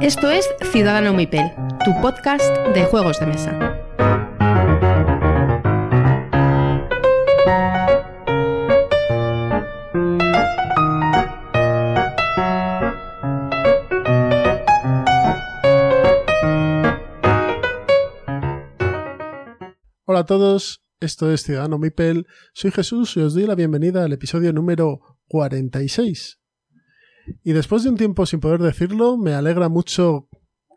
Esto es Ciudadano Mipel, tu podcast de juegos de mesa. Hola a todos, esto es Ciudadano Mipel, soy Jesús y os doy la bienvenida al episodio número 46. Y después de un tiempo sin poder decirlo, me alegra mucho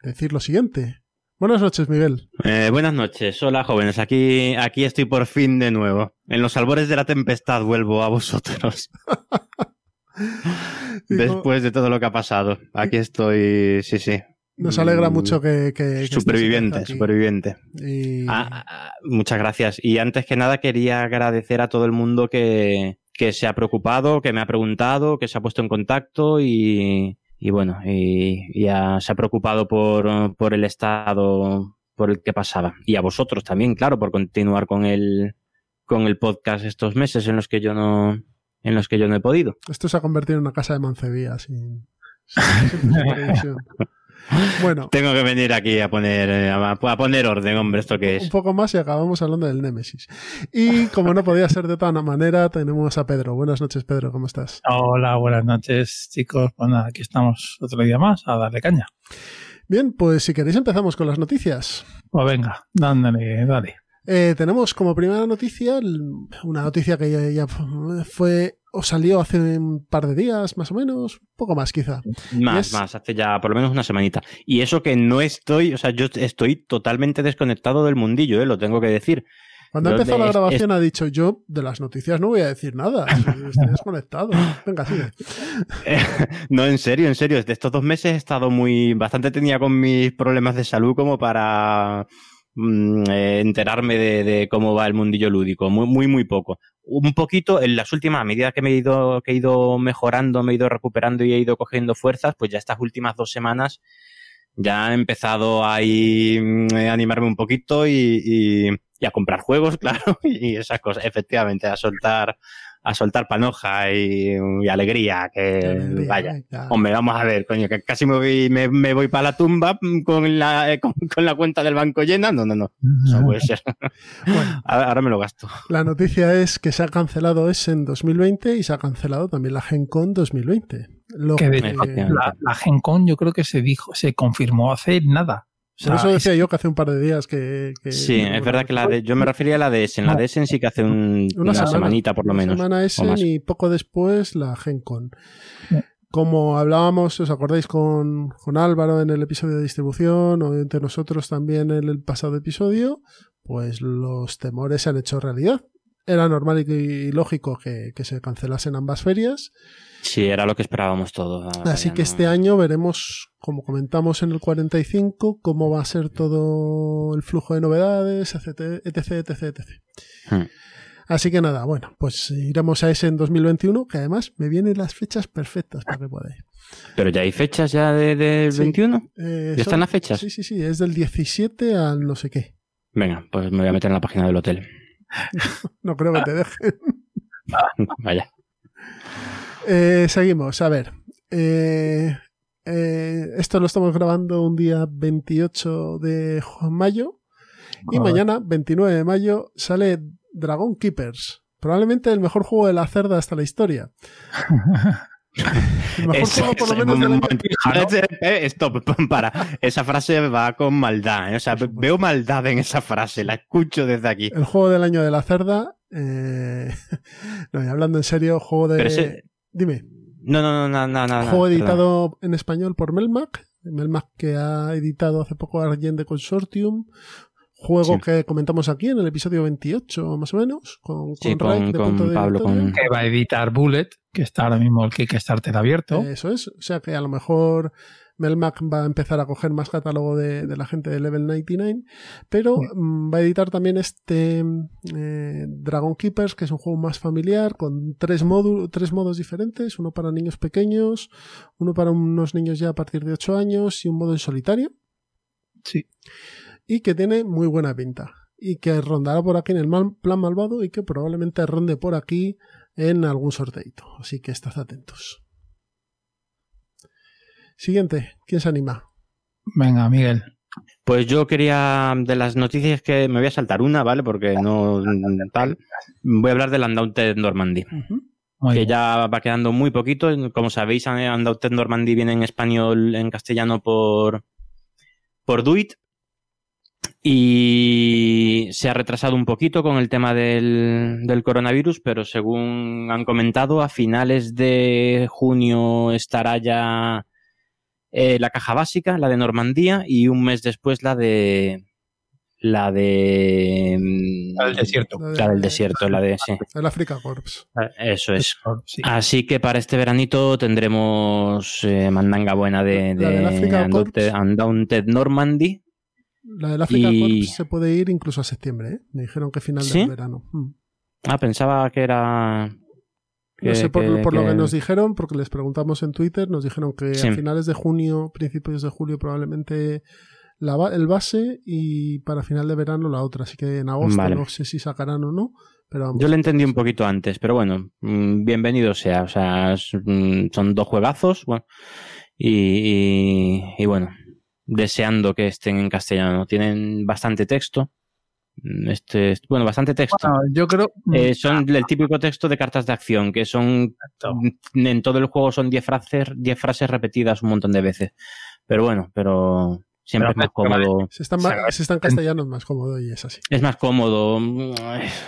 decir lo siguiente. Buenas noches, Miguel. Eh, buenas noches, hola jóvenes, aquí, aquí estoy por fin de nuevo. En los albores de la tempestad vuelvo a vosotros. Después de todo lo que ha pasado. Aquí estoy, sí, sí. Nos alegra mucho que... que, que superviviente, superviviente. Y- Ah, ah, muchas gracias. Y antes que nada quería agradecer a todo el mundo que, que se ha preocupado, que me ha preguntado, que se ha puesto en contacto y, y bueno, y, y se ha preocupado por, por el estado por el que pasaba. Y a vosotros también, claro, por continuar con el, con el podcast estos meses en los que yo no, en los que yo no he podido. Esto se ha convertido en una casa de mancebía sin, sin- sin. Bueno, Tengo que venir aquí a poner, eh, a, a poner orden, hombre, esto que un es. poco más y acabamos hablando del Némesis. Y como no podía ser de otra manera, tenemos a Pedro. Buenas noches, Pedro, ¿cómo estás? Hola, buenas noches, chicos. Bueno, aquí estamos otro día más a darle caña. Bien, pues si queréis empezamos con las noticias. Pues venga, dándole, dale. Eh, tenemos como primera noticia una noticia que ya, ya fue o salió hace un par de días, más o menos, poco más quizá. Más, es- más, hace ya por lo menos una semanita. Y eso que no estoy, o sea, yo estoy totalmente desconectado del mundillo, ¿eh? lo tengo que decir. Cuando Lo empezó de- la grabación ha dicho yo de las noticias no voy a decir nada, estoy desconectado. Venga, sigue. no, en serio, en serio. Desde estos dos meses he estado muy, bastante tenía con mis problemas de salud como para mm, eh, enterarme de, de cómo va el mundillo lúdico. Muy, muy, muy poco. Un poquito en las últimas, a medida que me he ido, que he ido mejorando, me he ido recuperando y he ido cogiendo fuerzas, pues ya estas últimas dos semanas ya he empezado ahí mm, a animarme un poquito y- y a comprar juegos, claro, y esas cosas, efectivamente, a soltar, a soltar panoja y, y alegría, que Alegría, vaya. venga. Hombre, vamos a ver, coño, que casi me voy, me, me voy para la tumba con la, eh, con, con la cuenta del banco llena. No, no, no. Eso puede ser. Bueno. ahora, me lo gasto. La noticia es que se ha cancelado ese en 2020 y se ha cancelado también la Gen Con 2020. Lo Que de que- la, la Gen Con yo creo que se dijo, se confirmó hace nada. O sea, por eso decía es- yo que hace un par de días que... que- Sí, es verdad que la de, yo me refería a la de En la de Essen sí que hace un- Una una, semana. semanita por lo Una menos. semana ese o más. y poco después la Gen Con. Como hablábamos, ¿os acordáis con, con Álvaro en el episodio de distribución o entre nosotros también en el pasado episodio? Pues los temores se han hecho realidad. Era normal y, lógico que, que se cancelasen ambas ferias. Sí, era lo que esperábamos todos. Así que no- este año veremos, como comentamos en el 45, cómo va a ser todo el flujo de novedades, etc, etc, etc, etc. Hmm. Así que nada, bueno, pues iremos a ese en 2021, que además me vienen las fechas perfectas para que podáis. Pero ya hay fechas ya de- del Sí. 21. Eh, ¿Ya son- están las fechas? Sí, sí, sí, es del 17 al no sé qué. Venga, pues me voy a meter en la página del hotel. No creo que te dejen. Vaya. Eh, seguimos, a ver. Eh, eh, esto lo estamos grabando un día 28 de mayo. Y mañana, 29 de mayo, sale Dragon Keepers. Probablemente el mejor juego de la cerda hasta la historia. El mejor juego, por lo menos, momento. Eh, Stop, para. Esa frase va con maldad. ¿eh? O sea, veo maldad en esa frase. La escucho desde aquí. El juego del año de la cerda. eh, no, y hablando en serio, juego de. Ese- Dime. No, no, no, no, no. no, juego perdón. editado en español por Melmac. Melmac que ha editado hace poco Argent de Consortium. Juego Sí. que comentamos aquí en el episodio 28, más o menos. Con, Sí, con Raik con, de con Punto de Pablo, con... que va a editar Bullet, que está ahora mismo el Kickstarter abierto. Eso es. O sea que a lo mejor Melmac va a empezar a coger más catálogo de, de la gente de Level 99. Pero Sí. mm, va a editar también este eh, Dragon Keepers, que es un juego más familiar, con tres modos diferentes. Uno para niños pequeños, uno para unos niños ya a partir de 8 años y un modo en solitario. Sí. Y que tiene muy buena pinta. Y que rondará por aquí en el mal- plan malvado y que probablemente ronde por aquí en algún sorteito. Así que estad atentos. Siguiente, ¿quién se anima? Venga, Miguel. Pues yo quería, de las noticias que me voy a saltar una, ¿vale? Porque no tal. Voy a hablar del Undaunted Normandy. Muy que bien. ya va quedando muy poquito. Como sabéis, Undaunted Normandy viene en español, en castellano por, por Duit. Y se ha retrasado un poquito con el tema del, del coronavirus, pero según han comentado, a finales de junio estará ya eh, la caja básica, la de Normandía, y un mes después la de. La de. La del desierto. La del desierto, la de. Sí, El Africa Corps. eso es. Sí. Así que para este veranito tendremos eh, mandanga buena de, de Undaunted, Undaunted Normandy. La del Africa Y- Corps se puede ir incluso a septiembre, ¿eh? Me dijeron que final ¿Sí? del verano. Mm. Ah, pensaba que era. No sé por, que- por lo que- nos dijeron, porque les preguntamos en Twitter, nos dijeron que Sí. a finales de junio, principios de julio probablemente la el base y para final de verano la otra. Así que en agosto Vale. no sé si sacarán o no, pero vamos. Yo le entendí un poquito antes, pero bueno, mm, bienvenido sea. O sea, mm, son dos juegazos. Bueno, y, y- y bueno, deseando que estén en castellano. Tienen bastante texto. Mm, Este, bueno, bastante texto. Bueno, yo creo. Eh, son el típico texto de cartas de acción, que son mm, en todo el juego son 10 frases, 10 frases repetidas un montón de veces. Pero bueno, pero siempre Pero es más cómodo. Si está, en ma- si está en castellano es más cómodo y es así. Es más cómodo.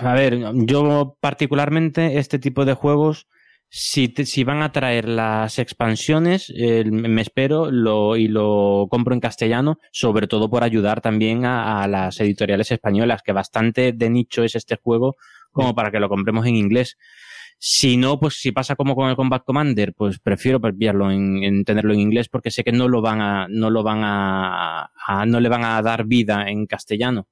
A ver, yo particularmente este tipo de juegos, si, te- si van a traer las expansiones, eh, me espero lo, y lo compro en castellano, sobre todo por ayudar también a, a las editoriales españolas, que bastante de nicho es este juego como para que lo compremos en inglés. Si no, pues si pasa como con el Combat Commander, pues prefiero pillarlo en, en tenerlo en inglés porque sé que no lo van a, no lo van a, a- no le van a dar vida en castellano.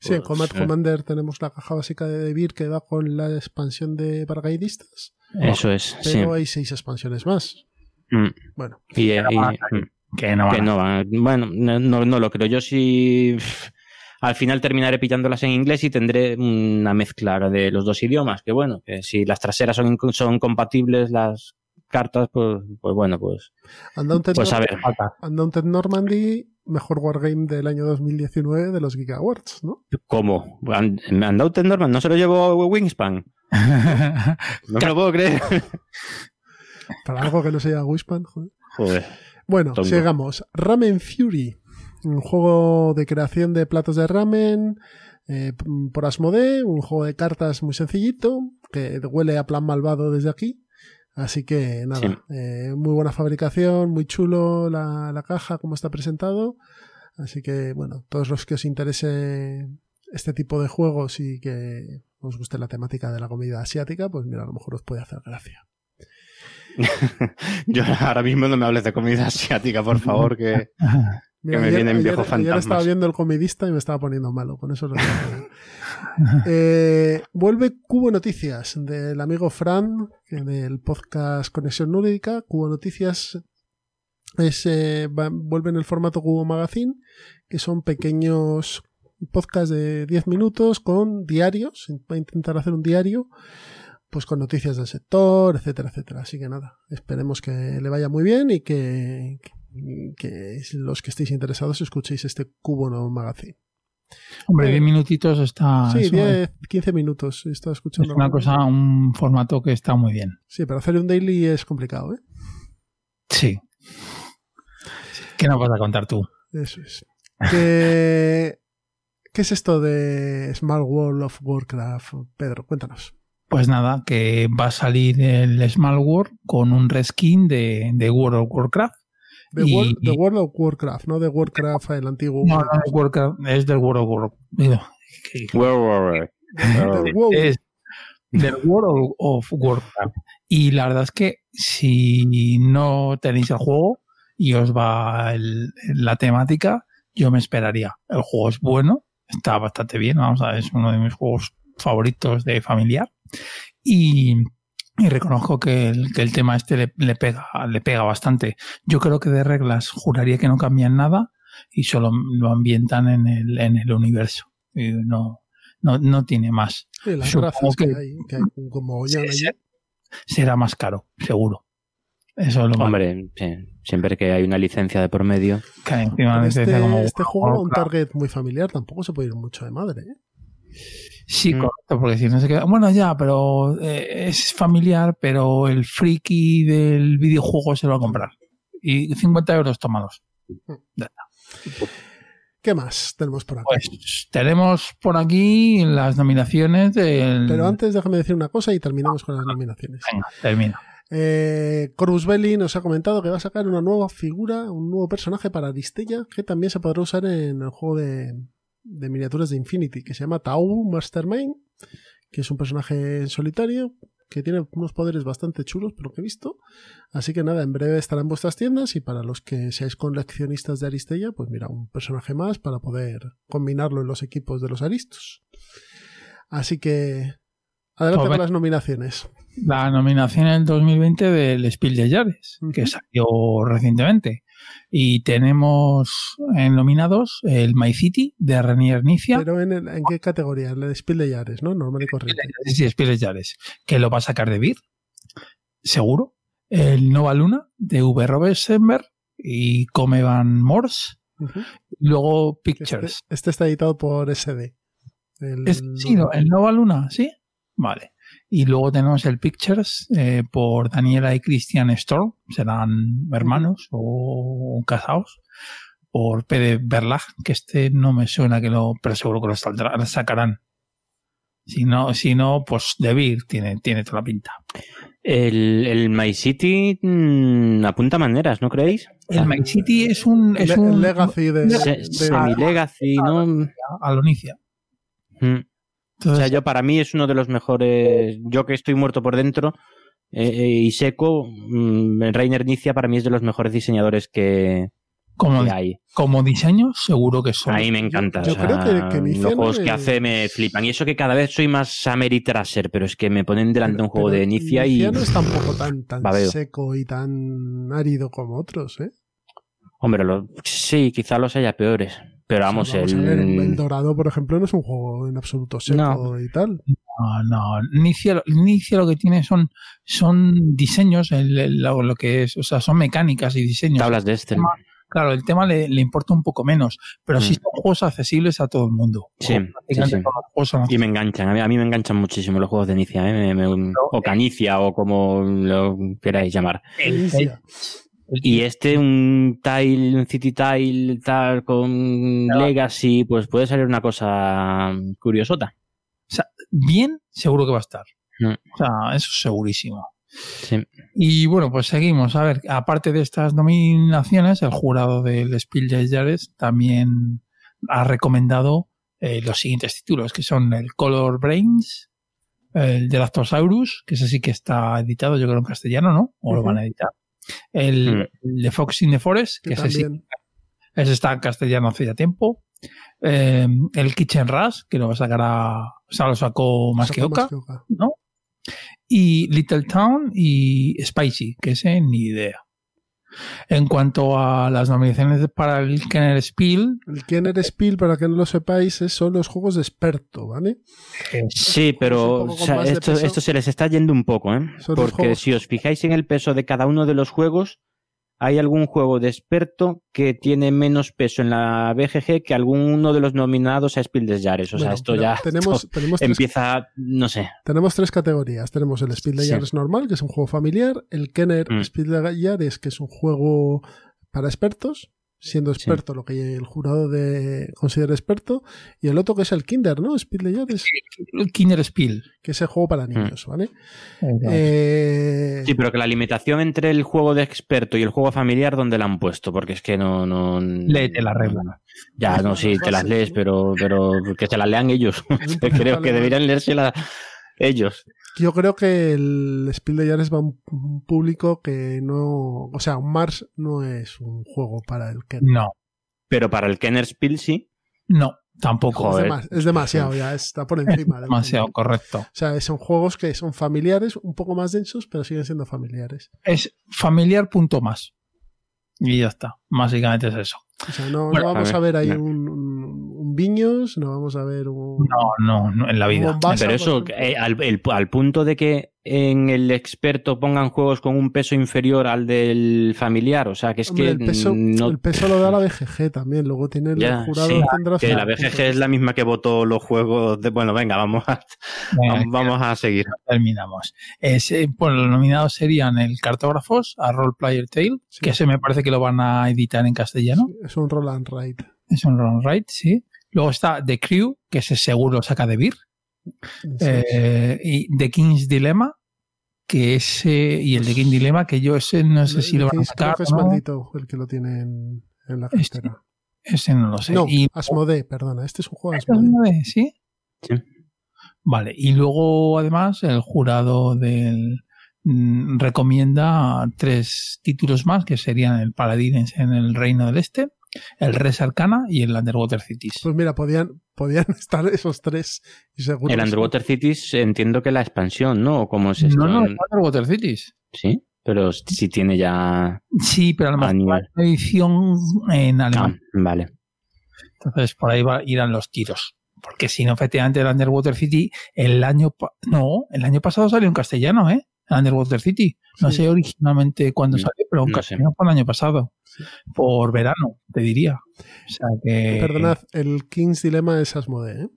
Sí, en Pues, Combat eh. Commander tenemos la caja básica de Devir que va con la expansión de paracaidistas, Eso es, sí. pero hay seis expansiones más. Mm. Bueno, Y, y- mm, Que no, que van a- no van. Bueno, no, no, no lo creo. Yo sí. Al final terminaré pillándolas en inglés y tendré una mezcla de los dos idiomas. Que bueno, que si las traseras son, son compatibles, las cartas, pues, pues bueno, pues, Undaunted, pues a ver. Normandy, mejor wargame del año 2019 de los Geek Awards, ¿no? ¿Cómo? ¿Han, han dado Ted Norman? ¿No se lo llevó Wingspan? No me lo puedo creer. Para algo que no sea Wispan, joder. Joder. Bueno, Tongo. sigamos. Ramen Fury, un juego de creación de platos de ramen eh, por Asmodee, un juego de cartas muy sencillito, que huele a plan malvado desde aquí. Así que nada, Sí. eh, muy buena fabricación, muy chulo la, la caja, como está presentado. Así que bueno, todos los que os interese este tipo de juegos y que os guste la temática de la comida asiática, pues mira, a lo mejor os puede hacer gracia. Yo ahora mismo no me hables de comida asiática, por favor, que. Mira, me ayer, vienen ayer- viejos ayer fantasmas. estaba viendo el comidista y me estaba poniendo malo, con eso lo. Eh, vuelve Cubo Noticias del amigo Fran, que del podcast Conexión Núrica. Cubo Noticias es, eh, va- vuelve en el formato Cubo Magazine, que son pequeños podcasts de 10 minutos con diarios. Va a intentar hacer un diario pues con noticias del sector, etcétera, etcétera. Así que nada, esperemos que le vaya muy bien y que, que los que estéis interesados escuchéis este Cubo No Magazine. Hombre, 10 minutitos está. sí, eso 10, 15 minutos. He estado es escuchando. una cosa, un formato que está muy bien. Sí, pero hacer un daily es complicado, ¿eh? Sí. ¿Qué nos vas a contar tú? Eso es. ¿Qué, ¿Qué es esto de Small World of Warcraft? Pedro, cuéntanos. Pues nada, que va a salir el Small World con un reskin de, de World of Warcraft. The, Y- World, The World of Warcraft, no de Warcraft, el antiguo. No, no, de Warcraft, es del World of Warcraft. Digo, que- The WoW. es del World of Warcraft. Y la verdad es que si no tenéis el juego y os va el- la temática, yo me esperaría. El juego es bueno, está bastante bien, vamos a ver, es uno de mis juegos favoritos de familiar. Y, y reconozco que el, que el tema este le, le pega, le pega bastante. Yo creo que de reglas juraría que no cambian nada y solo lo ambientan en el, en el universo. Y no, no, no tiene más. Sí, las Supongo que, que- hay, que hay como ya Sí, será más caro, seguro. Eso es lo. Hombre, sí, siempre que hay una licencia de por medio. Que encima este, como este juego, un target muy familiar, tampoco se puede ir mucho de madre. ¿eh? Sí, Mm. correcto, porque si no se queda. Bueno, ya, pero eh, es familiar, pero el friki del videojuego se lo va a comprar. Y 50 euros tomados. ¿Qué más tenemos por aquí? Pues tenemos por aquí las nominaciones del. Pero antes déjame decir una cosa y terminamos con las nominaciones. Venga, termina. Eh, Corvus Belli nos ha comentado que va a sacar una nueva figura, un nuevo personaje para Aristella, que también se podrá usar en el juego de, de miniaturas de Infinity, que se llama Tau Mastermind, que es un personaje en solitario, que tiene unos poderes bastante chulos, por lo que he visto. Así que nada, en breve estará en vuestras tiendas y para los que seáis coleccionistas de Aristella, pues mira, un personaje más para poder combinarlo en los equipos de los Aristos. Así que adelante Pues con las nominaciones. La nominación en el 2020 del Spiel de Yares, que salió recientemente. Y tenemos en nominados el My City de Renier Nicia. Pero en, el- ¿en qué categoría? En el Spiel de Yares, ¿no? Normal y corriente. Sí, Spiel de Yares, que lo va a sacar de Vir, seguro. El Nova Luna de V. Robertsenberg y Comevan Morse. Ujú. Luego Pictures. Este, este está editado por SD. El- Es- sí, no, el Nova Luna, ¿sí? Vale. Y luego tenemos el Pictures eh, por Daniela y Christian Storm, serán hermanos o casados, por PD Berlag, que este no me suena que lo, pero seguro que lo sacarán. Si no, si no, pues de Vir tiene, tiene toda la pinta. El, el My City mm, apunta maneras, ¿no creéis? El My City es un, es Le- un Legacy de. De- Semi-Legacy, ¿no? Alonicia. Mm. O sea, yo para mí es uno de los mejores. Yo que estoy muerto por dentro eh, eh, y seco, mm, Reiner Nicia para mí es de los mejores diseñadores que, como, que hay. como diseño, seguro que son. A mí me encanta. yo o sea, creo que- que Nicia los no juegos es- que hace me flipan. Y eso que cada vez soy más Ameritraser, pero es que me ponen delante de un juego pero de Nicia y. No es tampoco tan, tan Babeo. seco y tan árido como otros, ¿eh? Hombre, lo- sí, quizá los haya peores. Pero vamos, O sea, el. a ver, el Dorado, por ejemplo, no es un juego en absoluto seco No. y tal. No, no. Nicia, Nicia lo que tiene son, son diseños, el- el- lo, lo que es, o sea, son mecánicas y diseños. Tablas de este. Claro, el tema le, le importa un poco menos, pero sí Mm. son juegos accesibles a todo el mundo. Sí, Y me enganchan, a mí, a mí me enganchan muchísimo los juegos de Nicia, ¿eh? Me- me- o Canicia, o como lo queráis llamar. Inicia. Y este, un tile, un city tile, tal, con Claro. legacy, pues puede salir una cosa curiosota. Bien, seguro que va a estar. Mm. O sea, eso es segurísimo. Sí. Y bueno, pues seguimos. A ver, aparte de estas nominaciones, el jurado del Spiel des Jahres también ha recomendado eh, los siguientes títulos, que son el Color Brains, el de Lactosaurus, que ese sí que está editado, yo creo en castellano, ¿no? O lo van a editar. El, Mm. el de Fox in the Forest, que, ese sí, ese está en castellano hace ya tiempo. Eh, el Kitchen Rush, que lo sacará, o sea, lo sacó más que. Oka. ¿no? Y Little Town y Spicy, que ese ni idea. En cuanto a las nominaciones para el Kenner Spiel, El Kenner Spiel, para que no lo sepáis, son los juegos de experto, ¿vale? Sí, pero o sea, esto, esto se les está yendo un poco, ¿eh? Porque si os fijáis en el peso de cada uno de los juegos, hay algún juego de experto que tiene menos peso en la BGG que alguno de los nominados a Spiel des Jahres. O sea, esto ya Tenemos, esto tenemos, tres, empieza, no sé. tenemos tres categorías. Tenemos el Spiel de Sí. Jahres normal, que es un juego familiar. El Kenner Mm. Spiel de Jahres, que es un juego para expertos, siendo experto lo que el jurado de considera experto. Y el otro que es el Kinder, ¿no? Spiel de el Kinner Spiel. que es el juego Mm. para niños, ¿vale? Eh, Sí, pero que la limitación entre el juego de experto y el juego familiar, ¿dónde la han puesto? Porque es que no... no Léete la regla. Ya, no, sí, te las lees, pero, pero que se las lean ellos. Creo que deberían leérselas ellos. Yo creo que el Spiel de Jahres va a un, público que no. O sea, un Mars no es un juego para el Kenner. No, Pero para el Kenner Spiel sí. no, tampoco. Joder. Es, demas- es demasiado, ya está por Es encima. del demasiado correcto. O sea, son juegos que son familiares, un poco más densos, pero siguen siendo familiares. Es familiar punto más. Y ya está. Básicamente es eso. O sea, no, Bueno, no vamos a a ver, ver ahí no. un Viños, no vamos a ver un. No, no, no en la vida. Pero eso, eh, al, el- al punto de que en el experto pongan juegos con un peso inferior al del familiar, o sea, que es Hombre, que el, peso, no... el peso lo da la BGG también, luego tiene el Ya, jurado sí, tendrá que la. BGG es la misma que votó los juegos de... Bueno, venga, vamos a, Venga, vamos, a seguir. terminamos. Ese, bueno, los nominados serían el Cartógrafos, a Role Player Tale, Sí. que ese me parece que lo van a editar en castellano. Es un roll and write. Es un run right, sí. Luego está The Crew, que ese seguro saca de Beer. Eh, y The King's Dilemma, que ese, y el The King's Dilemma, que yo ese no sé si lo van a creo sacar. que es no. maldito el que lo tiene en, en la Este, cartera. Ese no lo sé. No, y, Asmodee, perdona. Este es un juego ¿Esto es Asmodee. nueve? ¿Sí? Sí. Vale. Y luego, además, el jurado del mm, recomienda tres títulos más, que serían el Paladines en el Reino del Este, el Res Arcana y el Underwater Cities. Pues mira, podían, podían estar esos tres y seguro. El Underwater Cities entiendo que la expansión, ¿no? ¿O ¿Cómo es esto? no, no, el Underwater Cities. Sí, pero si tiene ya... Sí, pero a lo mejor una edición en Ah, alemán. vale. Entonces, por ahí va- irán los tiros. Porque si no, efectivamente, el Underwater City, el año... No, el año pasado salió en castellano, ¿eh? El Underwater City. No Sí. sé originalmente cuándo No, salió, pero en no sé. castellano fue el año pasado. Por verano, te diría. O sea que... Perdonad, el King's Dilemma es Asmodee, ¿eh?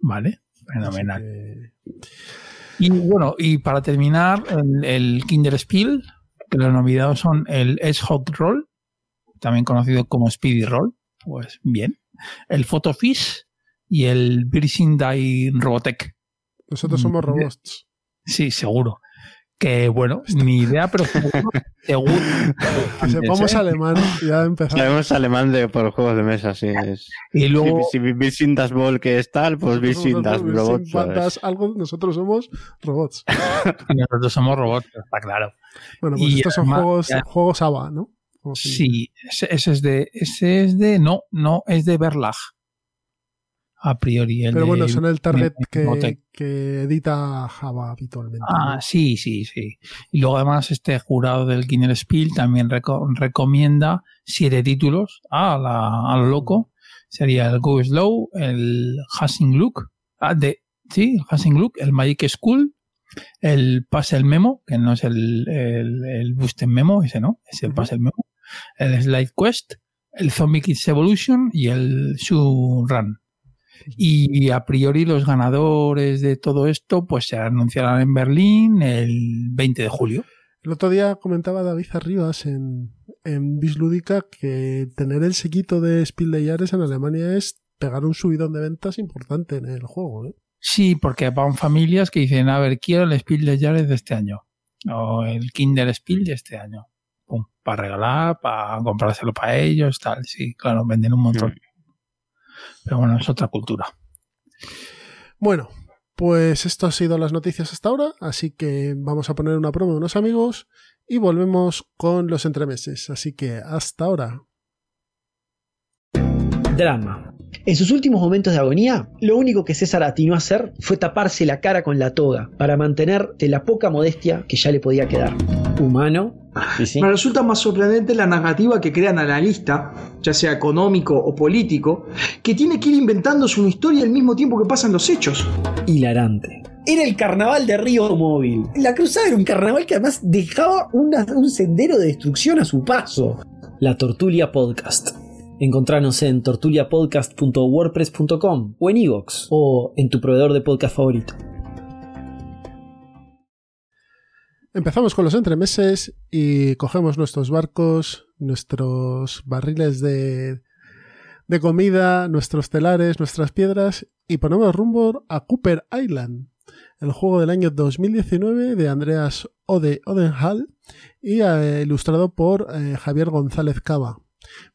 Vale, fenomenal. que- Y bueno, y para terminar, el, el Kinder Spiel, que los nominados son el S-Hog Roll, también conocido como Speedy Roll, pues bien. El Photofish y el Virgin Die Robotech. Nosotros somos Mm, robots. Sí, seguro. Que bueno, ni idea, pero seguro. Que sepamos ¿eh? alemán, ya empezamos. Sabemos alemán de, por juegos de mesa, sí. Es... Y luego, Si, si Das Ball que es tal, pues Virgin Das Nosotros- Robot. sin fantas, algo, nosotros somos robots. nosotros somos robots, está claro. Bueno, pues Y estos son además- juegos, ya- juegos ABA, ¿no? Sí, ese, ese es de, ese es de, no, no, es de Berlage. A priori. el Pero bueno, de- son el target que, que edita Java habitualmente. Ah, ¿no? sí, sí, sí. Y luego además este jurado del Kinner Spiel también reco- recomienda siete títulos a, la, a lo loco. Sería el Go Slow, el Hashing Look, ah, de, sí, el Look, el Magic School, el Puzzle Memo, que no es el, el, el Boost Memo, ese no, es el Ujú. Puzzle Memo, el Slide Quest, el Zombie Kids Evolution y el Shoe Run. Y a priori los ganadores de todo esto pues se anunciarán en Berlín el 20 de julio. El otro día comentaba David Arribas en, en Bislúdica que tener el sequito de Spiel de Jahres en Alemania es pegar un subidón de ventas importante en el juego. ¿eh? Sí, porque van familias que dicen, a ver, quiero el Spiel de Jahres de este año. O el Kinder Spiel de este año. Pum, para regalar, para comprárselo para ellos, tal. Sí, claro, venden un montón. Pero bueno, es otra cultura. Bueno, pues esto ha sido las noticias hasta ahora, así que vamos a poner una promo de unos amigos y volvemos con los entremeses. Así que hasta ahora. Drama. En sus últimos momentos de agonía, lo único que César atinó a hacer fue taparse la cara con la toga para mantener de la poca modestia que ya le podía quedar. Humano. Sí. Me resulta más sorprendente la narrativa que crea el analista, ya sea económico o político, que tiene que ir inventándose una historia al mismo tiempo que pasan los hechos. hilarante. Era el carnaval de Río Móvil. La cruzada era un carnaval que además dejaba una- un sendero de destrucción a su paso. La Tortulia Podcast. Encontranos en tortuliapodcast.wordpress.com o en iVoox o en tu proveedor de podcast favorito. Empezamos con los entremeses y cogemos nuestros barcos, nuestros barriles de, comida, nuestros telares, nuestras piedras y ponemos rumbo a Cooper Island, el juego del año 2019 de Andreas Ode Odenhall y eh, ilustrado por eh, Javier González Cava,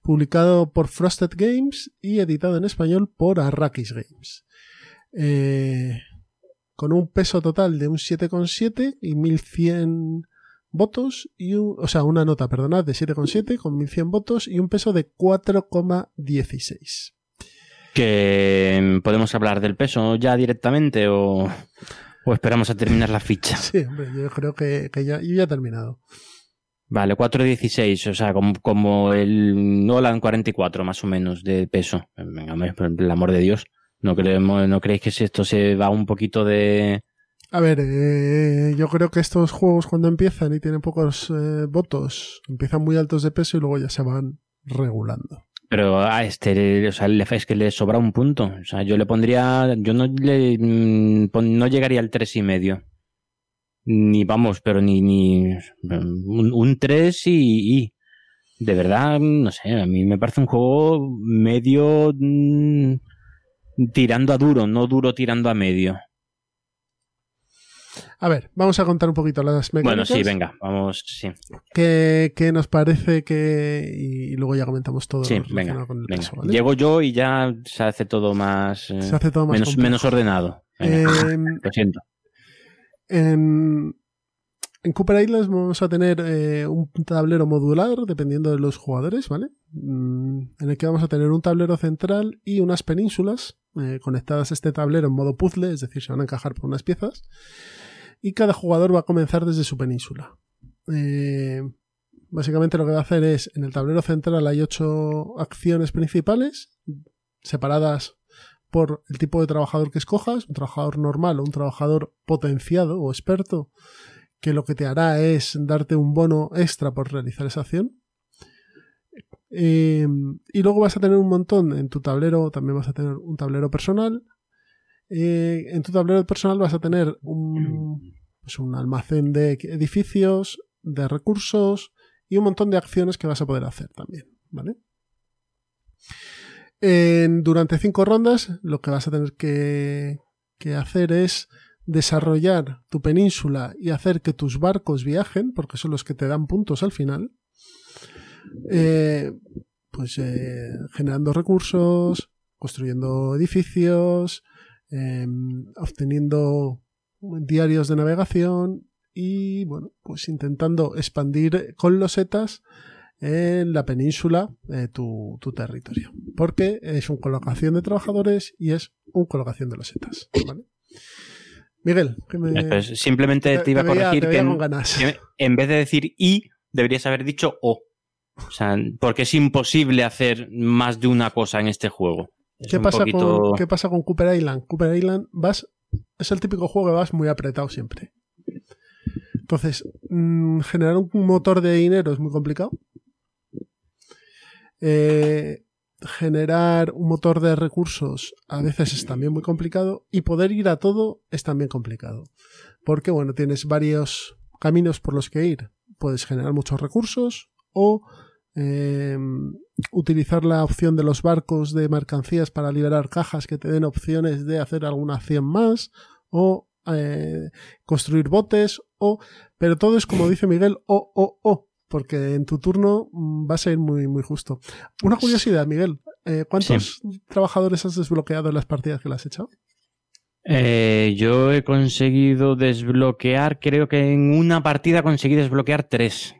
publicado por Frosted Games y editado en español por Arrakis Games. Eh, con un peso total de un 7,7 y 1100 votos, y un- o sea, una nota, perdonad, de 7,7 con 1100 votos y un peso de 4,16. Que podemos hablar del peso ya directamente o, o esperamos a terminar la ficha. Sí, hombre, yo creo que, que ya, yo ya he terminado. Vale, 4,16, o sea, como, como el Nolan 44 más o menos de peso. Venga, por el amor de Dios. ¿No, creemos, ¿No creéis que si esto se va un poquito de... A ver, eh, yo creo que estos juegos cuando empiezan y tienen pocos eh, votos, empiezan muy altos de peso y luego ya se van regulando. Pero a este, o sea, le- es que le sobra un punto. O sea, yo le pondría, yo no le, mm, no llegaría al tres y medio. Ni vamos, pero ni, ni un, un 3 y, y de verdad, no sé, a mí me parece un juego medio mm, tirando a duro, no duro tirando a medio. A ver, vamos a contar un poquito las mecánicas. Bueno, sí, venga, vamos, sí. ¿Qué, qué nos parece que... Y luego ya comentamos todo Sí, venga, con el venga. Llego yo y ya se hace todo más, eh, Se hace todo más menos, menos ordenado. Venga, Eh, lo siento. En, Cooper Islands vamos a tener eh, un tablero modular dependiendo de los jugadores, ¿vale? Mm, En el que vamos a tener un tablero central y unas penínsulas eh, conectadas a este tablero en modo puzzle, es decir, se van a encajar por unas piezas. Y cada jugador va a comenzar desde su península. Eh, básicamente lo que va a hacer es, en el tablero central hay ocho acciones principales, separadas por el tipo de trabajador que escojas, un trabajador normal o un trabajador potenciado o experto, que lo que te hará es darte un bono extra por realizar esa acción. Eh, y luego vas a tener un montón en tu tablero, también vas a tener un tablero personal. Eh, en tu tablero personal vas a tener un, pues un almacén de edificios, de recursos y un montón de acciones que vas a poder hacer también, ¿vale? En- durante cinco rondas lo que vas a tener que, hacer es desarrollar tu península y hacer que tus barcos viajen, porque son los que te dan puntos al final. Eh, pues eh, generando recursos, construyendo edificios, eh, obteniendo diarios de navegación y bueno, pues intentando expandir con losetas en la península eh, tu, tu territorio. Porque es un colocación de trabajadores y es un colocación de losetas. ¿vale? Miguel, que me, Pues simplemente te, iba a corregir que en, con ganas. que en vez de decir y, deberías haber dicho o. O sea, porque es imposible hacer más de una cosa en este juego. Es ¿Qué pasa, poquito- con, ¿Qué pasa con Cooper Island? Cooper Island vas, es el típico juego que vas muy apretado siempre. Entonces, mm, generar un motor de dinero es muy complicado. Eh, generar un motor de recursos a veces es también muy complicado. Y poder ir a todo es también complicado. Porque, bueno, tienes varios caminos por los que ir. Puedes generar muchos recursos o eh, utilizar la opción de los barcos de mercancías para liberar cajas que te den opciones de hacer alguna acción más o eh, construir botes o pero todo es como dice Miguel o o o porque en tu turno mm, vas a ir muy muy justo una curiosidad Miguel eh, ¿cuántos trabajadores has desbloqueado en las partidas que le has echado? Eh, yo he conseguido desbloquear, creo que en una partida conseguí desbloquear tres.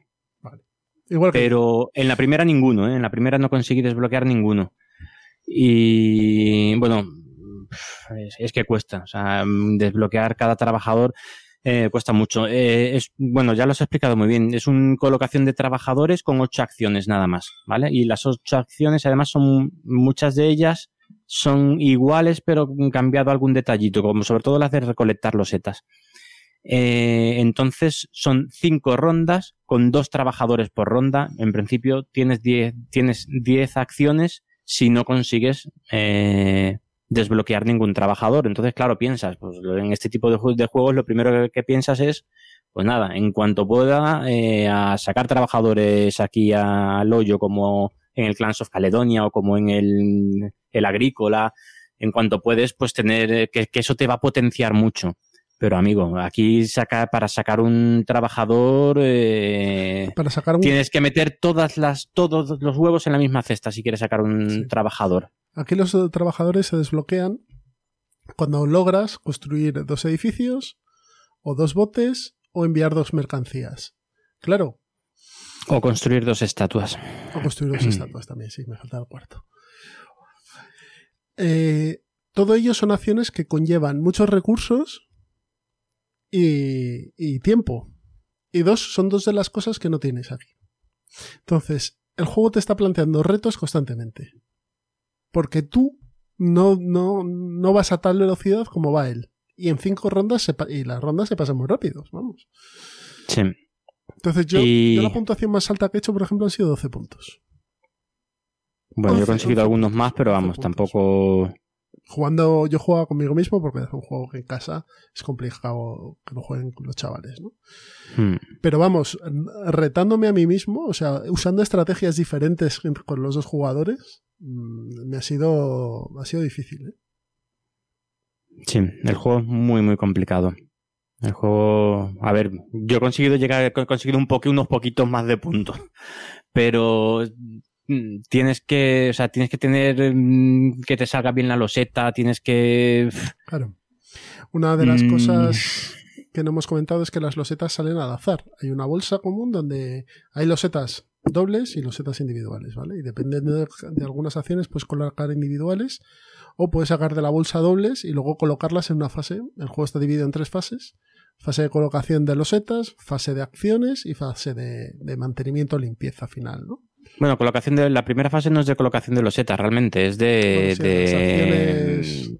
igual que Pero en la primera ninguno, ¿eh? En la primera no conseguí desbloquear ninguno. Y bueno, es, es que cuesta. O sea, mm, desbloquear cada trabajador eh, cuesta mucho. Eh, es, bueno, ya lo has explicado muy bien. Es una colocación de trabajadores con ocho acciones nada más, ¿vale? Y las ocho acciones, además, son muchas de ellas son iguales, pero cambiado algún detallito, como sobre todo las de recolectar losetas. Eh, entonces son cinco rondas con dos trabajadores por ronda. En principio tienes 10 tienes 10 acciones si no consigues eh, desbloquear ningún trabajador. Entonces, claro, piensas, pues en este tipo de, ju- de juegos lo primero que, que piensas es, pues nada, en cuanto pueda, eh, a sacar trabajadores aquí al hoyo como en el Clans of Caledonia o como en el, el Agrícola. En cuanto puedes, pues tener, eh, que, que eso te va a potenciar mucho. Pero amigo, aquí saca, para sacar un trabajador eh, para sacar un tienes que meter todas las, todos los huevos en la misma cesta si quieres sacar un Sí. trabajador. Aquí los trabajadores se desbloquean cuando logras construir dos edificios o dos botes o enviar dos mercancías. Claro, O construir dos estatuas. o construir dos estatuas también, sí, me falta el cuarto. Eh, todo ello son acciones que conllevan muchos recursos y, y tiempo. Y dos, son dos de las cosas que no tienes aquí. Entonces, el juego te está planteando retos constantemente. Porque tú no, no, no vas a tal velocidad como va él. Y en cinco rondas se pa- y las rondas se pasan muy rápidos, vamos. Sí. Entonces yo, Y- yo la puntuación más alta que he hecho, por ejemplo, han sido 12 puntos. Bueno, yo he 11, conseguido 11 algunos más, pero 11 vamos, tampoco. Jugando, yo jugaba conmigo mismo porque es un juego que en casa es complicado que lo jueguen los chavales, ¿no? Hmm. Pero vamos, retándome a mí mismo, o sea, usando estrategias diferentes con los dos jugadores, me ha sido, ha sido difícil, ¿eh? Sí, el juego es muy, muy complicado. El juego, a ver, yo he conseguido llegar, he conseguido un poco, unos poquitos más de puntos, pero mm, tienes que, o sea, tienes que tener mm, que te salga bien la loseta, tienes que, Claro. Una de las Mm. cosas que no hemos comentado es que las losetas salen al azar. Hay una bolsa común donde hay losetas dobles y losetas individuales, ¿vale? Y dependiendo de, de algunas acciones, puedes colocar individuales o puedes sacar de la bolsa dobles y luego colocarlas en una fase. El juego está dividido en tres fases. Fase de colocación de losetas, fase de acciones y fase de, de mantenimiento limpieza final, ¿no? bueno, colocación de, la primera fase no es de colocación de loseta, realmente, es de, Bueno, sí,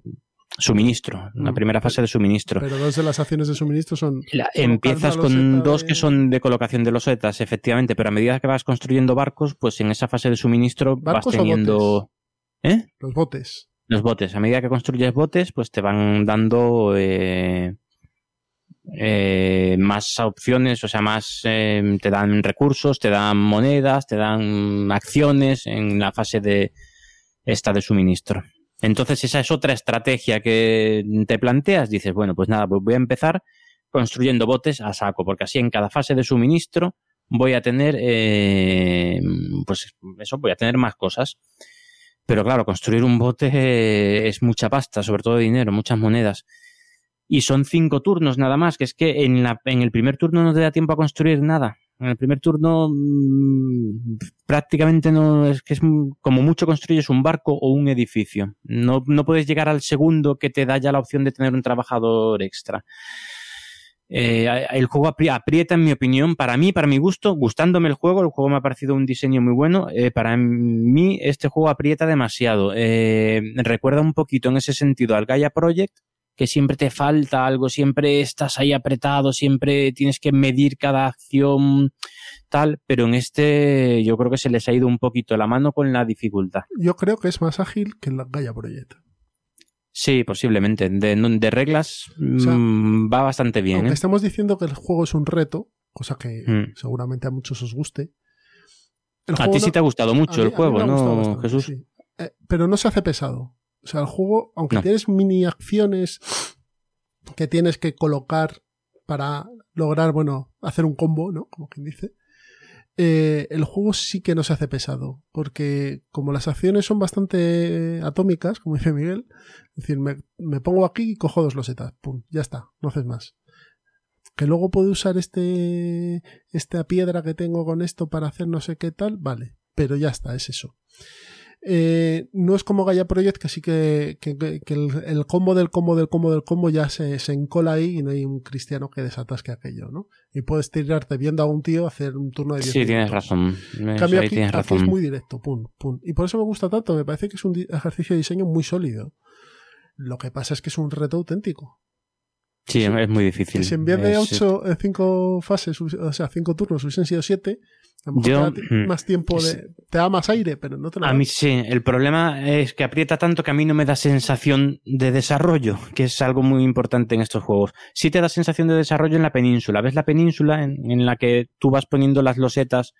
las de suministro, la Mm, primera fase de suministro. Pero dos de las acciones de suministro son La- empiezas con dos de- que son de colocación de losetas, efectivamente, pero a medida que vas construyendo barcos, pues en esa fase de suministro vas ¿Barcos o teniendo... ¿Eh? los botes. Los botes. A medida que construyes botes, pues te van dando eh, eh, más opciones, o sea, más eh, te dan recursos, te dan monedas, te dan acciones en la fase de esta de suministro. Entonces esa es otra estrategia que te planteas. Dices, bueno, pues nada, pues voy a empezar construyendo botes a saco, porque así en cada fase de suministro voy a tener, eh, pues eso, voy a tener más cosas. Pero claro, construir un bote eh, es mucha pasta, sobre todo dinero, muchas monedas. Y son cinco turnos nada más, que es que en, la, en el primer turno no te da tiempo a construir nada. En el primer turno mmm, prácticamente no es que es como mucho construyes un barco o un edificio. No, no puedes llegar al segundo que te da ya la opción de tener un trabajador extra. Eh, el juego aprieta, en mi opinión, para mí, para mi gusto, gustándome el juego, el juego me ha parecido un diseño muy bueno. Eh, para mí, este juego aprieta demasiado. Eh, recuerda un poquito en ese sentido al Gaia Project, que siempre te falta algo, siempre estás ahí apretado, siempre tienes que medir cada acción, tal, pero en este yo creo que se les ha ido un poquito la mano con la dificultad. Yo creo que es más ágil que el Gaia Project. Sí, posiblemente. De, de reglas o sea, mmm, va bastante bien. Aunque ¿eh? estamos diciendo que el juego es un reto, cosa que Mm. seguramente a muchos os guste. El a ti sí te ha gustado mucho mí, el juego, ¿no, Jesús? Sí. Eh, pero no se hace pesado. O sea, el juego, aunque No. tienes mini acciones que tienes que colocar para lograr, bueno, hacer un combo, ¿no? Como quien dice. Eh, el juego sí que no se hace pesado, porque como las acciones son bastante atómicas, como dice Miguel, es decir, me, me pongo aquí y cojo dos losetas, pum, ya está, no haces más. Que luego puedo usar este esta piedra que tengo con esto para hacer no sé qué tal, vale, pero ya está, es eso. Eh, no es como Gaia Project, que sí que, que, que el, el, combo del combo del combo del combo ya se, se, encola ahí y no hay un cristiano que desatasque aquello, ¿no? Y puedes tirarte viendo a un tío hacer un turno de 10 Sí, minutos. tienes razón. Cambio, aquí, tienes aquí razón. es muy directo, pum, pum. Y por eso me gusta tanto, me parece que es un ejercicio de diseño muy sólido. Lo que pasa es que es un reto auténtico. Sí, es muy difícil. Si en vez de es... 8, 5 fases, o sea, 5 turnos hubiesen sido 7, a lo mejor Yo, te da más tiempo de. Te da más aire, pero no te lo A da. mí sí, el problema es que aprieta tanto que a mí no me da sensación de desarrollo, que es algo muy importante en estos juegos. Sí te da sensación de desarrollo en la península. ¿Ves la península en, en la que tú vas poniendo las losetas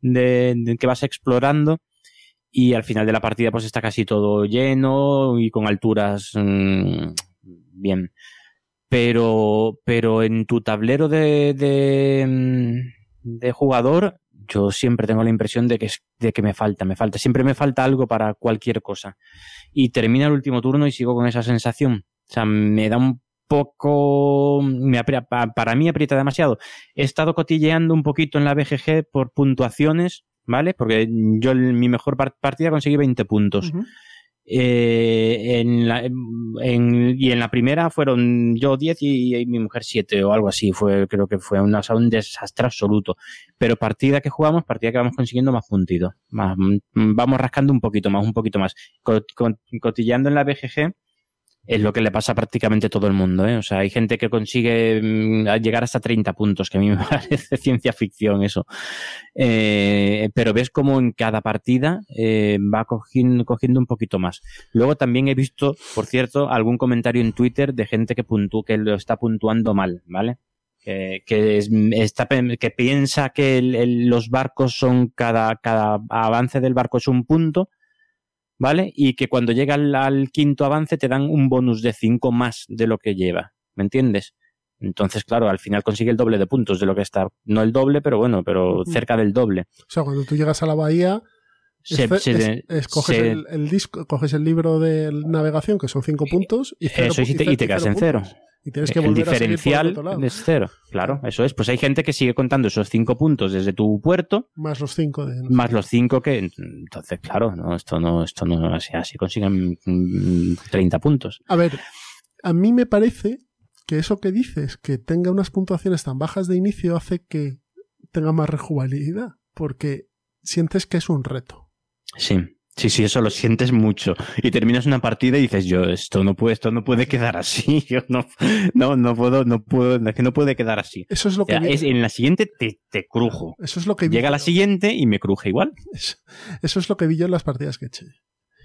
de, de, que vas explorando? Y al final de la partida, pues está casi todo lleno y con alturas mmm, bien. Pero, pero en tu tablero de, de, de jugador, yo siempre tengo la impresión de que, de que me falta, me falta. Siempre me falta algo para cualquier cosa. Y termina el último turno y sigo con esa sensación. O sea, me da un poco. Me aprieta, para mí aprieta demasiado. He estado cotilleando un poquito en la BGG por puntuaciones, ¿vale? Porque yo en mi mejor partida conseguí 20 puntos. Eh, en la, en, y en la primera fueron yo 10 y, mi mujer 7 o algo así. Fue, creo que fue un desastre absoluto. Pero partida que jugamos, partida que vamos consiguiendo más puntitos. Más, mm, vamos rascando un poquito más, un poquito más. Co- co- cotilleando en la BGG es lo que le pasa a prácticamente todo el mundo. ¿eh? O sea, hay gente que consigue mm, llegar hasta 30 puntos, que a mí me parece ciencia ficción eso. Eh, pero ves como en cada partida eh, va cogiendo, un poquito más. Luego también he visto, por cierto, algún comentario en Twitter de gente que, puntú, que lo está puntuando mal, ¿vale? Que, es- está, que piensa que los barcos son cada, cada avance del barco es un punto, ¿vale? Y que cuando llega al, al quinto avance te dan un bonus de 5 más de lo que lleva, ¿me entiendes? Entonces, claro, al final consigue el doble de puntos de lo que está. No el doble, pero bueno, pero cerca del doble. O sea, cuando tú llegas a la bahía, Se- es- se- es- es- coges se- el, el disco, coges el libro de navegación, que son 5 puntos, y, cero Eso, y te- y te quedas en cero. puntos. Y tienes que el volver a seguir por el diferencial otro lado, es cero. Claro, eso es. Pues hay gente que sigue contando esos cinco puntos desde tu puerto, más los 5 de... no sé más los cinco que. Entonces, claro, no, esto no, esto no, así, así consiguen mm, 30 puntos. A ver, a mí me parece que eso que dices, que tenga unas puntuaciones tan bajas de inicio, hace que tenga más rejugabilidad, porque sientes que es un reto. Sí. Sí, sí, eso lo sientes mucho. Y terminas una partida y dices, yo, esto no puede, esto no puede quedar así. Yo no, no, no puedo, no puedo, es que no puede quedar así. Eso es lo O que sea, es- en la siguiente te, te crujo. eso es lo que vi Llega la siguiente y me cruje igual. Eso, eso es lo que vi yo en las partidas que eché.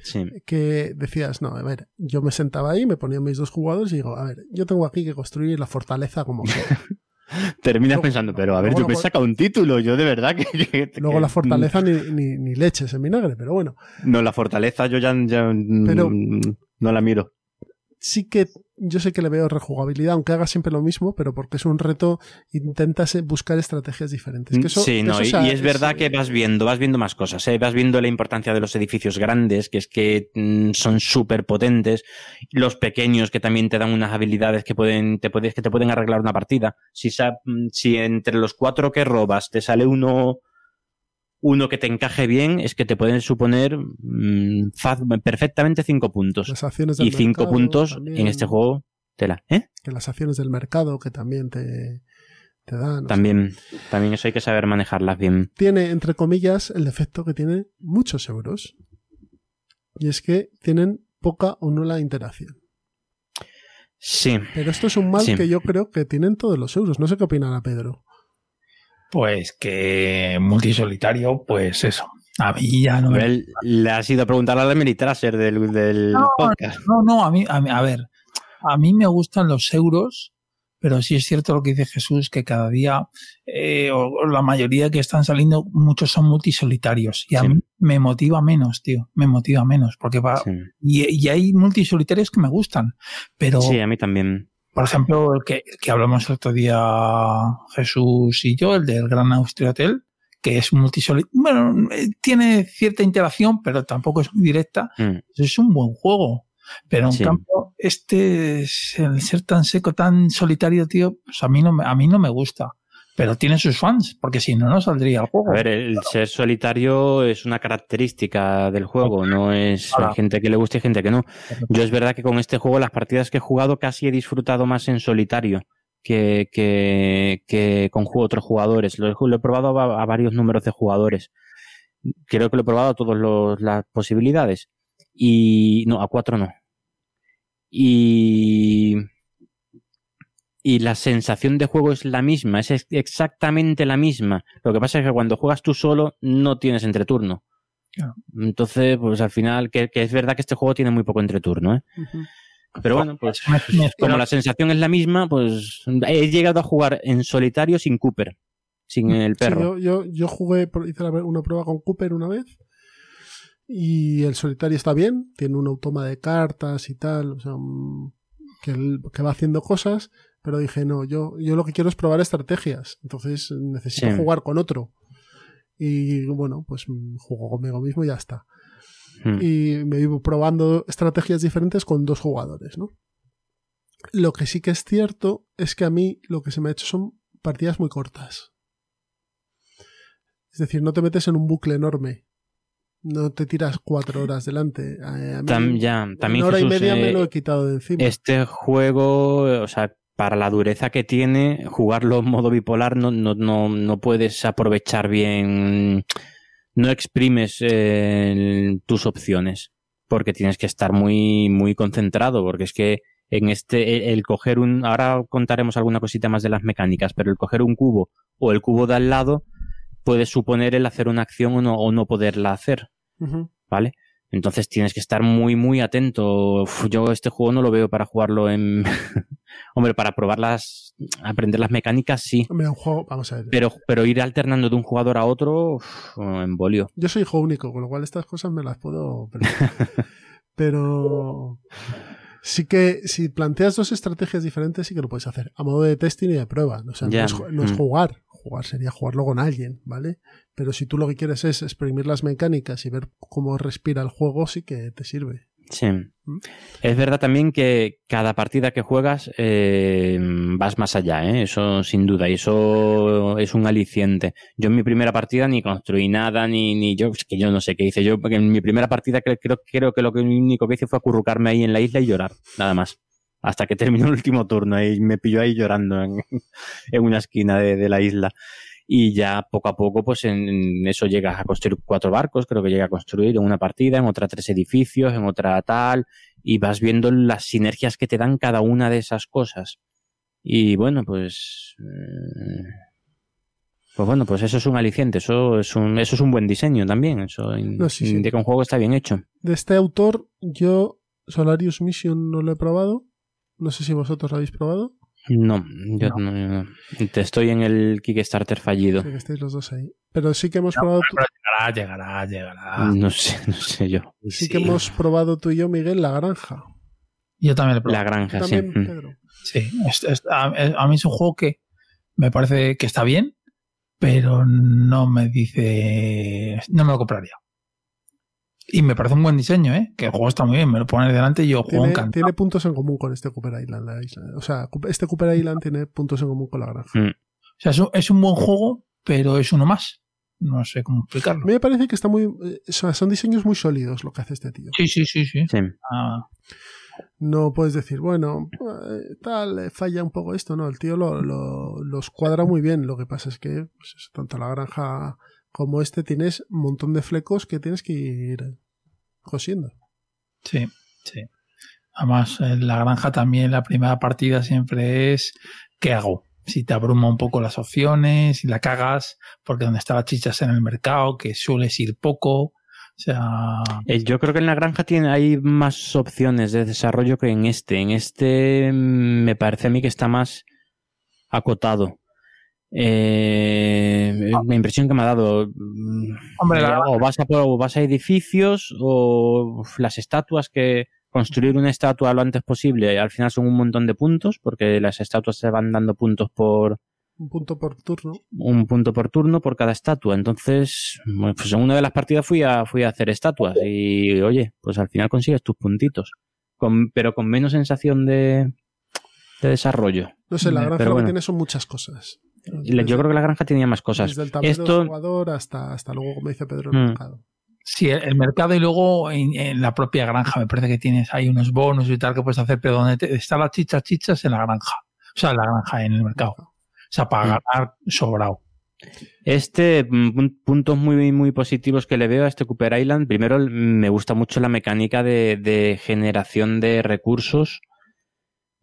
Sí. Que decías, no, a ver, yo me sentaba ahí, me ponía mis dos jugadores y digo, a ver, yo tengo aquí que construir la fortaleza como sea. Terminas Luego- pensando, pero a ver, yo me saca un título, yo de verdad que... que- Luego que- la fortaleza ni, ni, ni leches en vinagre, pero bueno. No, la fortaleza yo ya, ya, Pero- no la miro. Sí que yo sé que le veo rejugabilidad, aunque haga siempre lo mismo, pero porque es un reto, intentas eh, buscar estrategias diferentes. Que eso- sí, no, eso y, sea- y es verdad es- que vas viendo, vas viendo más cosas, ¿eh? vas viendo la importancia de los edificios grandes, que es que mm, son súper potentes, los pequeños que también te dan unas habilidades que pueden, te puedes, que te pueden arreglar una partida. Si, mm, si entre los cuatro que robas te sale uno, uno que te encaje bien, es que te pueden suponer mm, perfectamente cinco puntos. Las acciones del Y cinco mercado puntos también, en este juego, tela, ¿eh? Que las acciones del mercado que también te, te dan. sea, También, también eso hay que saber manejarlas bien. tiene, entre comillas, el defecto que tiene muchos euros. Y es que tienen poca o nula interacción. Sí. Pero esto es un mal Sí. que yo creo que tienen todos los euros. No sé qué opinará Pedro. Pues que multisolitario, pues eso. A mí ya no me... Él le has ido a preguntar a la Meritraser del, del No, podcast. No, no, a mí, a mí- a ver, a mí me gustan los euros, pero sí es cierto lo que dice Jesús, que cada día, eh, o, o la mayoría que están saliendo, muchos son multisolitarios. Y a Sí. mí me motiva menos, tío, me motiva menos, porque va... Sí. Y, y hay multisolitarios que me gustan, pero, Sí, a mí también. Por ejemplo, el que, el que hablamos el otro día Jesús y yo, el del Gran Austria Hotel, que es multisolitario. Bueno, eh, tiene cierta interacción, pero tampoco es muy directa. Mm. Es un buen juego. Pero en Sí. cambio, este, es- el ser tan seco, tan solitario, tío, pues a mí no me, a mí no me gusta. Pero tiene sus fans, porque si no, no saldría el juego. A ver, el ser solitario es una característica del juego, no es gente que le gusta y gente que no. Yo es verdad que con este juego las partidas que he jugado casi he disfrutado más en solitario que, que, que con otros jugadores. Lo, he- lo he probado a, a varios números de jugadores. Creo que lo he probado a todas las posibilidades. Y no, a cuatro no. Y, y la sensación de juego es la misma, es ex- exactamente la misma. Lo que pasa es que cuando juegas tú solo no tienes entreturno. Claro. Entonces, pues al final, que, que es verdad que este juego tiene muy poco entreturno, ¿eh? Pero bueno, pues como la sensación es la misma, pues he llegado a jugar en solitario sin Cooper, sin el Sí, perro. yo, yo, yo jugué, hice una prueba con Cooper una vez. Y el solitario está bien, tiene un automa de cartas y tal, o sea, un- que, él- que va haciendo cosas, pero dije, no, yo, yo lo que quiero es probar estrategias, entonces necesito Sí. jugar con otro. Y bueno, pues juego conmigo mismo y ya está. Mm. Y me iba probando estrategias diferentes con dos jugadores, ¿no? Lo que sí que es cierto es que a mí lo que se me ha hecho son partidas muy cortas. Es decir, no te metes en un bucle enorme. No te tiras cuatro horas delante. A mí, Tam- ya, también una hora Jesús, y media me eh, lo he quitado de encima. Este juego, o sea, para la dureza que tiene, jugarlo en modo bipolar no, no, no, no puedes aprovechar bien, no exprimes eh, tus opciones, porque tienes que estar muy, muy concentrado, porque es que en este, el, el coger un, ahora contaremos alguna cosita más de las mecánicas, pero el coger un cubo o el cubo de al lado puede suponer el hacer una acción o no, o no poderla hacer. ¿vale? Entonces tienes que estar muy, muy atento. Uf, yo este juego no lo veo para jugarlo en... Hombre, para probar las... aprender las mecánicas, sí. Hombre, un juego, vamos a ver. Pero, pero ir alternando de un jugador a otro, uf, embolio. Yo soy hijo único, con lo cual estas cosas me las puedo. Pero sí que si planteas dos estrategias diferentes, sí que lo puedes hacer. A modo de testing y de prueba. O sea, es, no es Mm. jugar. Jugar sería jugarlo con alguien, ¿vale? Pero si tú lo que quieres es exprimir las mecánicas y ver cómo respira el juego, sí que te sirve. Sí. Es verdad también que cada partida que juegas eh, vas más allá, ¿eh? eso sin duda, y eso es un aliciente. Yo en mi primera partida ni construí nada, ni, ni yo, es que yo no sé qué hice. Yo porque en mi primera partida creo, creo, que lo único que hice fue acurrucarme ahí en la isla y llorar, nada más. Hasta que terminó el último turno y me pilló ahí llorando en, en una esquina de, de la isla. Y ya poco a poco, pues en, en eso llegas a construir cuatro barcos, creo que llega a construir en una partida, en otra tres edificios, en otra tal, y vas viendo las sinergias que te dan cada una de esas cosas. Y bueno, pues. eh, Pues bueno, pues eso es un aliciente, eso es un, eso es un buen diseño también. Eso No, sí, sí. que un juego está bien hecho. De este autor, yo Solarius Mission no lo he probado. No sé si vosotros lo habéis probado. No, yo no. no. Te estoy en el Kickstarter fallido. Sé que estáis los dos ahí. Pero sí que hemos No, probado. pero llegará, llegará, llegará. No sé, no sé yo. Sí, que hemos probado tú y yo, Miguel, la granja. Yo también lo he La probado. granja, sí. También, Mm. Pedro. Sí, es- es- a, a mí es un juego que me parece que está bien, pero no me dice. No me lo compraría. Y me parece un buen diseño, ¿eh? Que el juego está muy bien, me lo pones delante y yo juego Tiene, encantado. tiene puntos en común con este Cooper Island. La isla. O sea, este Cooper Island tiene puntos en común con la granja. Mm. O sea, es un, es un buen juego, pero es uno más. No sé cómo A explicarlo. mí me parece que está muy. eh, o sea, son diseños muy sólidos lo que hace este tío. Sí, sí, sí, sí. Sí. Ah, No puedes decir, bueno, eh, tal, eh, falla un poco esto. No, el tío lo, lo- los cuadra muy bien. Lo que pasa es que pues, tanto la granja como este tienes un montón de flecos que tienes que ir cosiendo. sí, sí. Además, en la granja también la primera partida siempre es ¿qué hago? Si te abruma un poco las opciones, si la cagas, porque donde está las chichas en el mercado, que sueles ir poco. O sea, Eh, Yo creo que en la granja tiene, hay más opciones de desarrollo que en este. En este mm, me parece a mí que está más acotado. Eh, la impresión que me ha dado. mm, Hombre, la- o, vas a, o vas a edificios o las estatuas que construir una estatua lo antes posible. Al final son un montón de puntos porque las estatuas se van dando puntos por, Un punto por turno. un punto por turno por cada estatua. Entonces, pues en una de las partidas fui a, fui a hacer estatuas y, oye, pues al final consigues tus puntitos. Con- pero con menos sensación de, de desarrollo. No sé, la Mm, granja pero bueno. que tiene son muchas cosas. Yo creo que la granja tenía más cosas. Desde el tablero del Esto, jugador hasta, hasta luego, como dice Pedro, el Mm. mercado. sí, el, el mercado y luego en, en la propia granja me parece que tienes ahí unos bonos y tal que puedes hacer, pero donde te- está la chicha, chichas en la granja. O sea, en la granja, en el mercado. O sea, para Mm. ganar sobrado. Este, mm, pun- puntos muy, muy positivos que le veo a este Cooper Island. Primero, me gusta mucho la mecánica de, de generación de recursos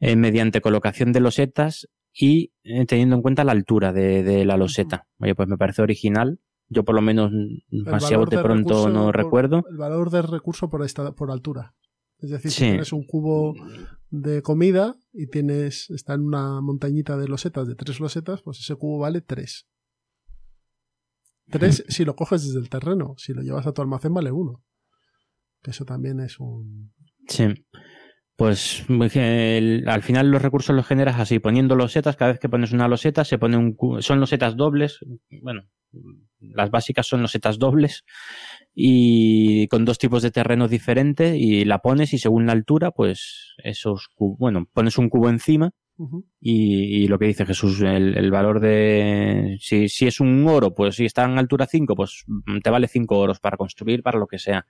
eh, mediante colocación de losetas y eh, teniendo en cuenta la altura de, de la loseta. Oye, pues me parece original. Yo por lo menos mm, valor bote de pronto recurso no por- recuerdo. El valor del recurso por, esta, por altura. Es decir, si tienes un cubo de comida y tienes está en una montañita de losetas, de tres losetas, pues ese cubo vale tres. Tres si lo coges desde el terreno. Si lo llevas a tu almacén vale uno. Que eso también es un... Sí. Pues el- al final los recursos los generas así, poniendo losetas. Cada vez que pones una loseta, se pone un son losetas dobles. Bueno, las básicas son losetas dobles y con dos tipos de terreno diferentes y la pones y según la altura, pues esos bueno, pones un cubo encima. Y, y lo que dice Jesús, el, el valor de. Si, si es un oro, pues si está en altura 5, pues mm, te vale 5 oros para construir, para lo que sea.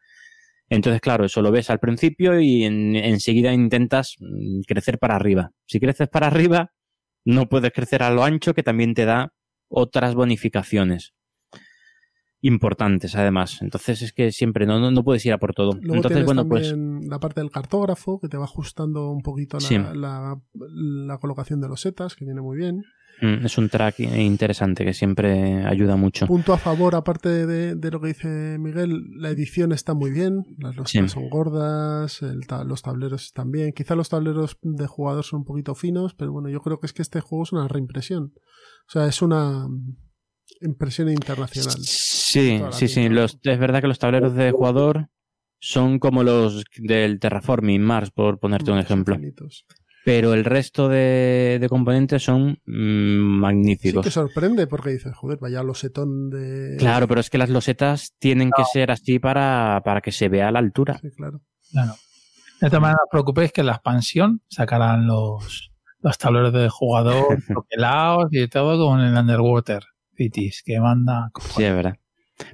Entonces, claro, eso lo ves al principio y en- enseguida intentas mm, crecer para arriba. Si creces para arriba, no puedes crecer a lo ancho, que también te da otras bonificaciones importantes, además. Entonces, es que siempre no, no, no puedes ir a por todo. Luego Entonces, bueno, pues. la parte del cartógrafo que te va ajustando un poquito la, Sí. la- la colocación de los setas, que viene muy bien. Mm, Es un track interesante que siempre ayuda mucho. Punto a favor, aparte de, de lo que dice Miguel, la edición está muy bien, las losetas Sí. son gordas, el los tableros están bien. Quizá los tableros de jugador son un poquito finos, pero bueno, yo creo que es que este juego es una reimpresión. O sea, es una mm, impresión internacional. Sí, sí, sí. Los, es verdad que los tableros de jugador son como los del Terraforming Mars, por ponerte un ejemplo. Pero el resto de, de componentes son mm, Sí magníficos. que sorprende porque dices, joder, vaya losetón de... Claro, pero es que las losetas tienen que ser así para, para que se vea a la altura. Sí, claro. Claro. De todas maneras, no os preocupéis que en la expansión sacarán los, los tableros de jugador troquelados y todo como en el Underwater Cities, que manda. Sí, es verdad.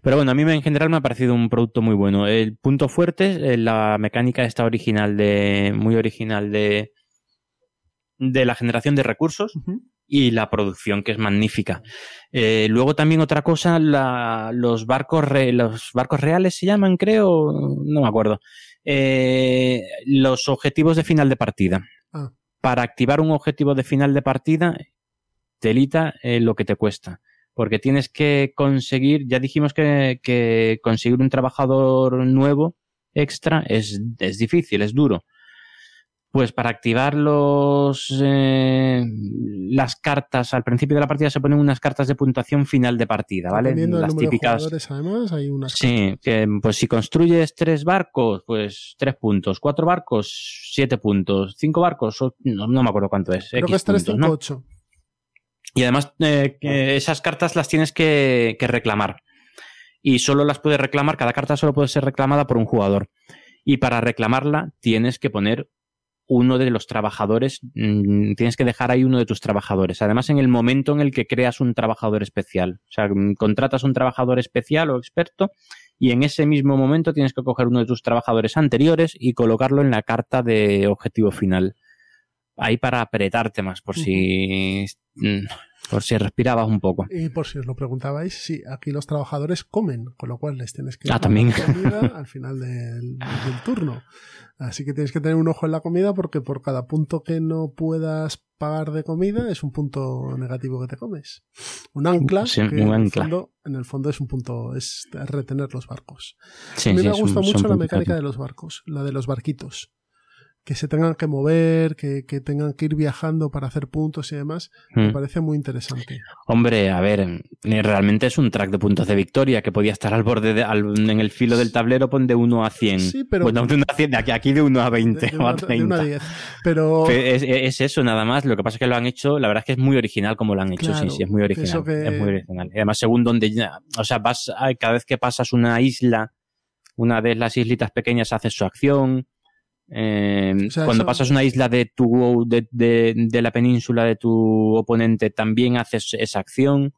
Pero bueno, a mí en general me ha parecido un producto muy bueno. El punto fuerte es la mecánica esta original de, muy original de, de la generación de recursos y la producción, que es magnífica. Eh, luego también otra cosa, la- los barcos re- los barcos reales se llaman, creo, no me acuerdo. Eh, los objetivos de final de partida. Ah. Para activar un objetivo de final de partida, telita eh, lo que te cuesta. Porque tienes que conseguir, ya dijimos que, que conseguir un trabajador nuevo extra es, es difícil, es duro. Pues para activar los, eh, las cartas, al principio de la partida se ponen unas cartas de puntuación final de partida, ¿vale? Dependiendo del Las de típicas. jugadores, además, hay unas Sí, que pues si construyes tres barcos, pues tres puntos, cuatro barcos, siete puntos, cinco barcos, no, no me acuerdo cuánto es. Creo X que es 3, puntos, 5, ¿no? 8. Y además eh, esas cartas las tienes que, que reclamar. Y solo las puedes reclamar, cada carta solo puede ser reclamada por un jugador. Y para reclamarla tienes que poner uno de los trabajadores, mm, tienes que dejar ahí uno de tus trabajadores. Además, en el momento en el que creas un trabajador especial. O sea, mm, contratas un trabajador especial o experto y en ese mismo momento tienes que coger uno de tus trabajadores anteriores y colocarlo en la carta de objetivo final. Ahí para apretarte más, por si, mm, por si respirabas un poco. Y por si os lo preguntabais, sí, aquí los trabajadores comen, con lo cual les tienes que Ah, dar también. comida al final del, del turno. Así que tienes que tener un ojo en la comida porque por cada punto que no puedas pagar de comida es un punto negativo que te comes. Un ancla, Sí, que un en, el ancla. fondo, en el fondo es un punto, es retener los barcos. Sí, a mí sí, me gusta mucho la mecánica de los barcos, la de los barquitos. Que se tengan que mover, que, que tengan que ir viajando para hacer puntos y demás, me Mm. parece muy interesante. Hombre, a ver, eh, realmente es un track de puntos de victoria que podía estar al borde, de- al- en el filo del tablero, pon de 1 a 100. Sí, pero- Bueno, de 1 a 100, de aquí, de 1 a 20 De, de o a una, de 30. una a 10. Pero Es, es eso nada más. Lo que pasa es que lo han hecho, la verdad es que es muy original como lo han hecho. Claro, sí, sí, es muy original. que- Es muy original. Y además, según donde ya, o sea, vas, cada vez que pasas una isla, una de las islitas pequeñas haces su acción. Eh, O sea, cuando eso- pasas una isla de tu, de, de- de la península de tu oponente, también haces esa acción.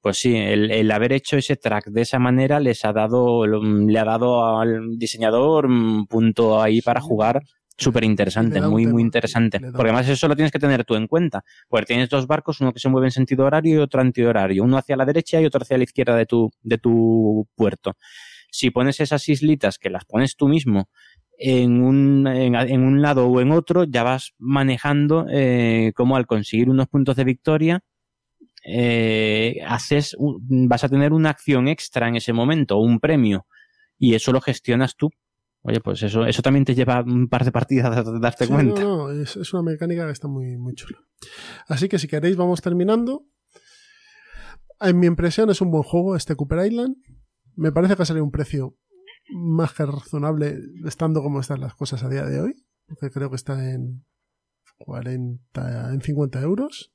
Pues sí, el, el haber hecho ese track de esa manera les ha dado, le ha dado al diseñador un punto ahí para jugar súper interesante, muy, muy interesante. Porque además eso lo tienes que tener tú en cuenta. Porque tienes dos barcos, uno que se mueve en sentido horario y otro antihorario. Uno hacia la derecha y otro hacia la izquierda de tu, de tu puerto. Si pones esas islitas que las pones tú mismo en un, en, en un lado o en otro, ya vas manejando eh, cómo al conseguir unos puntos de victoria, eh, haces, vas a tener una acción extra en ese momento, un premio, y eso lo gestionas tú. Oye, pues eso, eso también te lleva un par de partidas a darte Sí, cuenta. No, no, es, es una mecánica que está muy, muy chula. Así que si queréis, vamos terminando. En mi impresión es un buen juego este Cooper Island. Me parece que ha salido un precio más que razonable estando como están las cosas a día de hoy. Porque creo que está en 40, en 50 euros.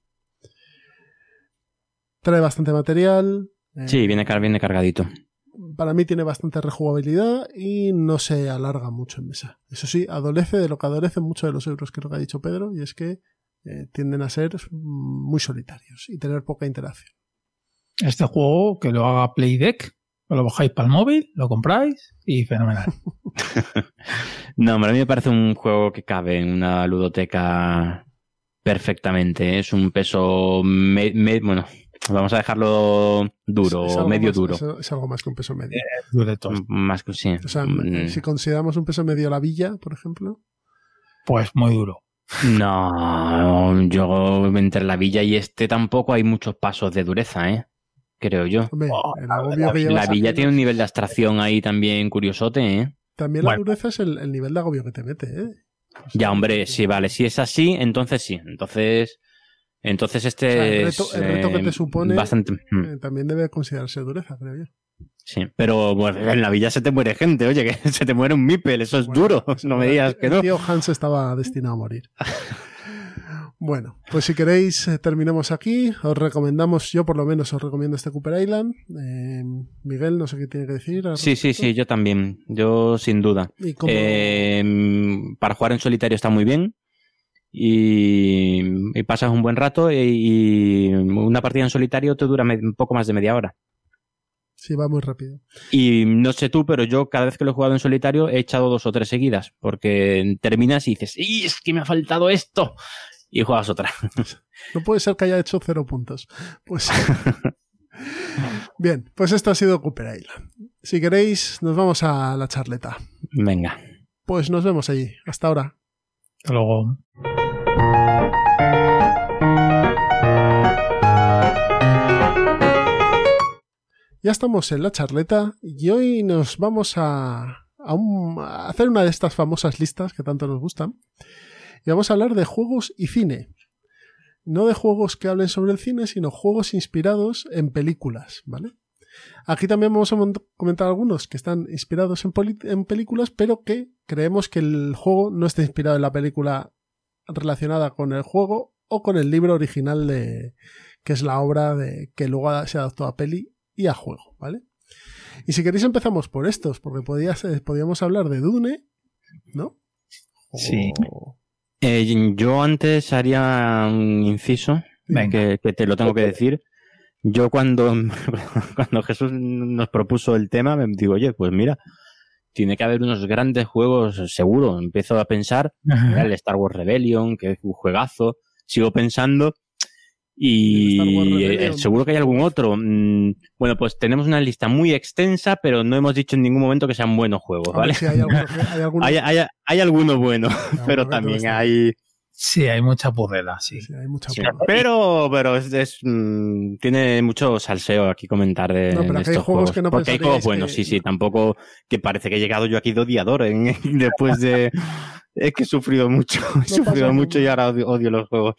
Trae bastante material. eh, Sí, viene, car- viene cargadito. para mí tiene bastante rejugabilidad y no se alarga mucho en mesa. Eso sí, adolece de lo que adolecen mucho de los euros, que es lo que ha dicho Pedro, y es que eh, tienden a ser muy solitarios y tener poca interacción. Este juego que lo haga Playdeck, lo bajáis para el móvil, lo compráis y fenomenal. no, pero a mí me parece un juego que cabe en una ludoteca perfectamente. Es un peso, me- me- bueno, vamos a dejarlo duro, Es medio más- duro. Es, es algo más que un peso medio. Dure todo. Más que sí. O sea, Mm, si consideramos un peso medio la villa, por ejemplo, Pues muy duro. No, yo entre la villa y este tampoco hay muchos pasos de dureza, ¿eh? Creo yo. hombre, Oh, el la- agobio la- que llevas La villa tiene un nivel de abstracción ahí también curiosote, ¿eh? También la Bueno. dureza es el, el nivel de agobio que te mete, ¿eh? O sea, Ya, hombre, sí, vale. Si es así, entonces sí. Entonces, entonces este O sea, el reto- es el reto que eh, te supone- bastante. mm, eh, también debe considerarse dureza, creo yo. Sí, pero bueno, en la villa se te muere gente, oye, que se te muere un mipel, eso es Bueno, duro. No me digas que el no. tío Hans estaba destinado a morir. Bueno, pues si queréis, eh, terminamos aquí. Os recomendamos, yo por lo menos os recomiendo este Cooper Island. Eh, Miguel, no sé qué tiene que decir. Sí, sí, sí, yo también. Yo sin duda. Eh, para jugar en solitario está muy bien. Y, y pasas un buen rato y, y una partida en solitario te dura un poco más de media hora. Sí, va muy rápido. Y no sé tú, pero yo cada vez que lo he jugado en solitario he echado dos o tres seguidas, porque terminas y dices, ¡y es que me ha faltado esto! Y juegas otra. No puede ser que haya hecho cero puntos. Pues. Bien, pues esto ha sido Cooper Island. Si queréis, nos vamos a la charleta. Venga. Pues nos vemos allí. Hasta ahora. Hasta luego. Ya estamos en la charleta y hoy nos vamos a, a un- a hacer una de estas famosas listas que tanto nos gustan. Y vamos a hablar de juegos y cine. No de juegos que hablen sobre el cine, sino juegos inspirados en películas, ¿vale? Aquí también vamos a comentar algunos que están inspirados en, películas, pero que creemos que el juego no está inspirado en la película relacionada con el juego o con el libro original de que es la obra de que luego se adaptó a peli y a juego, ¿vale? Y si queréis empezamos por estos, porque podía ser- podíamos hablar de Dune, ¿no? Sí. Eh, yo antes haría un inciso, Venga. que, que te lo tengo que decir. Yo cuando, cuando Jesús nos propuso el tema, me digo, oye, pues mira, tiene que haber unos grandes juegos, seguro. Empiezo a pensar, Mira, el Star Wars Rebellion, que es un juegazo. Sigo pensando y eh, seguro que hay algún otro. Mm, Bueno, pues tenemos una lista muy extensa, pero no hemos dicho en ningún momento que sean buenos juegos, ¿vale? si hay alguno, que- hay alguno- Hay, hay, hay alguno bueno, alguno pero también hay... Sí, hay mucha purrela, sí. Sí, hay mucha Sí. Pero, pero es, es, mm, tiene mucho salseo aquí comentar de, No, pero de aquí hay estos juegos que no Porque hay juegos buenos, que- sí, sí. Tampoco que parece que he llegado yo aquí de odiador en- después de... es que he sufrido mucho, he pasa sufrido mucho y ahora odio, odio los juegos.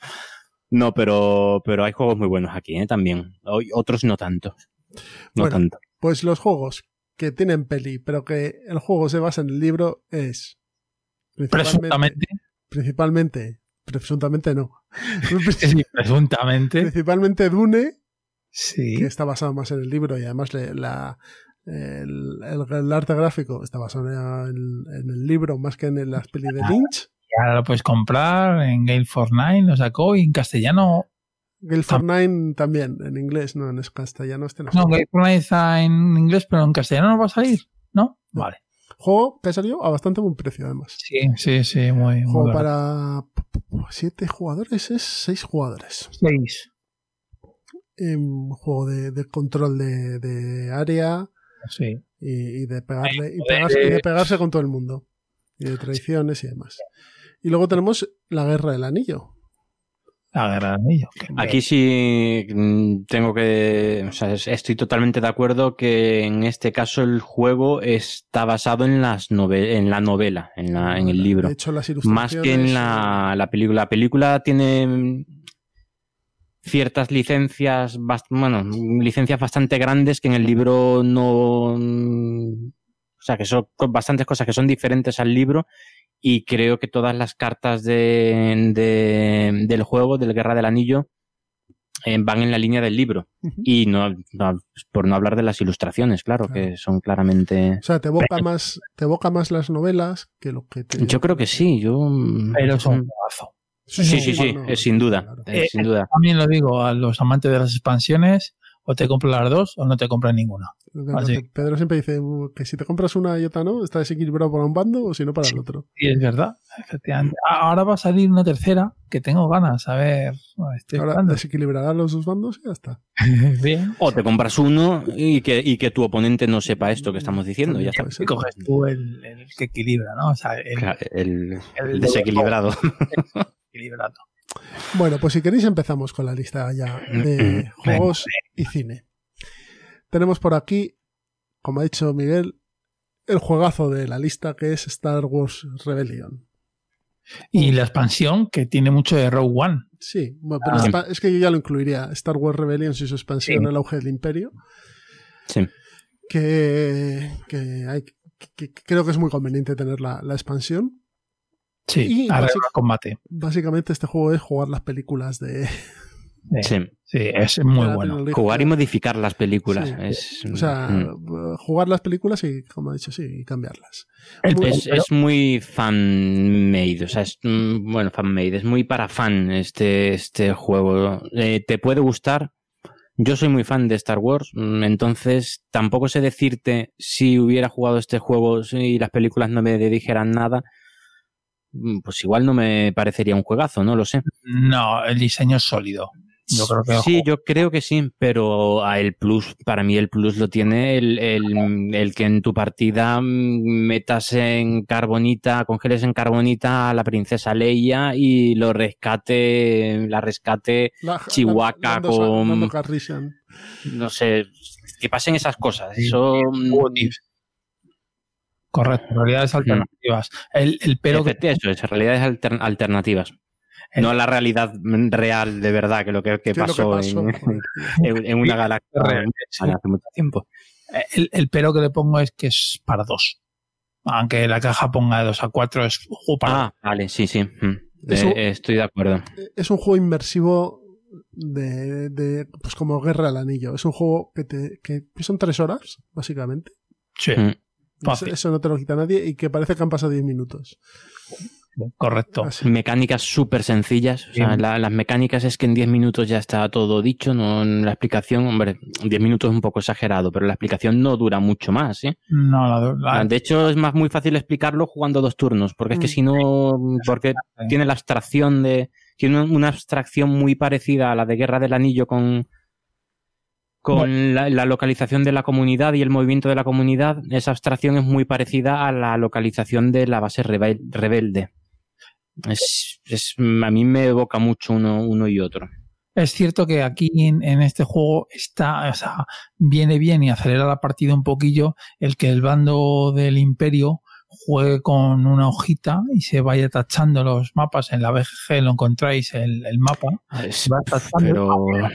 No, pero, pero hay juegos muy buenos aquí, ¿eh? También. Hoy- Otros no tanto. No Bueno. tanto. Pues los juegos que tienen peli, pero que el juego se basa en el libro es Presuntamente. principalmente, presuntamente no. Sí, presuntamente. principalmente Dune, Sí. que está basado más en el libro y además le- la, el, el- el arte gráfico está basado en, en el libro más que en las pelis de Lynch. Y ahora lo puedes comprar en Gale for Nine, lo sacó y en castellano. Gale for Nine también, en inglés, no en castellano. Este no. No, Gale for Nine está en inglés, pero en castellano no va a salir, ¿no? No. Vale. Juego que ha salido a bastante buen precio, además. Sí, sí, sí, muy, muy Juego para siete jugadores es seis jugadores. Seis. Un juego de, de control de, de área Sí. y, y de pegarle, y, pegarse, y de pegarse con todo el mundo. Y de traiciones y demás. Y luego tenemos la guerra del anillo. La guerra del anillo. Aquí sí mm, tengo que. O sea, es- estoy totalmente de acuerdo que en este caso el juego está basado en las nove- en la novela, en, la, en el libro. De hecho, las Más que en ilustraciones, la, la película. La película tiene ciertas licencias, bueno, licencias bastante grandes que en el libro no. O sea, que son bastantes cosas que son diferentes al libro y creo que todas las cartas de, de- del juego, del Guerra del Anillo, eh, van en la línea del libro. Y no, no- por no hablar de las ilustraciones, claro, Claro. que son claramente... O sea, te evoca más, te evoca más las novelas que lo que te. Yo creo que sí, yo... Pero es un. Sí, sí, sí, no, es sin duda. claro. es sin duda. También lo digo a los amantes de las expansiones, o te compras las dos o no te compras ninguna. Así. Pedro siempre dice uh, que si te compras una y otra no, está desequilibrado para un bando o si no para el otro. Y es verdad, efectivamente. Ahora va a salir una tercera que tengo ganas, a ver. Estoy Ahora jugando. desequilibrará los dos bandos y ya está. Bien. O te compras uno y que, y que tu oponente no sepa esto que estamos diciendo. y Ya está. Y coges tú el, el que equilibra, ¿no? O sea, el, Claro, El, el el desequilibrado. Bueno, pues si queréis empezamos con la lista ya de juegos y cine. Tenemos por aquí, como ha dicho Miguel, el juegazo de la lista que es Star Wars Rebellion. Y la expansión que tiene mucho de Rogue One. Sí, bueno, pero Ah. es que yo ya lo incluiría. Star Wars Rebellion y su expansión, Sí. El auge del imperio, Sí. que, que, hay, que- que creo que es muy conveniente tener la, la expansión. Sí, básic- combate. Básicamente este juego es jugar las películas de... Sí, Sí. es muy bueno. Jugar y modificar las películas. Sí. Es, O sea, mm. jugar las películas y, como he dicho, sí, cambiarlas. El- Muy- Es, es muy fan-made, o sea, es, mm, bueno, fan-made, es muy para fan este, este juego. Eh, ¿Te puede gustar? Yo soy muy fan de Star Wars, mm, entonces tampoco sé decirte si hubiera jugado este juego y las películas no me dijeran nada, pues igual no me parecería un juegazo, no lo sé. No, el diseño es sólido. Yo creo que Sí, yo creo que sí, pero a el plus, para mí el plus lo tiene el, el, el que en tu partida mm, metas en carbonita, congeles en carbonita a la princesa Leia y lo rescate, la rescate, La- Chihuahua con- no sé, que pasen esas cosas. Eso, mm, Correcto, realidades alternativas. El, el pero que eso es, realidades alter- alternativas. El- No la realidad real de verdad, que lo que, que ¿Qué es lo pasó, pasó? en, Joder, en- en una galaxia Real, sí. hace mucho tiempo. el, el pero que le pongo es que es para dos. Aunque la caja ponga de 2 a 4 es juego para Ah, vale, sí, sí. mm. Eso- Eh, estoy de acuerdo. Es un juego inmersivo de, de, pues como Guerra al Anillo. Es un juego que, te, que son tres horas, básicamente. Sí, Mm. Fácil. Eso, eso no te lo quita nadie y que parece que han pasado 10 minutos. correcto. Así. Mecánicas súper sencillas. O sea, la- las mecánicas es que en 10 minutos ya está todo dicho. No, en la explicación, hombre, 10 minutos es un poco exagerado, pero la explicación no dura mucho más. ¿eh? No, la, la- De hecho, es más muy fácil explicarlo jugando dos turnos, porque es que Mm. si no, porque tiene la abstracción de. Tiene una abstracción muy parecida a la de Guerra del Anillo con. Con la, la localización de la comunidad y el movimiento de la comunidad, esa abstracción es muy parecida a la localización de la base rebel- rebelde. Es, es- a mí me evoca mucho uno, uno y otro. Es cierto que aquí en, en este juego está, o sea, viene bien y acelera la partida un poquillo el que el bando del imperio juegue con una hojita y se vaya tachando los mapas. En la BGG lo encontráis el, el mapa. Es- Va tachando. pero.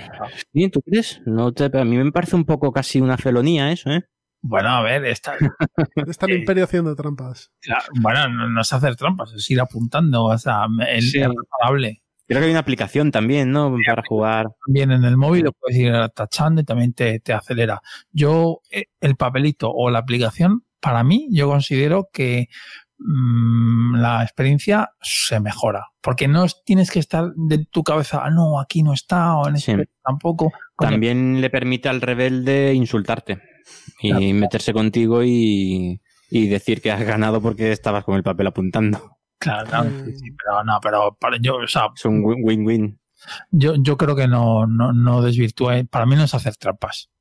¿Sí, ¿Tú crees? No te, a mí me parece un poco casi una felonía eso, ¿eh? Bueno, a ver, está, Está el. Imperio haciendo trampas. bueno, no, no es hacer trampas, es ir apuntando. O sea, el, Sí. es razonable. Creo que hay una aplicación también, ¿no? Para jugar. También en el móvil lo puedes ir tachando y también te, te acelera. Yo, eh, el papelito o la aplicación, para mí, yo considero que mm, la experiencia se mejora. Porque no es- tienes que estar de tu cabeza, "Ah, no, aquí no está, o en Sí. este tampoco. También le permite al rebelde insultarte y Claro. meterse contigo y, y decir que has ganado porque estabas con el papel apuntando. Claro, claro, sí, sí, pero no, pero para yo, o sea, Es un win- win-win. yo, yo creo que no, no, no desvirtúa. Para mí no es hacer trampas.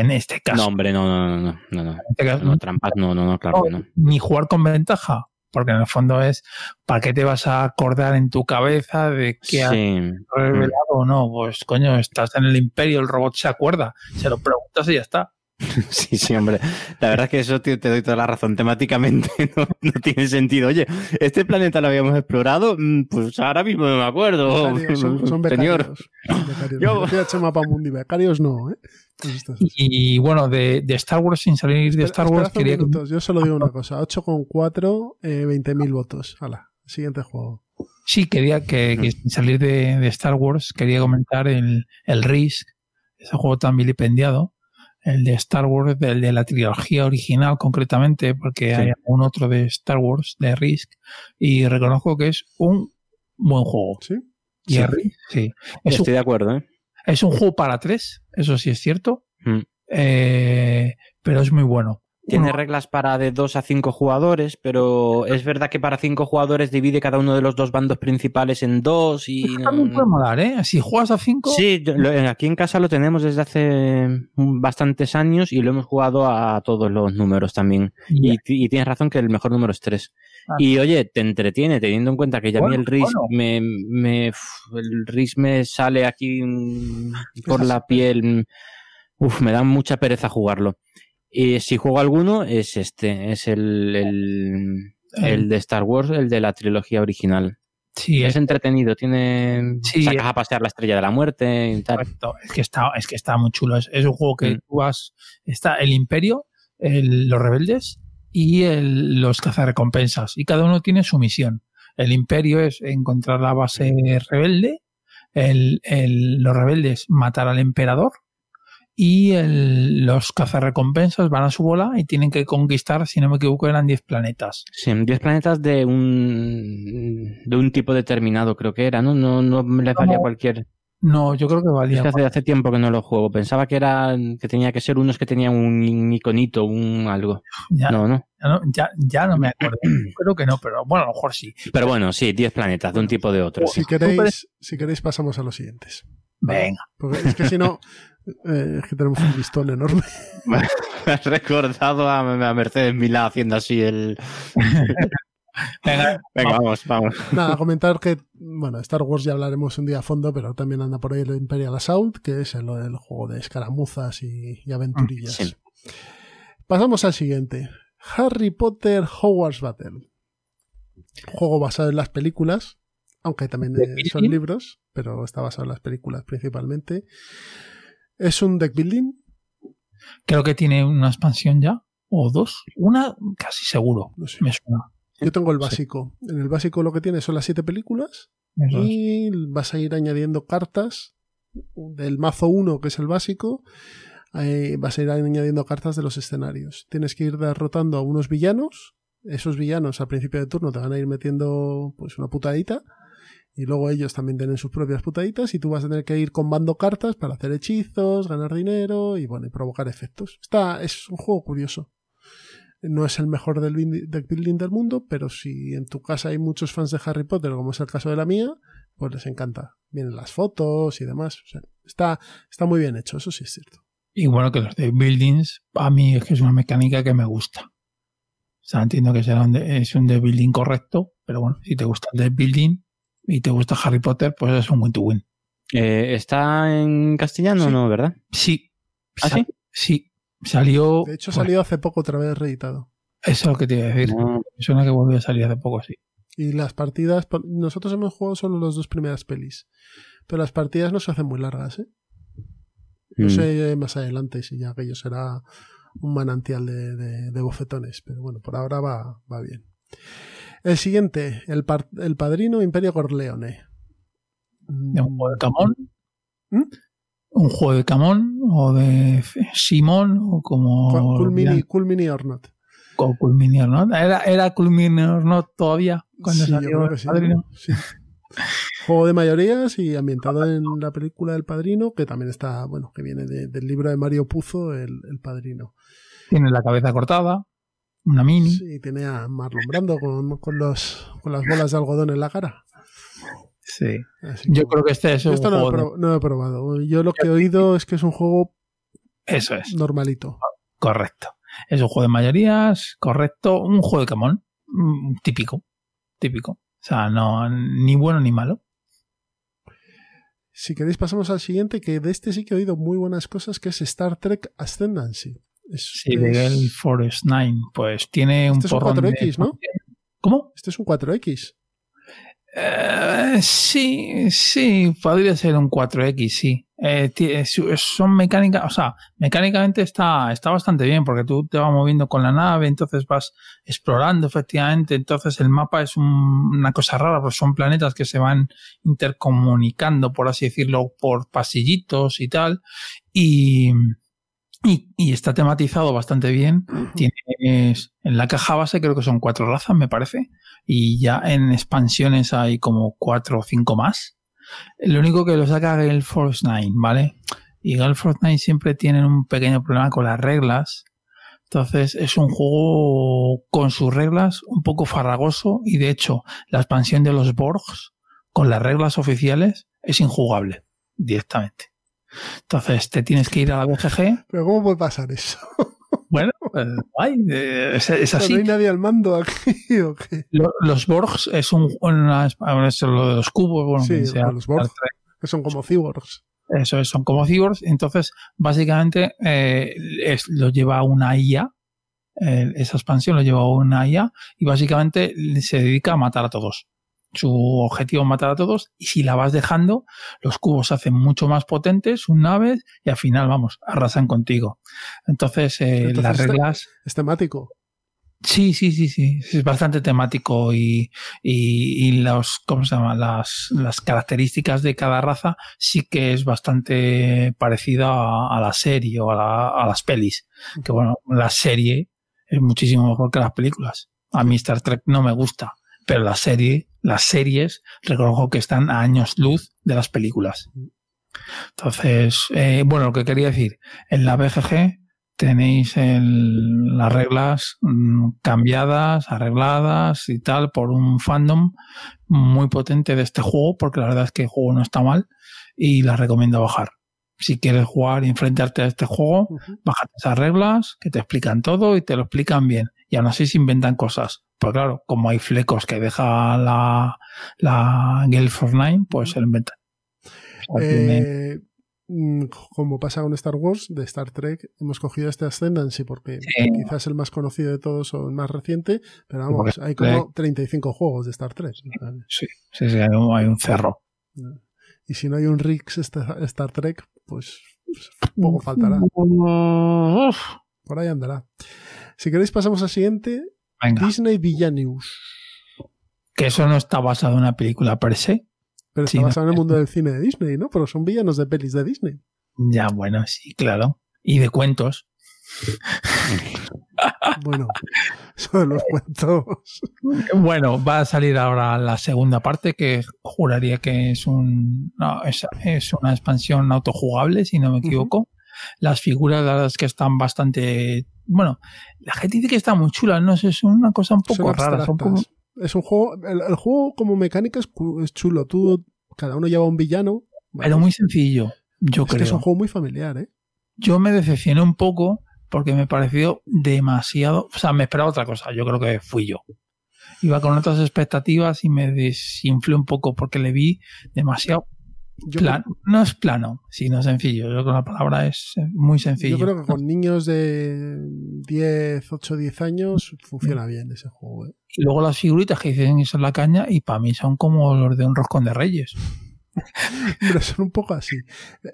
En este caso. No, hombre, no, no, no, no, no. En este caso, No, trampas, no, no, no, claro que no. ni jugar con ventaja, porque en el fondo es ¿para qué te vas a acordar en tu cabeza de que has Sí, revelado o no? Pues coño, estás en el imperio, el robot se acuerda, se lo preguntas y ya está. sí, sí, hombre. La verdad es que eso te, te doy toda la razón. Temáticamente no, no tiene sentido. Oye, ¿este planeta lo habíamos explorado? Mm, Pues ahora mismo no me acuerdo. Becarios, son, son becarios. Becarios. Yo- Me decía Chema Pamundi, becarios no, ¿eh? Pues. Y, bueno, de, de Star Wars, sin salir de Star Wars, quería que- minuto, Yo solo digo una cosa. 8,4, eh, 20.000 votos. Hala, siguiente juego. sí, quería que, que sin salir de, de Star Wars, quería comentar el, el Risk, ese juego tan vilipendiado, el de Star Wars, el de la trilogía original concretamente, porque Sí. hay un otro de Star Wars, de Risk, y reconozco que es un buen juego. ¿Sí? Jerry, sí. Es un, Estoy de acuerdo, ¿eh? es un juego para tres, eso sí es cierto, Mm. eh, pero es muy bueno. Tiene reglas para de 2 a 5 jugadores, pero es verdad que para 5 jugadores divide cada uno de los dos bandos principales en dos y... También puede molar, ¿eh? Si juegas a cinco, Sí, yo- lo- aquí en casa lo tenemos desde hace mm, bastantes años y lo hemos jugado a todos los números también. Y, ti- y tienes razón que el mejor número es 3. Ah. Y oye, te entretiene teniendo en cuenta que ya a mí Bueno, el RIS bueno. me, me, el RIS me sale aquí mm, por la piel. mm, Uf, me da mucha pereza jugarlo. Y si juego alguno es este, es el, el, el de Star Wars, el de la trilogía original. sí, Es es entretenido, tiene Sí, sacas es- a pasear la estrella de la muerte y tal. correcto. Es que está, es que está muy chulo. Es, es un juego que Mm. tú vas, está el Imperio, el- los rebeldes y el- los cazarrecompensas. Y cada uno tiene su misión. El Imperio es encontrar la base rebelde, el, el- los rebeldes matar al emperador y el- los cazarrecompensas van a su bola y tienen que conquistar, si no me equivoco, eran 10 planetas. Sí, 10 planetas de un de un tipo determinado, creo que era, ¿no? No, no me les valía No. cualquier. No, yo creo que Es valía. que hace, hace tiempo que no lo juego. Pensaba que era que tenía que ser unos que tenían un iconito, un algo. ya, No, no. ya no, ya, ya no me acuerdo. creo que no, pero bueno, a lo mejor sí. Pero bueno, sí, 10 planetas de un tipo de otro. sí. Si queréis, si queréis pasamos a los siguientes. Venga. Porque es que si no, eh, es que tenemos un listón enorme. Me has recordado a, a Mercedes Milá haciendo así el. Venga, Venga, vamos, vamos. Nada, comentar que, bueno, Star Wars ya hablaremos un día a fondo, pero también anda por ahí el Imperial Assault, que es el, el juego de escaramuzas y, y aventurillas. Sí. Pasamos al siguiente. Harry Potter Hogwarts Battle. Juego basado en las películas, aunque también ¿Deck eh, son libros, pero está basado en las películas principalmente. Es un deck building, creo que tiene una expansión ya, o dos, una casi seguro, no sé. me suena. Yo tengo el Sí. básico. En el básico lo que tiene son las siete películas Eso es. y vas a ir añadiendo cartas del mazo 1, que es el básico. eh, vas a ir añadiendo cartas de los escenarios. Tienes que ir derrotando a unos villanos. Esos villanos al principio de turno te van a ir metiendo pues una putadita. Y luego ellos también tienen sus propias putaditas. Y tú vas a tener que ir combando cartas para hacer hechizos, ganar dinero y bueno, y provocar efectos. Está, es un juego curioso. No es el mejor del deck building del mundo, pero si en tu casa hay muchos fans de Harry Potter, como es el caso de la mía, pues les encanta. Vienen las fotos y demás. Está, está muy bien hecho, eso sí es cierto. Y bueno, que los de buildings, a mí es que es una mecánica que me gusta. O sea, entiendo que será un de- es un de building correcto, pero bueno, si te gusta el de building y te gusta Harry Potter, pues es un win to win. Eh, ¿Está en castellano o Sí. no, verdad? Sí. ¿Ah, sí? Sí. Salió. De hecho, pues, salió hace poco otra vez reeditado. Eso es lo que te iba a decir. No. Me suena que volvió a salir hace poco, sí. Y las partidas, nosotros hemos jugado solo las dos primeras pelis. Pero las partidas no se hacen muy largas, ¿eh? No Mm. sé más adelante si ya aquello será un manantial de, de- de bofetones. Pero bueno, por ahora va, va bien. El siguiente, el, par- el padrino Imperio Corleone. Un juego de Camón. ¿Mm? Un juego de Camón o de Simón o como. Cool, Cool Mini, ya, Cool Mini or Not. o Cool Mini or Not. Era, era Cool Mini or Not todavía cuando Sí, salió el sí, Padrino. sí. Juego de mayorías y ambientado en la película El Padrino, que también está, bueno, que viene de- del libro de Mario Puzo, El, El Padrino. Tiene la cabeza cortada, una mini. Sí, tiene a Marlon Brando con, con, los, con las bolas de algodón en la cara. Sí. Así Yo que- creo que este es un esto no, he juego. de- no he probado. Yo lo que he oído es que es un juego Eso es, normalito. correcto. Es un juego de mayorías, correcto. Un juego de Camón. mm, Típico. Típico. O sea, no, ni bueno ni malo. Si queréis pasamos al siguiente, que de este sí que he oído muy buenas cosas, que es Star Trek Ascendancy. Es- Sí, de es- Gale Forest 9. Pues tiene un Este es un porrón 4X, de- ¿no? ¿Cómo? Este es un 4X. Eh, sí, sí, podría ser un 4X, sí. Eh, es- son mecánicas, o sea, mecánicamente está, está bastante bien porque tú te vas moviendo con la nave, entonces vas explorando efectivamente, entonces el mapa es un- una cosa rara, pues son planetas que se van intercomunicando, por así decirlo, por pasillitos y tal, y, Y, y está tematizado bastante bien. Tienes en la caja base creo que son cuatro razas, me parece. Y ya en expansiones hay como cuatro o cinco más. Lo único que lo saca Gale Force 9, ¿vale? Y Gale Force 9 siempre tienen un pequeño problema con las reglas. Entonces es un juego con sus reglas un poco farragoso y de hecho la expansión de los Borgs con las reglas oficiales es injugable directamente. Entonces te tienes que ir a la BGG. Pero ¿cómo puede pasar eso? Bueno, pues, ay, eh, es, es así. ¿No hay nadie al mando aquí o qué? Lo- Los Borgs es un una, eso lo de los cubos, bueno, Sí, sea- los Borg. Que son como cyborgs. Eso es, son como cyborgs. Entonces, básicamente, eh, es- lo lleva una IA. eh, esa expansión lo lleva una IA y básicamente se dedica a matar a todos. Su objetivo es matar a todos y si la vas dejando, los cubos se hacen mucho más potentes, sus naves, y al final, vamos, arrasan contigo. Entonces, eh, Entonces, las reglas... Es temático. Sí, sí, sí, sí. Es bastante temático y, y, y los, ¿cómo se llama? Las, las características de cada raza sí que es bastante parecida a, a la serie o a, la- a las pelis. Que bueno, la serie es muchísimo mejor que las películas. A mí Star Trek no me gusta, pero la serie, las series, reconozco que están a años luz de las películas. Entonces, eh, bueno, lo que quería decir, en la BGG tenéis el- las reglas mm, cambiadas, arregladas y tal por un fandom muy potente de este juego, porque la verdad es que el juego no está mal y la recomiendo bajar. Si quieres jugar y enfrentarte a este juego, Ujú. bájate esas reglas que te explican todo y te lo explican bien. Y aún así se inventan cosas. Pues claro, como hay flecos que deja la, la Gale Force pues se lo inventan. Eh, mm, como pasa con Star Wars, de Star Trek, hemos cogido este Ascendancy porque Sí. quizás el más conocido de todos o el más reciente, pero vamos, Porque hay como 35 juegos de Star Trek. sí, sí, sí, hay un- cerro. Y si no hay un Rix Star Trek, pues, pues poco faltará. Por ahí andará. Si queréis pasamos al siguiente, Venga, Disney Villanews. que eso no está basado en una película per se. Pero Sí, está no. basado en el mundo del cine de Disney, ¿no? Pero son villanos de pelis de Disney. Ya, bueno, sí, claro. Y de cuentos. Bueno, de los cuentos. Bueno, va a salir ahora la segunda parte que juraría que es un no, es, es una expansión autojugable, si no me equivoco. Las figuras, la verdad es que están bastante. Bueno, la gente dice que están muy chulas, no sé, es una cosa un Son poco rara. Son como, abstractas. Es un juego, el, el juego como mecánica es, chulo. Tú, cada uno lleva un villano. pero muy sencillo, yo es que creo. es un juego muy familiar, ¿eh? yo me decepcioné un poco porque me pareció demasiado, o sea, me esperaba otra cosa, yo creo que fui yo. Iba con otras expectativas y me desinflé un poco porque le vi demasiado Yo. No es plano, sino sencillo. Yo creo que la palabra es muy sencillo. yo creo que con niños de 10, 8, 10 años funciona bien ese juego. ¿eh? Y luego las figuritas que dicen que son la caña y para mí son como los de un roscón de reyes. Pero son un poco así.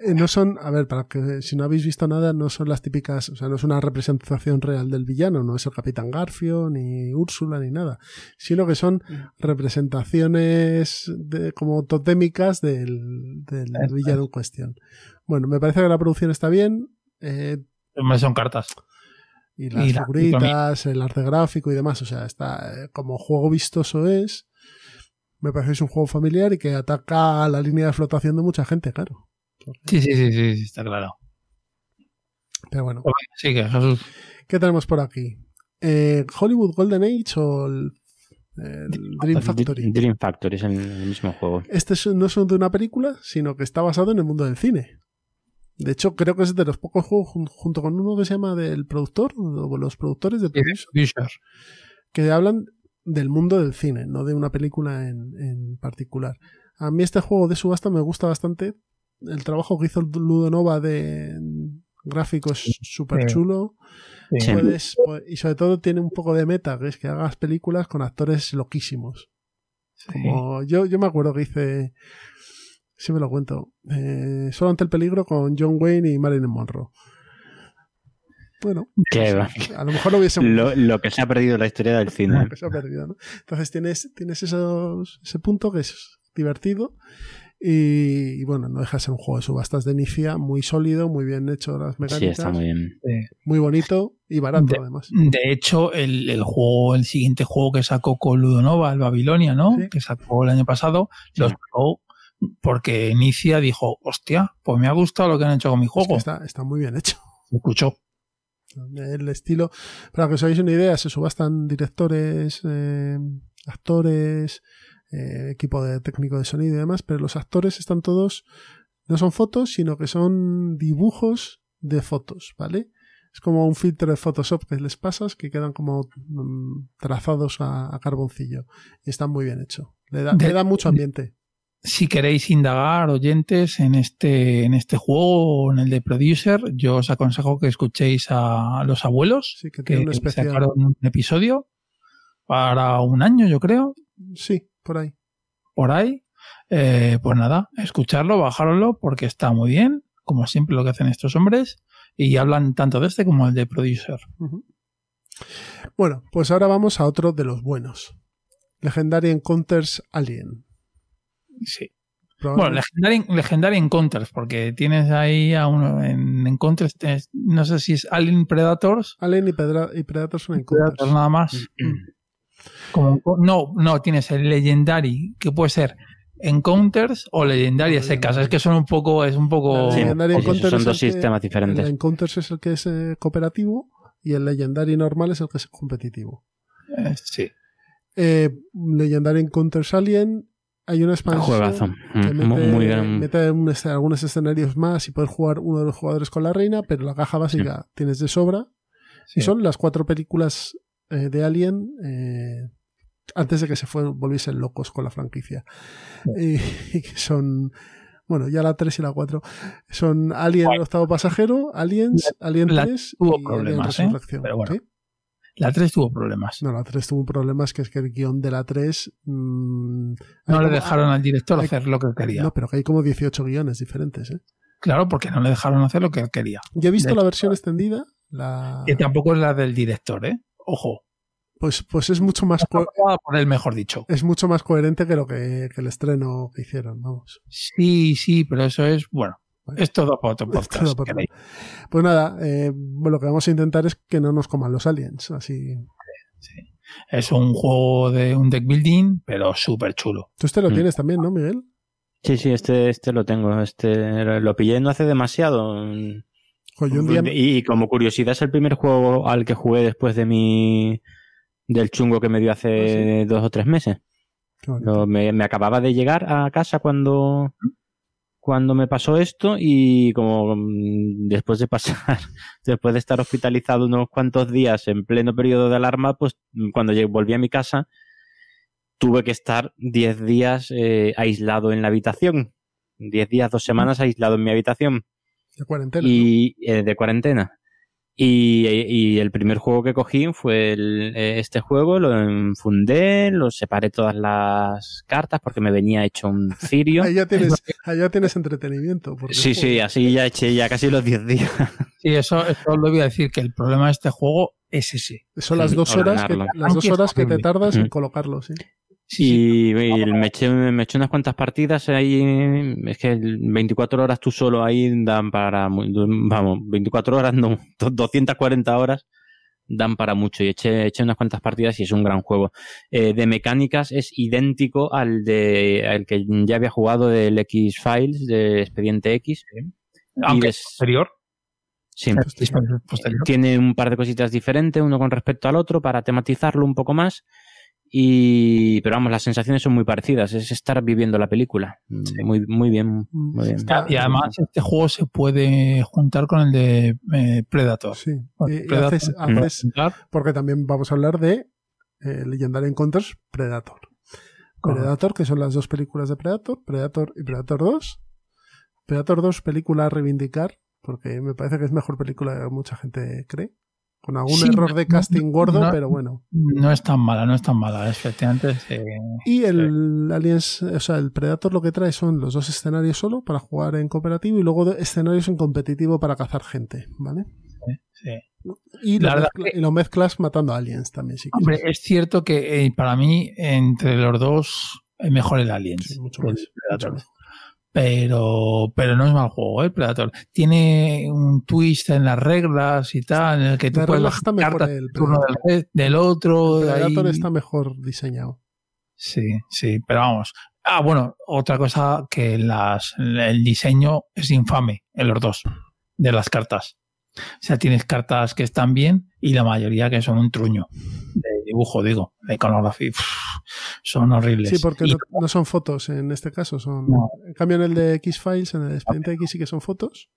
Eh, No son, a ver, para que si no habéis visto nada, no son las típicas, o sea, no es una representación real del villano, no es el Capitán Garfio, ni Úrsula, ni nada, sino que son representaciones de, como totémicas del, del villano en cuestión. Bueno, me parece que la producción está bien, eh, Son cartas. y las Y la- figuritas, el arte gráfico y demás, o sea, está eh, como juego vistoso es. Me parece que es un juego familiar y que ataca a la línea de flotación de mucha gente, claro. Sí, sí, sí, sí, sí, está claro. Pero bueno, Sí, que Jesús. ¿qué tenemos por aquí? Eh, ¿Hollywood Golden Age o el, el Dream Factory? Dream Factory es el, el mismo juego. Este es- no es de una película, sino que está basado en el mundo del cine. De hecho, creo que es de los pocos juegos jun- junto con uno que se llama del productor, o los productores de producer, que hablan del mundo del cine, no de una película en, en particular. A mí este juego de subasta me gusta bastante. El trabajo que hizo Ludonova de gráficos súper chulo. Sí. Puedes- pu- y sobre todo tiene un poco de meta, que es que hagas películas con actores loquísimos. Como yo, yo me acuerdo que hice, si me lo cuento, eh, Solo ante el peligro con John Wayne y Marilyn Monroe. Bueno, a lo mejor lo hubiese Lo, lo que se ha perdido en la historia del cine. que se ha perdido, ¿no? Entonces tienes, tienes esos, ese punto que es divertido Y, y bueno, no deja de ser un juego de subastas de inicia muy sólido, muy bien hecho las Sí, mecánicas, está muy bien. muy bonito y barato De- además. De hecho, el, el juego, el siguiente juego que sacó con Ludonova, el Babilonia, ¿no? Sí. Que sacó el año pasado, lo Sí. sacó porque Inicia dijo, hostia, pues me ha gustado lo que han hecho con mi Es que juego. está, está muy bien hecho. Se escuchó. El estilo, para que os hagáis una idea, se subastan directores, eh, actores, eh, equipo de técnico de sonido y demás, pero los actores están todos, no son fotos, sino que son dibujos de fotos, ¿vale? Es como un filtro de Photoshop que les pasas que quedan como mm, trazados a, a carboncillo. Y están muy bien hechos. Le da, De- le da mucho ambiente. Si queréis indagar, oyentes, en este, en este juego o en el de Producer, yo os aconsejo que escuchéis a los abuelos, Sí, que que un sacaron un episodio para un año, yo creo, Sí, por ahí. por ahí. Eh, pues nada, escucharlo, bajároslo, porque está muy bien, como siempre lo que hacen estos hombres, y hablan tanto de este como el de Producer. Bueno, pues ahora vamos a otro de los buenos. Legendary Encounters Alien. Sí. Bueno, Legendary, Legendary Encounters, porque tienes ahí a uno en Encounters, tienes- no sé si es Alien Predators, Alien y, Pedra- y Predator son Encounters. Predators nada más. Como- no, no, tienes el Legendary, que puede ser Encounters o Legendary a secas. Es que son un poco, es un poco... Sí, Legendary sí, sí, Encounters son dos el que- sistemas El diferentes. Encounters es el que es eh, cooperativo y el Legendary normal es el que es competitivo. eh, sí. Eh, Legendary Encounters Alien, hay una expansión Juegazo. que Mm, mete, Muy, muy bien. mete un algunos escenarios más y puedes jugar uno de los jugadores con la reina, pero la caja básica tienes de sobra. sí. Y son las cuatro películas eh, de Alien eh, antes de que se fue, volviesen locos con la franquicia. Y, y que son, bueno, ya la 3 y la 4. Son Alien el octavo pasajero, Aliens, Alien la 3 tuvo y Alien ¿eh? Resurrección. Pero bueno. La 3 tuvo problemas. No, la 3 tuvo un problema, es que, es que el guion de la 3... mm, No le dejaron al director hay- hacer lo que quería. No, pero que hay como 18 guiones diferentes. ¿eh? Claro, porque no le dejaron hacer lo que él quería. Yo he visto De la hecho, versión extendida, la... Que tampoco es la del director, ¿eh? Ojo. pues, pues es mucho más él, mejor dicho. es mucho más coherente que lo que, que el estreno que hicieron, vamos. Sí, sí, pero eso es, Bueno. Es todo para otro podcast. todo para-. Pues nada, eh, lo que vamos a intentar es que no nos coman los aliens, así. Es un juego de un deck building, pero súper chulo. Tú este lo Mm. tienes también, ¿no, Miguel? Sí, sí, este, este lo tengo. Este lo pillé no hace demasiado. Joder, yo un día... Y como curiosidad, es el primer juego al que jugué después de mi del chungo que me dio hace dos o tres meses. Me, me acababa de llegar a casa cuando, cuando me pasó esto y como mm, después de pasar, después de estar hospitalizado unos cuantos días en pleno periodo de alarma, pues mm, cuando volví a mi casa tuve que estar 10 días eh, aislado en la habitación. 10 días, dos semanas aislado en mi habitación De cuarentena. y eh, de cuarentena. Y, y el primer juego que cogí fue el- eh, este juego, lo enfundé, lo separé todas las cartas porque me venía hecho un cirio. Ahí ya tienes, ahí ya tienes entretenimiento. porque Sí, sí, así ya eché ya casi los 10 días. Sí, eso, eso lo voy a decir, que el problema de este juego es ese. Son las dos horas que, las dos horas que te Horrible. tardas en colocarlo, sí. Sí, Y, y me, eché, me eché unas cuantas partidas ahí. Es que el 24 horas tú solo ahí dan para. Vamos, 24 horas, no, 240 horas dan para mucho. Y eché, eché unas cuantas partidas y es un gran juego. Eh, de mecánicas es idéntico al de al que ya había jugado del X-Files, de Expediente X. Aunque Y es posterior. sí. posterior. Tiene un par de cositas diferentes, uno con respecto al otro, para tematizarlo un poco más. Y, pero vamos, las sensaciones son muy parecidas. Es estar viviendo la película. Muy, muy bien, muy bien. Está- Y además este juego se puede juntar con el de eh, Predator. Sí. Y Predator haces- haces- porque también vamos a hablar de eh, Legendary Encounters Predator. Predator, que son las dos películas de Predator, Predator y Predator 2. Predator 2, película a reivindicar, porque me parece que es mejor película que mucha gente cree. Con algún Sí, error de casting gordo, no- pero bueno. No es tan mala, no es tan mala. Efectivamente, Y el Aliens, o sea, el Predator lo que trae son los dos escenarios solo para jugar en cooperativo y luego escenarios en competitivo para cazar gente, ¿vale? sí. Y, lo, verdad mezcla- que- y lo mezclas matando aliens también, si Hombre, quieres. es cierto que eh, para mí, entre los dos, es mejor el Aliens. Sí, mucho que el más, Predator. mucho más. Pero, pero no es mal juego, ¿eh? Predator. Tiene un twist en las reglas y tal, en el que tú Las puedes bajar está mejor cartas el del turno del, del otro. El Predator ahí. está mejor diseñado. Sí, sí, pero vamos. Ah, bueno, otra cosa que las, el diseño es infame en los dos de las cartas. O sea, tienes cartas que están bien y la mayoría que son un truño de dibujo, digo, de iconografía. Uf, son horribles. Sí, porque Y- no, no son fotos en este caso. son No. En cambio, en el de X-Files, en el expediente X sí que son fotos,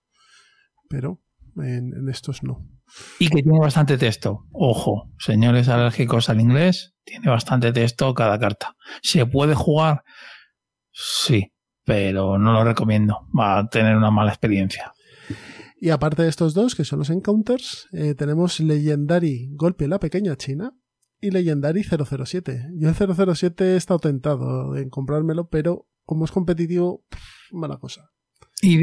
pero en, en estos no. Y que tiene bastante texto. Ojo, señores alérgicos al inglés, tiene bastante texto cada carta. ¿Se puede jugar? Sí, pero no lo recomiendo. Va a tener una mala experiencia. Y aparte de estos dos, que son los encounters, eh, tenemos Legendary Golpe en la Pequeña China y Legendary 007. Yo el 007 he estado tentado en comprármelo, pero como es competitivo, pff, mala cosa. Y,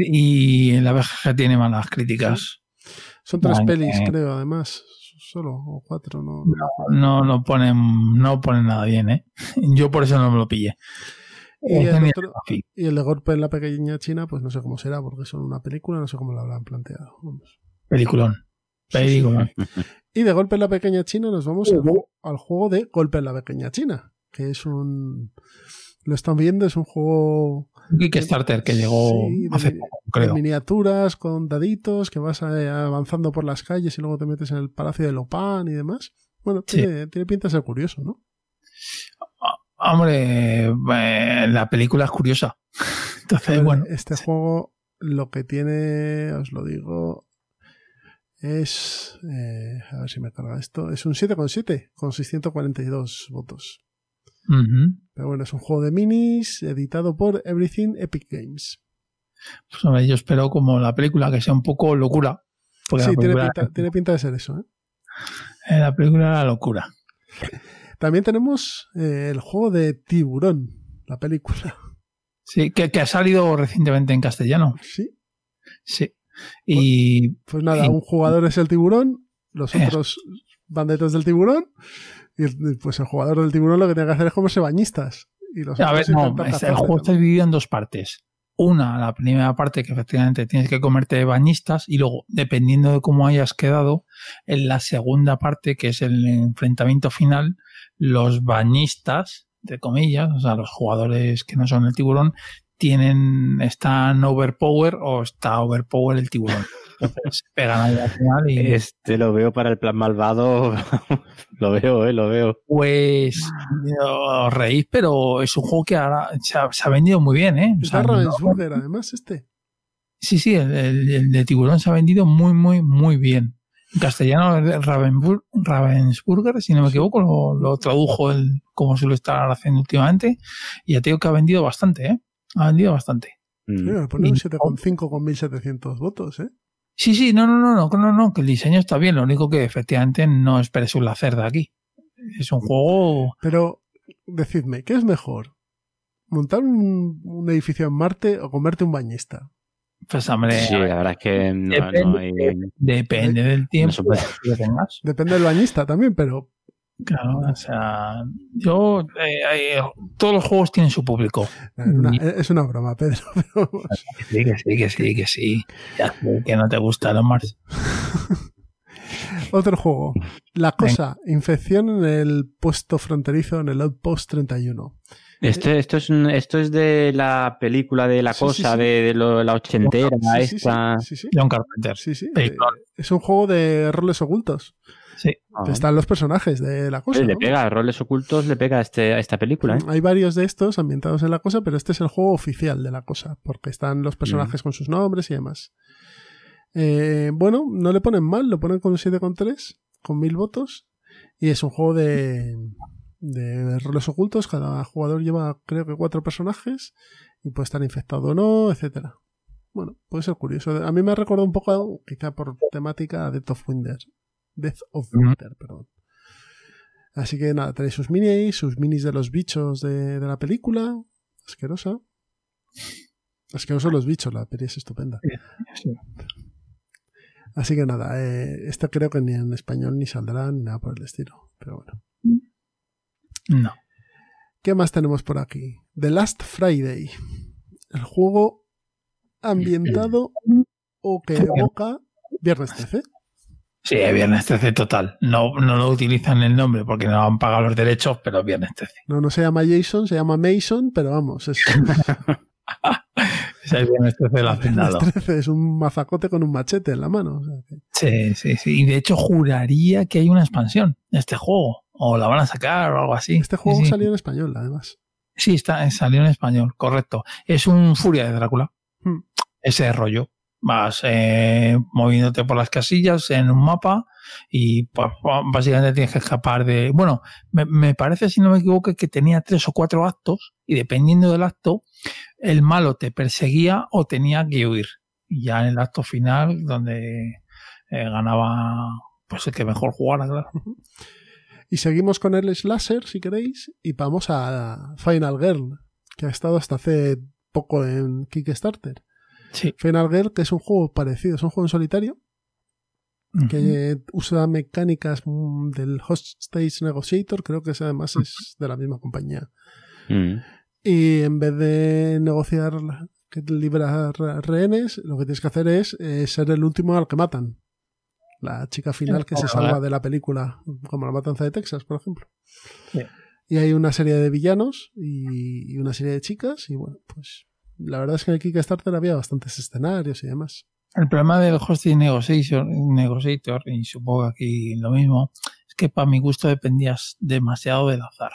y la BGG tiene malas críticas. Son tres pelis, creo, además. Solo, o cuatro, no. no. No ponen, no ponen nada bien, ¿eh? Yo por eso no me lo pillé. Y el otro- sí. Y el de golpe en la pequeña China, pues no sé cómo será, porque son una película, no sé cómo lo habrán planteado. Vamos. Peliculón. Y de golpe en la pequeña China nos vamos al, ju- al juego de golpe en la pequeña China, que es un... Lo están viendo, es un juego Kickstarter que llegó Sí, hace poco, creo. miniaturas con daditos, que vas eh, avanzando por las calles y luego te metes en el Palacio de Lopán y demás. Bueno, Sí. tiene, tiene pinta de ser curioso, ¿no? Hombre, eh, la película es curiosa. Entonces, bueno, Este juego lo que tiene, os lo digo, es... eh, a ver si me carga esto. Es un 7,7 con 642 votos. ujú. Pero bueno, es un juego de minis editado por Everything Epic Games. Pues, hombre, yo espero como la película que sea un poco locura. Porque Sí, la, tiene pinta, tiene pinta de ser eso. ¿eh? eh, la película era locura. También tenemos eh, el juego de Tiburón, la película. Sí, que, que ha salido recientemente en castellano. Sí. Sí. Y Pues nada, un jugador es el tiburón, los otros van detrás del tiburón, y pues el jugador del tiburón lo que tiene que hacer es comerse bañistas. Y los A ver, no, es- el juego está dividido en dos partes. Una, la primera parte que efectivamente tienes que comerte bañistas y luego, dependiendo de cómo hayas quedado, en la segunda parte, que es el enfrentamiento final, los bañistas, entre comillas, o sea, los jugadores que no son el tiburón, tienen, están overpower o está overpower el tiburón. Entonces pegan ahí al final y Este lo veo para el plan malvado. lo veo, eh, lo veo. pues os reís, pero es un juego que ahora se ha, se ha vendido muy bien, ¿eh? O sea, no- Ravensburger, además, este. Sí, sí, el, el- el de tiburón se ha vendido muy, muy, muy bien. En castellano, el de Ravensbur- Ravensburger, si no me equivoco, lo, lo tradujo el, como se lo está haciendo últimamente. Y ya te digo que ha vendido bastante, ¿eh? Ha vendido bastante. Mm. Mira, le pone un Y- 7,5 con 1700 votos, ¿eh? Sí, sí, no, no, no, no, no, no, que el diseño está bien. Lo único que efectivamente no esperes un lacer de aquí. Es un juego. Pero, decidme, ¿qué es mejor? ¿Montar un, un edificio en Marte o comerte un bañista? Pues, hombre, Sí, la verdad es que no, Depende. no hay. depende del tiempo que tengas. Depende del bañista también, pero Claro, o sea, yo. eh, eh, todos los juegos tienen su público. es una, Y- es una broma, Pedro. pero- sí, que sí, que sí, que sí. Ya sé que no te gusta los Mars. Otro juego. La cosa, infección en el puesto fronterizo, en el Outpost 31. Esto, esto, es, esto es de la película de la Sí, sí, cosa, sí. De, de lo- la ochentera, esta. sí, sí, sí. John Carpenter. Sí, sí. Eh, Es un juego de roles ocultos. Sí. Ah, Están los personajes de la cosa. le ¿no? pega, roles ocultos le pega a, este, a esta película, ¿eh? Hay varios de estos ambientados en la cosa, pero este es el juego oficial de la cosa, porque están los personajes con sus nombres y demás. Eh, bueno, no le ponen mal, lo ponen con un 7,3, con 1000 votos, y es un juego de, de roles ocultos. Cada jugador lleva, creo que, cuatro personajes, y puede estar infectado o no, etcétera. Bueno, puede ser curioso. A mí me ha recordado un poco, quizá por temática, a Death of Winter. Death of. Winter, perdón. Así que nada, tenéis sus minis, sus minis de los bichos de, de la película. Asquerosa. Asquerosos los bichos, la peli es estupenda. Sí. Así que nada, eh, esto creo que ni en español ni saldrá ni nada por el estilo. Pero bueno. No. ¿Qué más tenemos por aquí? The Last Friday. El juego ambientado o que evoca Viernes 13. Sí, Viernes 13 total. No, no lo utilizan el nombre porque no han pagado los derechos, pero Viernes 13. No, no se llama Jason, se llama Mason, pero vamos, es, Ese Viernes 13 lo hacen Viernes dado. 13 es un mazacote con un machete en la mano. o sea que- Sí, sí, sí. Y de hecho juraría que hay una expansión de este juego. O la van a sacar o algo así. Este juego Sí, sí. salió en español, además. Sí, está, salió en español, correcto. Es un Furia de Drácula. Hmm. Ese rollo. Vas eh, moviéndote por las casillas en un mapa y básicamente tienes que escapar de... Bueno, me, me parece, si no me equivoco, que tenía tres o cuatro actos y dependiendo del acto, el malo te perseguía o tenía que huir. Y ya en el acto final, donde eh, ganaba pues el que mejor jugara, claro. Y seguimos con el Slasher, si queréis, y vamos a Final Girl, que ha estado hasta hace poco en Kickstarter. Sí. Final Girl, que es un juego parecido, es un juego en solitario, que usa mecánicas mm, del Hostage Negotiator, creo que además es de la misma compañía. Mm. Y en vez de negociar que te libras rehenes, lo que tienes que hacer es eh, ser el último al que matan. La chica final que se Hola. salva de la película, como la matanza de Texas, por ejemplo. Sí. Y hay una serie de villanos y, y una serie de chicas. Y bueno, pues la verdad es que en el Kickstarter había bastantes escenarios y demás. El problema del hosting negotiator, negotiator, y supongo aquí lo mismo, es que para mi gusto dependías demasiado del azar.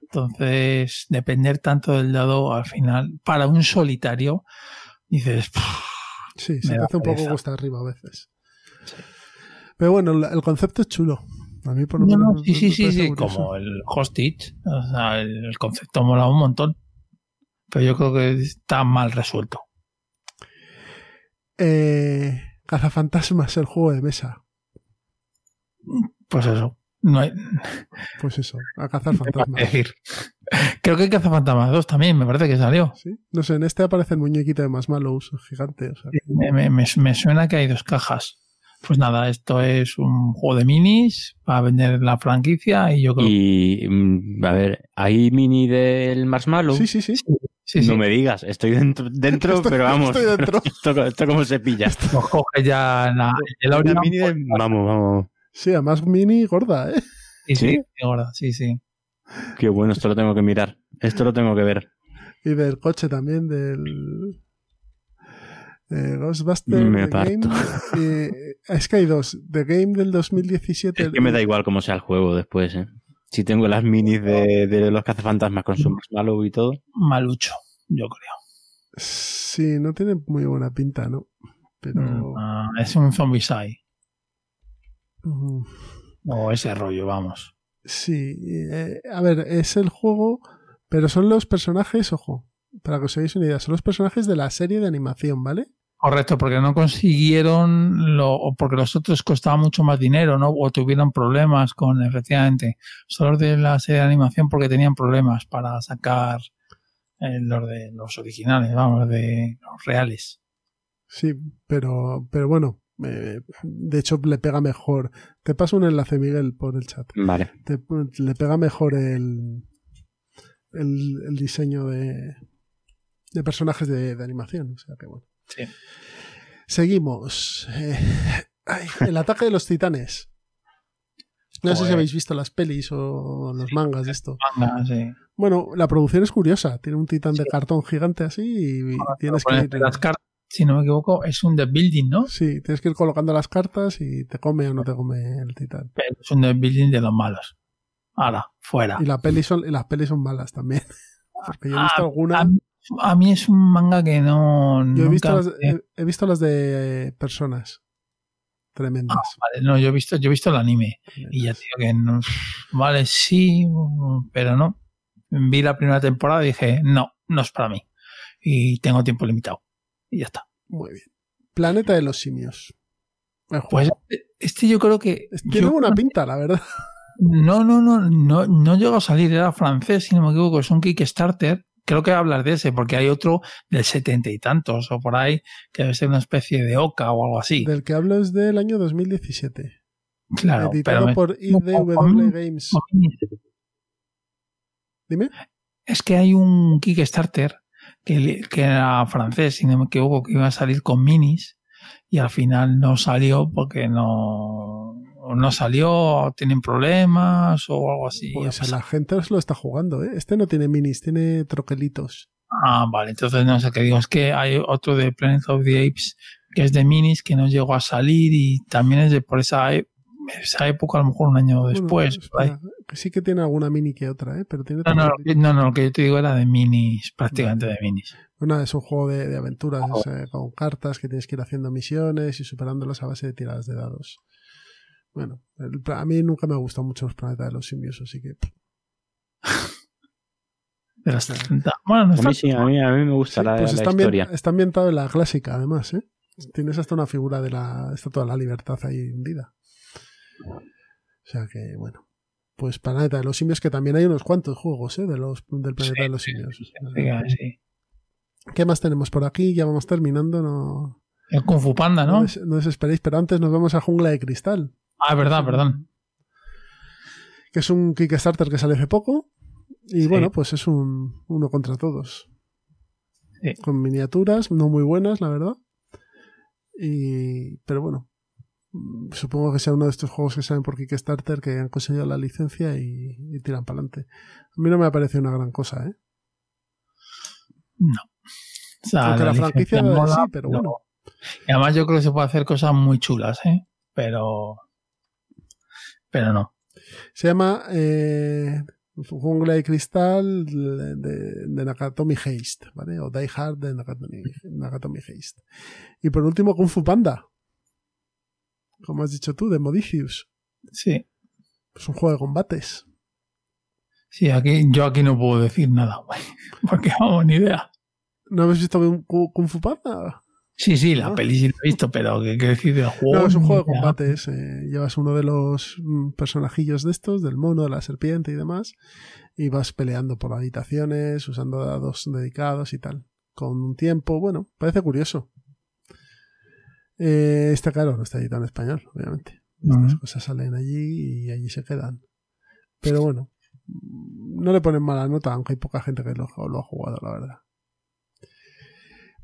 Entonces, depender tanto del dado al final, para un solitario, dices, "Pff, Sí, se te hace un poco cuesta arriba a veces. Pero bueno, el, concepto es chulo. A mí por lo no, menos no, me- sí, sí, me sí, como el hostage, o sea, el concepto mola un montón. Pero yo creo que está mal resuelto. Eh, Cazafantasmas, el juego de mesa. Pues eso, no hay Pues eso, a cazar fantasmas. decir. Creo que Cazafantasmas 2 también, me parece que salió. ¿Sí? No sé, en este aparece el muñequito de Marshmallows gigante. O sea, me- me- me suena que hay dos cajas. Pues nada, esto es un juego de minis para vender la franquicia y yo creo Y, mm, a ver, ¿hay mini del Marshmallow? Sí, sí, sí. sí, sí, No me digas, estoy dentro, dentro Estoy- pero vamos. estoy dentro. Esto, esto cómo se pilla. lo coge ya la, el La DeLorean, mini Vamos, vamos. Sí, además mini gorda, ¿eh? Sí, sí, gorda, sí, sí. Qué bueno, esto lo tengo que mirar. Esto lo tengo que ver. Y del coche también, del. eh, Ghostbuster. Me The parto. Game. Y, es que hay dos. The Game del 2017. Es que me da igual cómo sea el juego después, ¿eh? Si tengo las minis de, de los cazafantasmas con su Marshmallow y todo. Malucho, yo creo. Sí, no tiene muy buena pinta, ¿no? Pero. Mm, ah, es un Zombicide mm, o ese rollo, vamos. Sí, eh, a ver, es el juego, pero son los personajes, ojo, para que os hagáis una idea, son los personajes de la serie de animación, ¿vale? Correcto, porque no consiguieron lo, o porque los otros costaban mucho más dinero, ¿no? O tuvieron problemas con, efectivamente, son los de la serie de animación porque tenían problemas para sacar eh, los de los originales, vamos, los de los reales. Sí, pero, pero bueno, eh, de hecho le pega mejor. Te paso un enlace, Miguel, por el chat. Vale. Te- le pega mejor el, el, el diseño de, de personajes de, de animación, o sea que bueno. Sí. Seguimos. Eh, ay, el ataque de los titanes. No sé si habéis visto las pelis o los mangas de esto. Manga, sí. Bueno, la producción es curiosa. Tiene un titán de cartón gigante así y tienes que ir, las cartas, si no me equivoco, es un deck building, ¿no? sí, tienes que ir colocando las cartas y te come o no te come el titán. Pero es un deck building de los malos. Ahora, fuera. Y, la peli son, y las pelis son malas también. Porque yo he visto Ah, algunas. a, mí, a mí es un manga que no. Yo he visto, las, he, he visto las de eh, personas. Tremendas. Vale, no, yo he visto, yo he visto el anime. Y ya digo que no, vale, sí, pero no. Vi la primera temporada y dije, no, no es para mí. Y tengo tiempo limitado. Y ya está. Muy bien. Planeta de los simios. Pues juego. este yo creo que. Tiene yo- buena pinta, la verdad. No, no, no, no, no llegó a salir, era francés, si no me equivoco, es un Kickstarter. Creo que hablas de ese, porque hay otro del setenta y tantos o por ahí, que debe ser una especie de oca o algo así. Del que hablo es del año 2017. claro, editado pero por IDW Games. Dime. es que hay un Kickstarter que, que era francés, si no me equivoco, que iba a salir con minis y al final no salió porque no, no salió, tienen problemas o algo así. Pues a la gente lo está jugando, ¿eh? Este no tiene minis, tiene troquelitos. Ah, vale, entonces no sé qué digo. Es que hay otro de Planet of the Apes que es de minis que no llegó a salir y también es de por esa, e- esa época, a lo mejor un año después. Bueno, espera, sí que tiene alguna mini que otra, ¿eh? Pero tiene No, no, no, no, lo que yo te digo era de minis, prácticamente de minis. Una es un juego de, de aventuras eh, con cartas que tienes que ir haciendo misiones y superándolas a base de tiradas de dados. Bueno, el- a mí nunca me han gustado mucho los planetas de los simios, así que De las 30. Bueno, no A mí sí, a mí, a mí me gusta Sí, la, pues la está, historia. está ambientado en la clásica, además, ¿eh? Tienes hasta una figura de la Estatua de la Libertad ahí hundida. O sea que, bueno. Pues Planeta de los Simios, que también hay unos cuantos juegos, ¿eh? De los, del Planeta Sí, de los Simios. sí, sí, sí. ¿Qué más tenemos por aquí? Ya vamos terminando, no, El Kung Fu Panda, no, ¿no? des- no desesperéis, pero antes nos vamos a Jungla de Cristal, Ah, verdad, perdón. que es un Kickstarter que sale hace poco. Y Sí. bueno, pues es un uno contra todos. Sí. Con miniaturas, no muy buenas, la verdad. Y, pero bueno, supongo que sea uno de estos juegos que salen por Kickstarter que han conseguido la licencia y, y tiran para adelante. A mí no me ha parecido una gran cosa, ¿eh? O sea, Aunque la franquicia licencia sí, mola, pero bueno. Y además yo creo que se puede hacer cosas muy chulas, ¿eh? Pero... Pero no. Se llama eh, Jungla de Cristal de, de, Nakatomi Haste, ¿vale? O Die Hard de Nakatomi, Nakatomi Haste. Y por último, Kung Fu Panda. Como has dicho tú, de Modicius. Sí. Es un juego de combates. Sí, aquí, yo aquí no puedo decir nada, güey, porque vamos, ni idea. ¿No habéis visto un Ku- Kung Fu Panda? Sí, sí, la No. peli sí la he visto, pero ¿qué quiero decir del juego? No, es un juego de combates. eh, llevas uno de los mm, personajillos de estos, del mono, de la serpiente y demás, y vas peleando por habitaciones, usando dados dedicados y tal. Con un tiempo, bueno, parece curioso. Eh, este, claro, no está editado en español, obviamente. Estas cosas salen allí y allí se quedan. Pero bueno, no le ponen mala nota, aunque hay poca gente que lo, lo ha jugado, la verdad.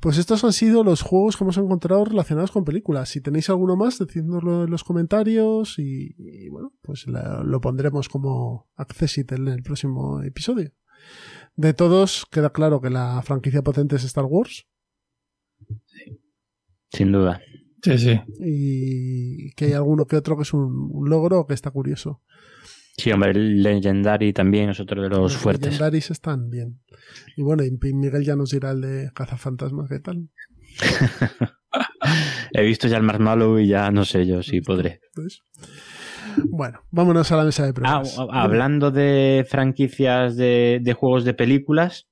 Pues estos han sido los juegos que hemos encontrado relacionados con películas. Si tenéis alguno más, decídnoslo en los comentarios y, y, bueno, pues la- lo pondremos como accessible en el próximo episodio. De todos, queda claro que la franquicia potente es Star Wars Sin duda. Sí, sí. y que hay alguno que otro que es un, un logro que está curioso. Sí, hombre, el Legendary también es otro de los fuertes. Legendaries están bien. Y bueno, y Miguel ya nos dirá el de Cazafantasmas, ¿qué tal? He visto ya el Marshmallow y ya no sé yo si podré. Pues, Bueno, vámonos a la mesa de Ah, pruebas. hablando de franquicias de, de juegos de películas,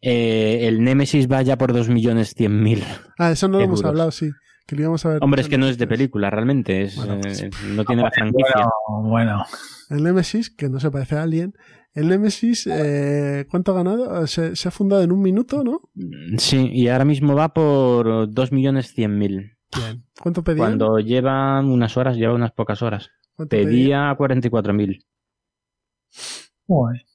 eh, el Nemesis va ya por 2.100.000. Ah, eso no lo hemos hablado, sí. Que lo íbamos a ver. Hombre, es que no es de película, realmente. Es, Bueno, pues- eh, no tiene la franquicia. Bueno, bueno. El Nemesis, que no se parece a Alien. El Nemesis, eh, ¿cuánto ha ganado? Se, se ha fundado en un minuto, ¿no? Sí, y ahora mismo va por 2.100.000. Bien. ¿Cuánto pedía? Cuando lleva unas horas, lleva unas pocas horas. ¿Cuánto pedía? Pedía 44.000. Joder.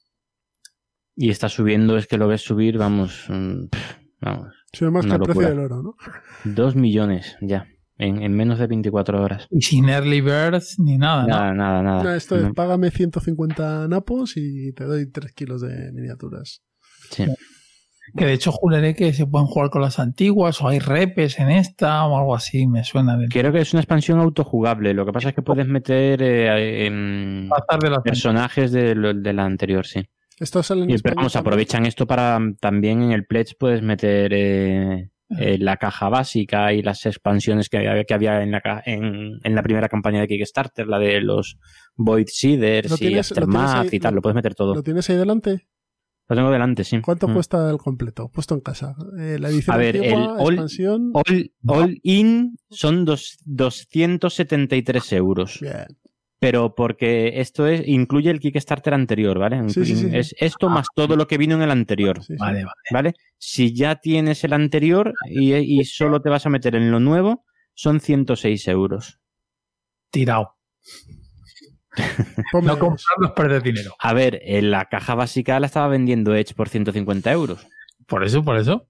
Y está subiendo, es que lo ves subir, vamos, mm, pff, vamos, Sube más que el precio del oro, ¿no? 2 millones ya, en, en menos de 24 horas. Y sin early birds ni nada, ¿no? Nada, nada, nada. No, esto es, No, págame 150 napos y te doy 3 kilos de miniaturas. sí. Que de hecho juraré que se pueden jugar con las antiguas o hay repes en esta o algo así, me suena de Creo que es una expansión autojugable. Lo que pasa es que puedes meter eh, pasar de las personajes de, la anterior, sí. Esto sale en Y, pero vamos, aprovechan esto para también en el Pledge puedes meter eh, eh, la caja básica y las expansiones que había, que había en, la, en, en la primera campaña de Kickstarter, la de los Void Seeders ¿Lo y Aftermath y tal, lo- lo puedes meter todo. ¿Lo tienes ahí delante? Lo tengo delante, sí. ¿Cuánto Mm. cuesta el completo? Puesto en casa. Eh, la edición A ver, antigua, el all- expansión. All, all in son dos, 273 euros. Bien. Pero porque esto es incluye el Kickstarter anterior, ¿vale? Sí, sí, sí. Es esto más todo lo que vino en el anterior, Sí, sí. Vale, vale. ¿vale? Si ya tienes el anterior y, y solo te vas a meter en lo nuevo, son 106 euros. Tirado. No comprarlos, perder dinero. A ver, en la caja básica la estaba vendiendo Edge por 150 euros. Por eso, por eso.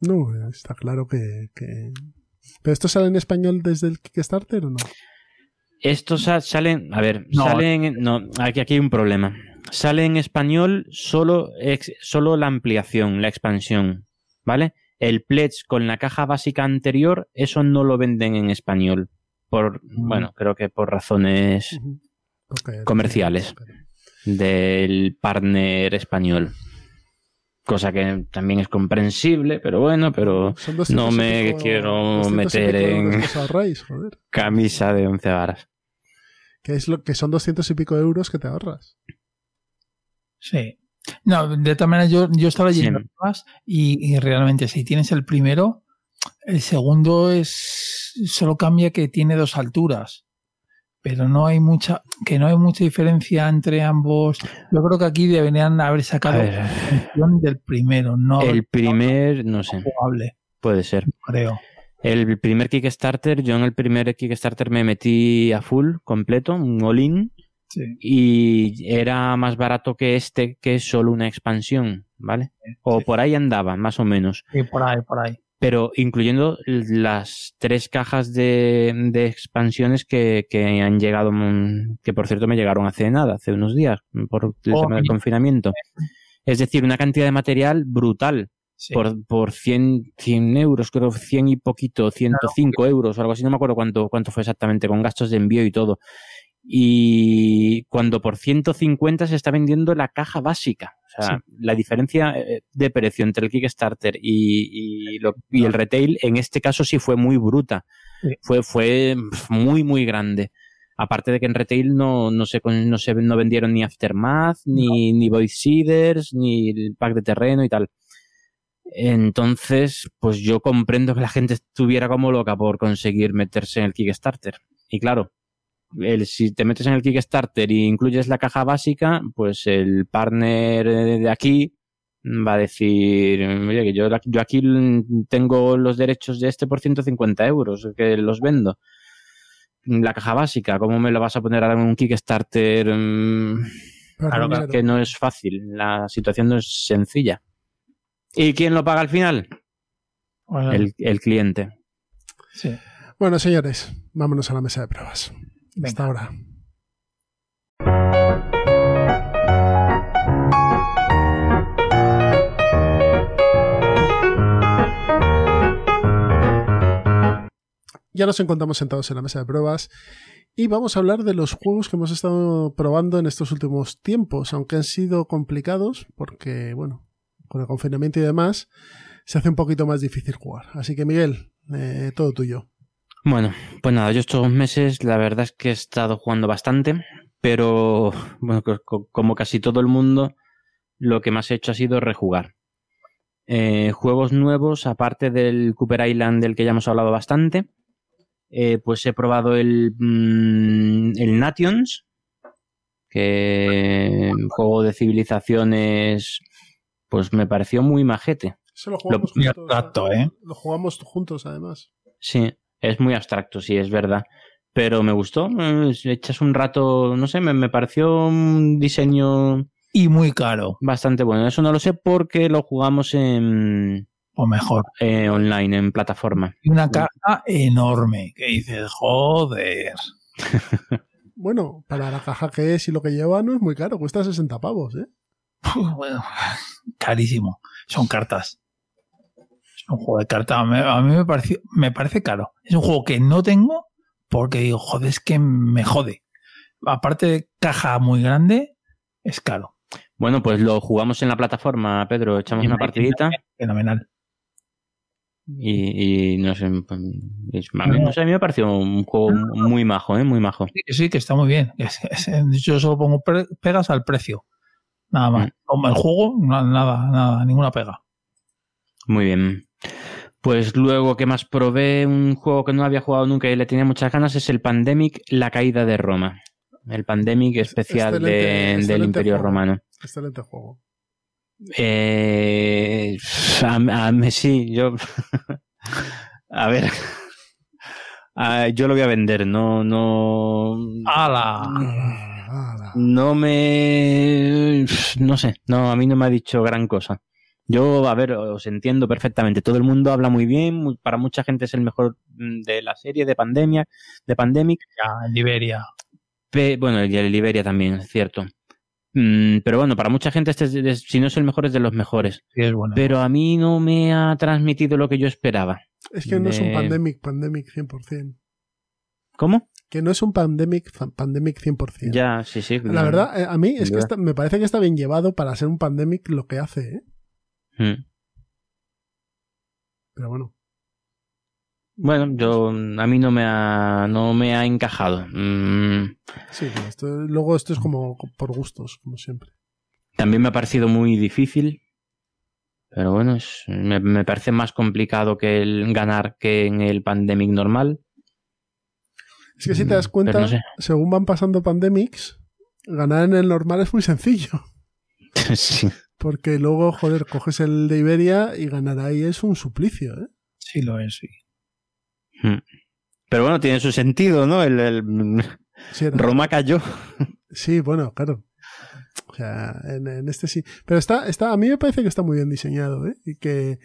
No, está claro que, que- ¿Pero esto sale en español desde el Kickstarter o no? Estos sa- salen, a ver, No. salen, no, aquí, aquí hay un problema. Sale en español solo, ex- solo la ampliación, la expansión, ¿vale? El pledge con la caja básica anterior, eso no lo venden en español. Por, bueno, creo que por razones Comerciales. del partner español. Cosa que también es comprensible, pero bueno, pero Son 200 no me quiero 200 y meter en camisa de once varas. Que, es lo, que son 200 y pico euros que te ahorras. Sí. No, de todas maneras, yo, yo estaba Sí. leyendo más y, y realmente si tienes el primero, el segundo es solo cambia que tiene dos alturas. Pero no hay mucha, que no hay mucha diferencia entre ambos. Yo creo que aquí deberían haber sacado ver, la función del primero, no el primer, no sé, jugable, puede ser. creo. El primer Kickstarter, yo en el primer Kickstarter me metí a full, completo, un all-in, Sí. y era más barato que este, que es solo una expansión, ¿vale? O Sí. por ahí andaba, más o menos. Sí, por ahí, por ahí. Pero incluyendo las tres cajas de, de expansiones que, que han llegado, mm, que por cierto me llegaron hace nada, hace unos días, por el Oh, tema del confinamiento. Es decir, una cantidad de material brutal. Sí. Por, por 100, 100 euros, creo 100 y poquito, 105 euros o algo así, no me acuerdo cuánto, cuánto fue exactamente, con gastos de envío y todo. Y cuando por 150 se está vendiendo la caja básica. O sea, la diferencia eh, de precio entre el Kickstarter y, y, lo- y el retail en este caso sí fue muy bruta. Sí. Fue, fue muy, muy grande. Aparte de que en retail no, no, se, no, se, no vendieron ni Aftermath, ni, ni Void Seeders, ni el pack de terreno y tal. Entonces, pues yo comprendo que la gente estuviera como loca por conseguir meterse en el Kickstarter. Y claro, el, si te metes en el Kickstarter y incluyes la caja básica, pues el partner de aquí va a decir, oye, que yo, yo aquí tengo los derechos de este por 150 euros, que los vendo. La caja básica, ¿cómo me lo vas a poner ahora en un Kickstarter? Mm, Claro, que no es fácil, la situación no es sencilla. ¿Y quién lo paga al final? Bueno, El, el cliente. sí. Bueno, señores, vámonos a la mesa de pruebas. Venga. Hasta ahora. Ya nos encontramos sentados en la mesa de pruebas y vamos a hablar de los juegos que hemos estado probando en estos últimos tiempos, aunque han sido complicados porque, bueno, con el confinamiento y demás, se hace un poquito más difícil jugar. Así que, Miguel, eh, todo tuyo. Bueno, pues nada, yo estos meses la verdad es que he estado jugando bastante, pero bueno, co- co- como casi todo el mundo, lo que más he hecho ha sido rejugar. Eh, juegos nuevos, aparte del Cooper Island del que ya hemos hablado bastante, eh, pues he probado el, mm, el Nations, que juego de civilizaciones, pues me pareció muy majete. Eso lo jugamos juntos. abstracto, ¿eh? Lo jugamos juntos, además. Sí, es muy abstracto, sí, es verdad. Pero me gustó. eh, Echas un rato, no sé, me, me pareció un diseño Y muy caro, bastante bueno. Eso no lo sé porque lo jugamos en o mejor. eh, online, en plataforma. Y una caja enorme, que dices, joder. Bueno, para la caja que es y lo que lleva no es muy caro, cuesta 60 pavos, ¿eh? Bueno, carísimo. Son cartas. Es un juego de cartas. A mí me, pareció, me parece caro. Es un juego que no tengo porque digo, joder, es que me jode. Aparte de caja muy grande, es caro. Bueno, pues lo jugamos en la plataforma, Pedro. Echamos una partidita Fenomenal. y, y no sé, pues, es- a mí, no sé, a mí me pareció un juego muy majo, ¿eh? Muy majo. Sí, que sí, que está muy bien. Yo solo pongo pegas al precio. Nada más. Como El juego, na- nada, nada, ninguna pega. Muy bien. Pues luego, ¿qué más probé? Un juego que no había jugado nunca y le tenía muchas ganas es el Pandemic, La Caída de Roma. El Pandemic especial Excelente- de- del Imperio juego. Romano. Excelente juego. Eh, a, sí, yo... a ver... Yo lo voy a vender, no, no... ¡Hala! No me... No sé, no, a mí no me ha dicho gran cosa. Yo, a ver, os entiendo perfectamente. Todo el mundo habla muy bien. Para mucha gente es el mejor mm, de la serie de pandemia, de Pandemic. Ya, en Liberia. Pe- bueno, y el Liberia también, es cierto. Mm, pero bueno, para mucha gente este es si no es el mejor es de los mejores. Sí, es bueno. Pero a mí no me ha transmitido lo que yo esperaba. Es que no es un de- pandemic, pandemic 100%. ¿Cómo? Que no es un pandemic, pandemic 100%. Ya, sí, sí. La verdad, eh, a mí es que está- me parece que está bien llevado para ser un pandemic lo que hace, ¿eh? Mm. Pero bueno. Bueno, yo a mí no me ha no me ha encajado. Mm, Sí, esto, luego esto es como por gustos, como siempre. también me ha parecido muy difícil. Pero bueno, es- me, me parece más complicado que el ganar que en el Pandemic normal. Es que si te das cuenta, no sé. según van pasando pandemics, ganar en el normal es muy sencillo. sí. Porque luego, joder, coges el de Iberia y ganar ahí es un suplicio, ¿eh? Sí, lo es, sí. Mm. Pero bueno, tiene su sentido, ¿no? El, el- Sí, era- Roma cayó. sí, bueno, claro. O sea, en, en este sí. Pero está, está, a mí me parece que está muy bien diseñado, ¿eh? Y que,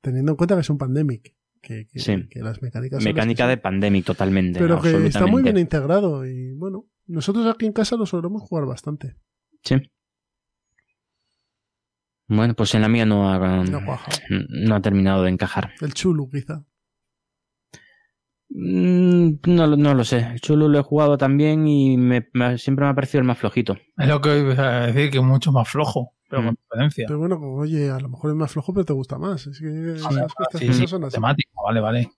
teniendo en cuenta que es un pandemic, que, que, Sí. que las mecánicas. las Mecánica de. Pandemic totalmente. Pero que está muy bien integrado y bueno, nosotros aquí en casa lo solemos jugar bastante. Sí. Bueno, pues en la mía no ha, No no ha terminado de encajar. El chulu, quizá. Mm, No, lo- no lo sé. El Chulu lo he jugado también y me, me- siempre me ha parecido el más flojito. Es lo que iba a decir, que es mucho más flojo, pero Mm. con diferencia. Pero bueno, como, oye, a lo mejor es más flojo, pero te gusta más. Es que esas Ah, cosas- sí, esas sí, son así. temática, vale, vale.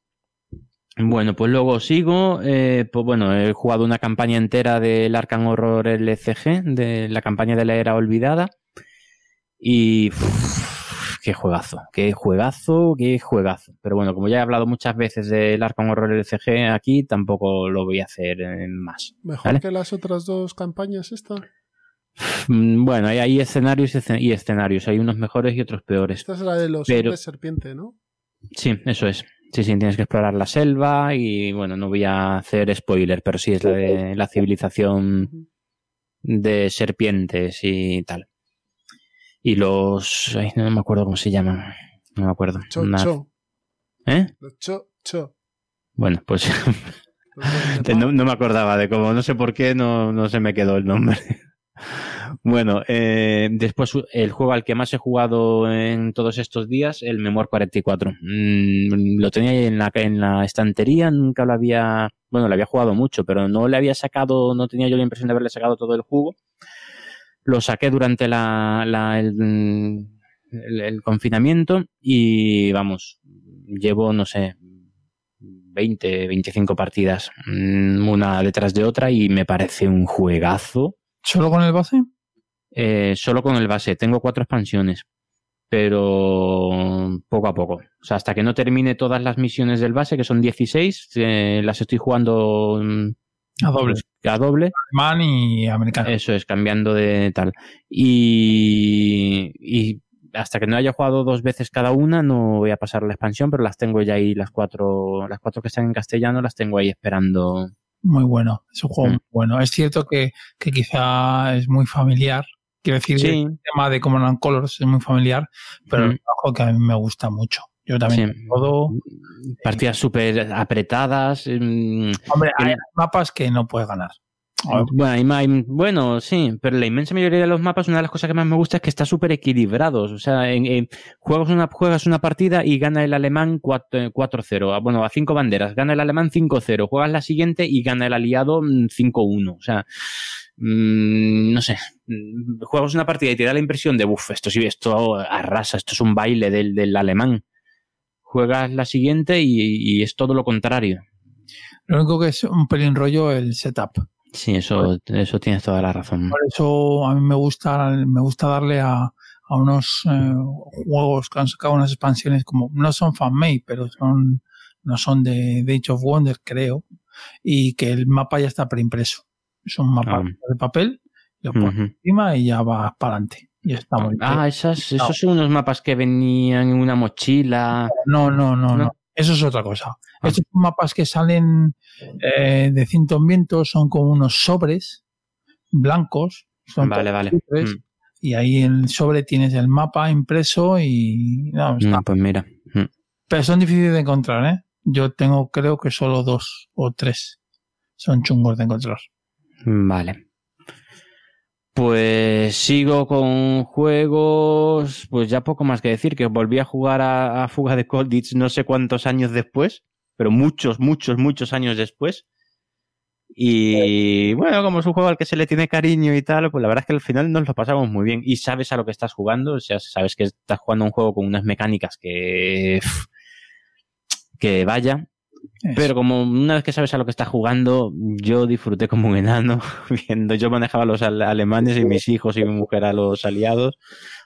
Bueno, pues luego sigo. eh, pues bueno, he jugado una campaña entera del Arkham Horror LCG, de la campaña de la era olvidada. Y. uf, qué juegazo, qué juegazo, qué juegazo. Pero bueno, como ya he hablado muchas veces del Arkham Horror LCG aquí, tampoco lo voy a hacer más. Mejor Vale. que las otras dos campañas esta. Mm, Bueno, hay, hay escenarios y escen- y escenarios. Hay unos mejores y otros peores. Esta es la de los Pero- serpiente, ¿no? Sí, eso es. Sí, sí, tienes que explorar la selva y bueno, no voy a hacer spoiler, pero sí es la de la civilización de serpientes y tal. Y los... ay, no me acuerdo cómo se llaman. No me acuerdo. Cho, Una- cho. ¿Eh? Los cho, cho. Bueno, pues no, no me acordaba de cómo, no sé por qué no, no se me quedó el nombre. Bueno, eh, después el juego al que más he jugado en todos estos días, el Memoir 44. Mm, lo tenía en la, en la estantería, nunca lo había, bueno, lo había jugado mucho, pero no le había sacado, no tenía yo la impresión de haberle sacado todo el jugo. Lo saqué durante la, la- el, el- el confinamiento y vamos, llevo, no sé, 20, 25 partidas, mm, una detrás de otra y me parece un juegazo. ¿Solo con el base? Eh, solo con el base. Tengo cuatro expansiones, pero poco a poco. O sea, hasta que no termine todas las misiones del base, que son 16, eh, las estoy jugando mm, A doble. a doble. Alemán y americano. Eso es, cambiando de tal. Y, y hasta que no haya jugado dos veces cada una, no voy a pasar la expansión, pero las tengo ya ahí, las cuatro, las cuatro que están en castellano, las tengo ahí esperando. Muy bueno. Es un juego Mm. muy bueno. Es cierto que, que quizá es muy familiar. Quiero decir, Sí. el tema de Command Colors es muy familiar, pero Mm. es un juego que a mí me gusta mucho. Yo también Sí. todo. Partidas súper apretadas. mm, Hombre, hay mapas que no puedes ganar. Bueno, hay ma- hay- bueno, sí, pero la inmensa mayoría de los mapas, una de las cosas que más me gusta es que está súper equilibrados. O sea, en, en- juegas, una, juegas una partida y gana el alemán 4- 4-0. Ah, Bueno, a cinco banderas. Gana el alemán 5-0. Juegas la siguiente y gana el aliado mm, 5-1. O sea, mm, no sé. Mm, Juegas una partida y te da la impresión de, uff, esto sí, esto arrasa, esto es un baile del, del alemán. Juegas la siguiente y, y es todo lo contrario. Lo único que es un pelín rollo el setup. Sí, eso, eso tienes toda la razón. Por eso a mí me gusta, me gusta darle a, a unos eh, juegos que han sacado unas expansiones como no son fan-made, pero son no son de, de Age of Wonders, creo, y que el mapa ya está preimpreso. Es un mapa Ah. de papel, lo pones encima y ya va para adelante. Y está muy. Ah, esas, esos son unos mapas que venían en una mochila. No, no, no, ¿No? no. Eso es otra cosa. Ah. Estos mapas que salen eh, de cinto en viento son como unos sobres blancos. Son Vale, vale. sobres, Mm. y ahí en el sobre tienes el mapa impreso y no. Mm, Pues mira. mm. Pero son difíciles de encontrar, ¿eh? Yo tengo creo que solo dos o tres son chungos de encontrar. Vale. Pues sigo con juegos, pues ya poco más que decir, que volví a jugar a, Fuga de Colditch no sé cuántos años después, pero muchos, muchos, muchos años después. Y bueno, como es un juego al que se le tiene cariño y tal, pues la verdad es que al final nos lo pasamos muy bien. Y sabes a lo que estás jugando, o sea, sabes que estás jugando un juego con unas mecánicas que... que vaya. Pero como una vez que sabes a lo que estás jugando, yo disfruté como un enano viendo, yo manejaba a los al- alemanes y mis hijos y mi mujer a los aliados,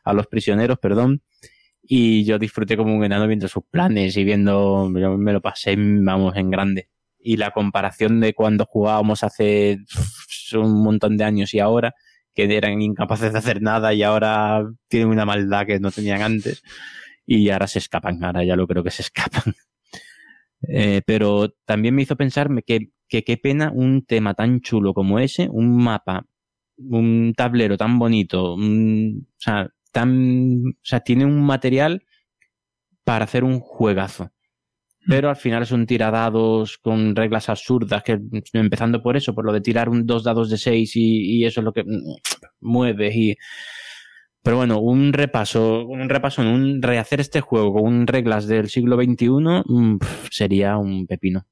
a los prisioneros, perdón, y yo disfruté como un enano viendo sus planes y viendo, yo me lo pasé, vamos, en grande. Y la comparación de cuando jugábamos hace un montón de años y ahora, que eran incapaces de hacer nada y ahora tienen una maldad que no tenían antes, y ahora se escapan, ahora ya lo creo que se escapan. Eh, pero también me hizo pensarme que, que qué pena un tema tan chulo como ese, un mapa, un tablero tan bonito, un- o sea, tan, o sea, tiene un material para hacer un juegazo. Pero al final es un tiradados con reglas absurdas, que empezando por eso, por lo de tirar un, dos dados de seis y, y eso es lo que mm, mueves y... Pero bueno, un repaso, un repaso en un rehacer este juego con reglas del siglo XXI mm, sería un pepino.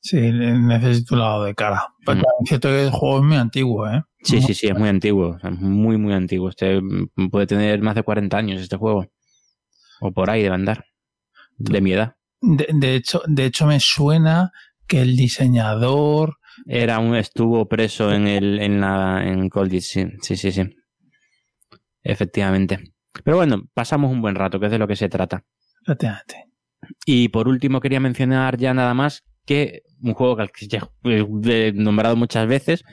Sí, necesito un lado de cara. Pero Mm. también es cierto que el juego es muy antiguo, ¿eh? Sí, sí, sí, es muy antiguo, sea, muy, muy antiguo. Este mm, puede tener más de 40 años este juego. O por ahí debe andar. De mi edad. De, de hecho, de hecho, me suena que el diseñador. Era un, estuvo preso en el, en la, en Colditch, sí, sí, sí, sí. Efectivamente. Pero bueno, pasamos un buen rato, que es de lo que se trata. Efectivamente. Y por último quería mencionar ya nada más que un juego que que ya he nombrado muchas veces,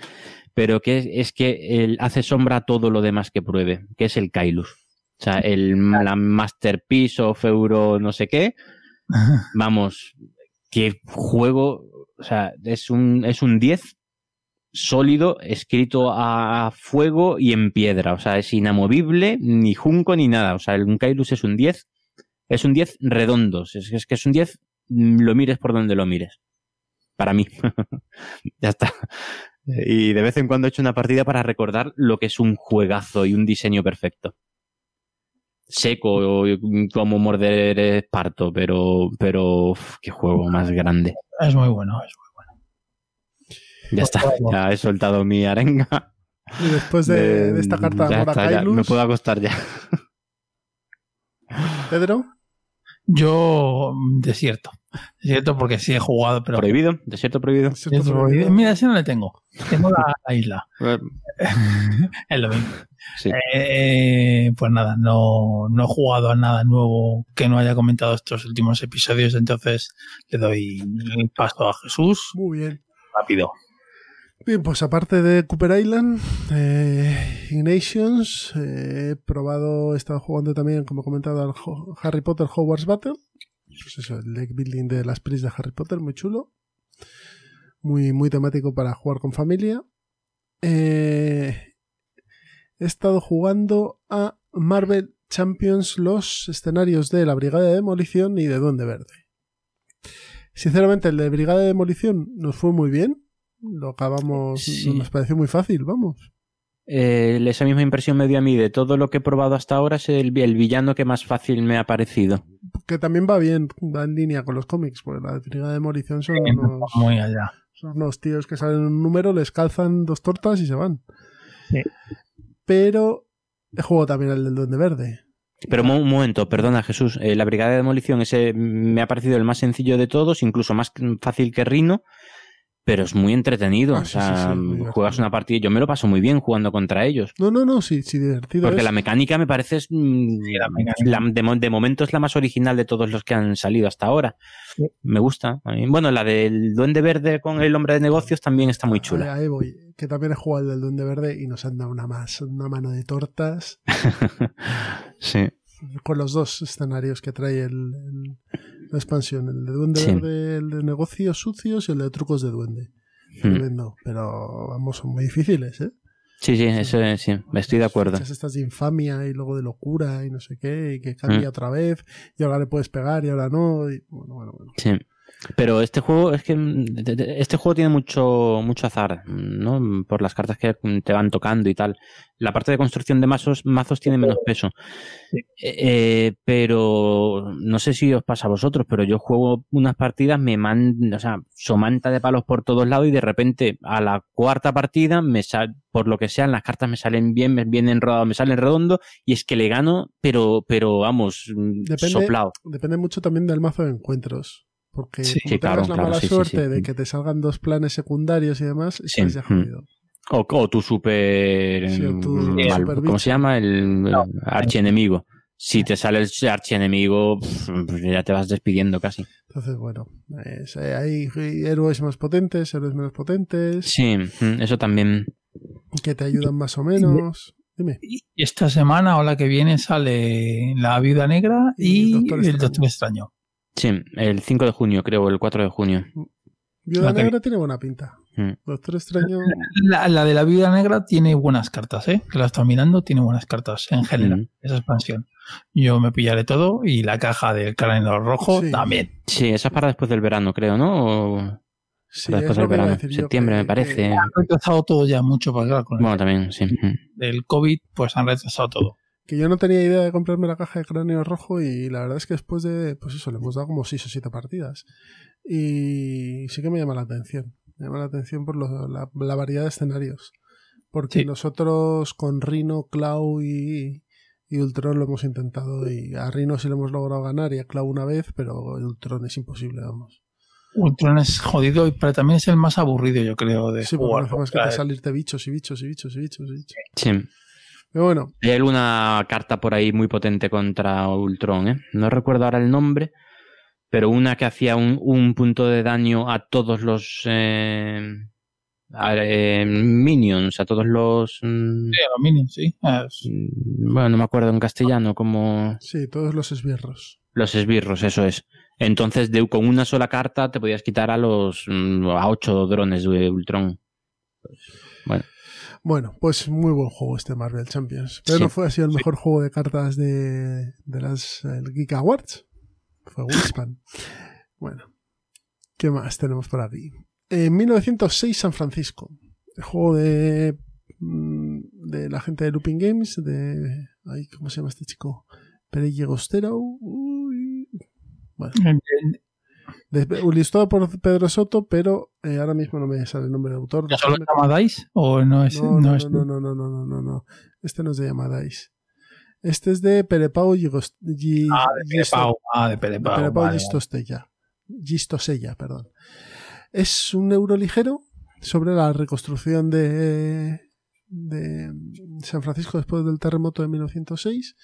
pero que es, es que él hace sombra a todo lo demás que pruebe, que es el Kailus. O sea, el la Masterpiece of Euro no sé qué. Vamos, qué juego, o sea, es un, es un 10 sólido, escrito a fuego y en piedra. O sea, es inamovible, ni junco ni nada. O sea, el Kailus es un 10 es un 10 redondo. Es, es que es un 10, mm, lo mires por donde lo mires. Para mí. ya está. Y de vez en cuando he hecho una partida para recordar lo que es un juegazo y un diseño perfecto. Seco como morder esparto, pero, pero uf, qué juego más grande. Es muy bueno. Es muy Ya está, ya he soltado mi arenga. Y después de, de esta carta de ya amor a está, ya, Kailus, me puedo acostar ya. Pedro, Yo, desierto. Desierto porque sí he jugado, pero. Prohibido, desierto prohibido. Mira, ese no le tengo. Tengo la, la isla. Es lo mismo. Sí. Eh, pues nada, no, no he jugado a nada nuevo que no haya comentado estos últimos episodios, entonces le doy el paso a Jesús Muy bien. rápido. Bien, pues aparte de Cooper Island, eh, Ignations, eh, he probado, he estado jugando también, como he comentado, al Harry Potter Hogwarts Battle. Pues eso, el deck building de las pris de Harry Potter, muy chulo. Muy, muy temático para jugar con familia. Eh, he estado jugando a Marvel Champions los escenarios de la Brigada de Demolición y de Duende Verde. Sinceramente, el de Brigada de Demolición nos fue muy bien. Lo acabamos, Sí. nos pareció muy fácil, vamos. Eh, esa misma impresión me dio a mí de todo lo que he probado hasta ahora es el, el villano que más fácil me ha parecido. Que también va bien, va en línea con los cómics, porque la Brigada de Demolición son unos, Muy allá. son unos tíos que salen en un número, les calzan dos tortas y se van. Sí. Pero he jugado también el del Duende Verde. Pero un momento, perdona Jesús, eh, la brigada de demolición ese me ha parecido el más sencillo de todos, incluso más fácil que Rino, pero es muy entretenido. Ah, o sea, sí, sí, juegas una partida, yo me lo paso muy bien jugando contra ellos. No, no, no, sí, sí, divertido. Porque es. la mecánica me parece es, mm, la mecánica. la- de, mo- de momento es la más original de todos los que han salido hasta ahora. Sí. Me gusta. Bueno, la del duende verde con el hombre de negocios también está muy chula. Ahí, ahí voy. Que también he jugado el del Duende Verde y nos han dado una más, una mano de tortas sí. Con los dos escenarios que trae el, el- la expansión. El de Duende Sí. Verde, el de negocios sucios y el de trucos de duende. Hmm. Tremendo. Pero vamos, son muy difíciles, ¿eh? Sí, sí, eso es- sí, estoy de acuerdo. Estas de infamia y luego de locura y no sé qué, y que cambia otra vez, y ahora le puedes pegar y ahora no. y bueno, bueno, bueno. Sí. Pero este juego es que mm, este juego tiene mucho mucho azar, ¿no? Por las cartas que te van tocando y tal. La parte de construcción de mazos, mazos tiene menos peso. Eh, pero no sé si os pasa a vosotros, pero yo juego unas partidas, me man, o sea, somanta de palos por todos lados y de repente a la cuarta partida me sal, por lo que sean, las cartas me salen bien, me vienen rodadas, me salen redondo y es que le gano, pero, pero vamos, mm, Depende- soplado. Depende mucho también del mazo de encuentros. Porque Sí, sí, claro, tengas la claro, mala sí, suerte sí. de que te salgan dos planes secundarios y demás, Sí, estás ya mm. jodido. O, o tu super, Sí, o tu mm, super ¿cómo bicho. se llama? El No. archienemigo. Si te sale el archienemigo, pues ya te vas despidiendo casi. Entonces, bueno, es- eh, hay héroes más potentes, héroes menos potentes, Sí, mm, eso también. que te ayudan más o menos. Dime. Y esta semana o la que viene sale La Viuda Negra Y y, Doctor El Extraño. Doctor Extraño. Sí, el 5 de junio, creo, o el 4 de junio. Viuda Negra tiene buena pinta. Mm. Doctor Extraño. La, la de La Viuda Negra tiene buenas cartas, ¿eh? Que la estoy mirando, tiene buenas cartas en general, Mm. esa expansión. Yo me pillaré todo y la caja del cráneo rojo Sí. también. Sí, esa es para después del verano, creo, ¿no? O Sí, después es lo del que iba a verano. Septiembre, que- me parece. que- Han retrasado todo ya mucho para claro, con el Bueno, también, sí. mm. del COVID, pues han retrasado todo. Que yo no tenía idea de comprarme la caja de cráneo rojo y la verdad es que después de, pues eso, le hemos dado como 6 o 7 partidas. Y sí que me llama la atención. Me llama la atención por lo- la, la variedad de escenarios. Porque Sí. nosotros con Rino, Clau y, y Ultron lo hemos intentado y a Rino sí lo hemos logrado ganar y a Clau una vez, pero Ultron es imposible, vamos. Ultron es jodido, y- pero también es el más aburrido, yo creo, de Sí, porque no jugar. hace más que te salirte bichos y bichos y bichos y bichos y bichos. Sí. Pero bueno, Hay alguna carta por ahí muy potente contra Ultron, ¿eh? No recuerdo ahora el nombre, pero una que hacía un, un punto de daño a todos los eh, a- eh, minions, a todos los... mm, Sí, a los minions, sí. Es- mm, bueno, no me acuerdo en castellano, como sí, todos los esbirros. los esbirros, eso es. Entonces, de, con una sola carta te podías quitar a los mm, a ocho drones de Ultron. Bueno, Bueno, pues muy buen juego este Marvel Champions. Pero Sí. no fue así el mejor juego de cartas de, de las el Geek Awards. Fue Wingspan. bueno, ¿qué más tenemos por aquí? En 1906 San Francisco. El juego de, mm, de la gente de Looping Games, de... Ay, ¿Cómo se llama este chico? Perey Gostero. Uy. Bueno, ilustrado por Pedro Soto, pero eh, ahora mismo no me sale el nombre del autor. ¿Ya solo llamáis? ¿O no es? no, no no, es- no, no, no, no, no. Este no es de Yamadais. Este es de Perepau Gigos- Gi- Ah, de Gisto- Pelepau. Ah, de. Perepau vale. Gistostella. Gistosella, perdón. Es un euro ligero sobre la reconstrucción de, de San Francisco después del terremoto de 1906.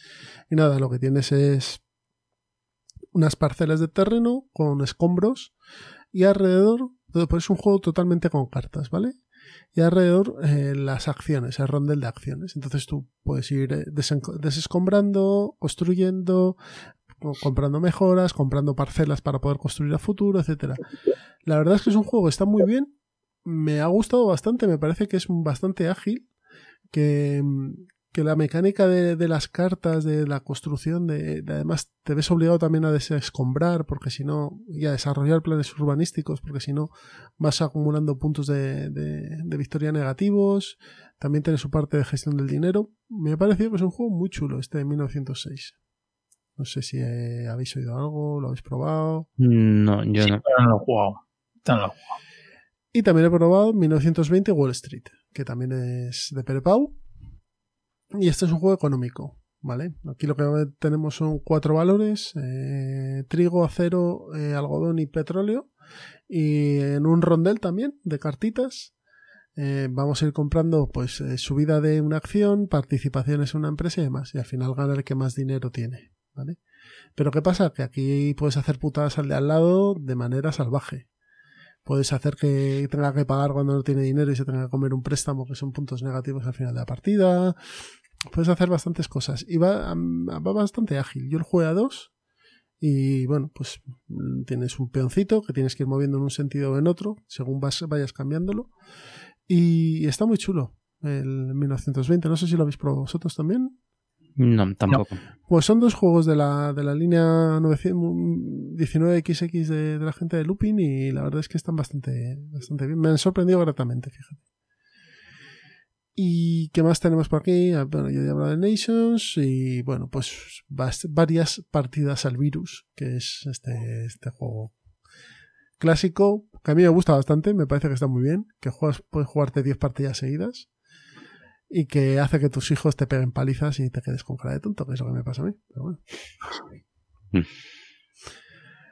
Y nada, lo que tienes es unas parcelas de terreno con escombros y alrededor, pues es un juego totalmente con cartas, ¿vale? Y alrededor eh, las acciones, el rondel de acciones. Entonces tú puedes ir eh, desescombrando, construyendo, co- comprando mejoras, comprando parcelas para poder construir a futuro, etcétera. La verdad es que es un juego que está muy bien. Me ha gustado bastante, me parece que es bastante ágil. Que, mm, que la mecánica de, de las cartas, de la construcción, de, de además te ves obligado también a desescombrar, porque si no, y a desarrollar planes urbanísticos, porque si no vas acumulando puntos de, de- de victoria negativos. También tiene su parte de gestión del dinero. Me ha parecido que es un juego muy chulo este de 1906. No sé si eh, habéis oído algo, lo habéis probado. no, yo Sí, no. pero no lo he jugado. No lo he jugado. Y también he probado 1920 Wall Street, que también es de Perepau. Y este es un juego económico, ¿vale? Aquí lo que tenemos son cuatro valores, eh, trigo, acero, eh, algodón y petróleo. Y en un rondel también de cartitas. eh, vamos a ir comprando pues subida de una acción, participaciones en una empresa y demás. Y al final gana el que más dinero tiene, ¿vale? Pero ¿qué pasa? Que aquí puedes hacer putadas al de al lado de manera salvaje. Puedes hacer que tenga que pagar cuando no tiene dinero y se tenga que comer un préstamo, que son puntos negativos al final de la partida. Puedes hacer bastantes cosas. Y va, va bastante ágil. Yo lo jugué a dos. Y bueno, pues mm, tienes un peoncito que tienes que ir moviendo en un sentido o en otro, según vas, vayas cambiándolo. Y está muy chulo. el 1920. No sé si lo habéis probado vosotros también. No, tampoco. Pues son dos juegos de la, de la línea 19XX de, de la gente de Lupin y la verdad es que están bastante, bastante bien. Me han sorprendido gratamente, fíjate. ¿Y qué más tenemos por aquí? Ah, Bueno, yo ya he hablado de Nations y bueno, pues varias partidas al virus, que es este, este juego clásico, que a mí me gusta bastante, me parece que está muy bien, que juegas, puedes jugarte 10 partidas seguidas y que hace que tus hijos te peguen palizas y te quedes con cara de tonto, que es lo que me pasa a mí. Pero bueno. Mm.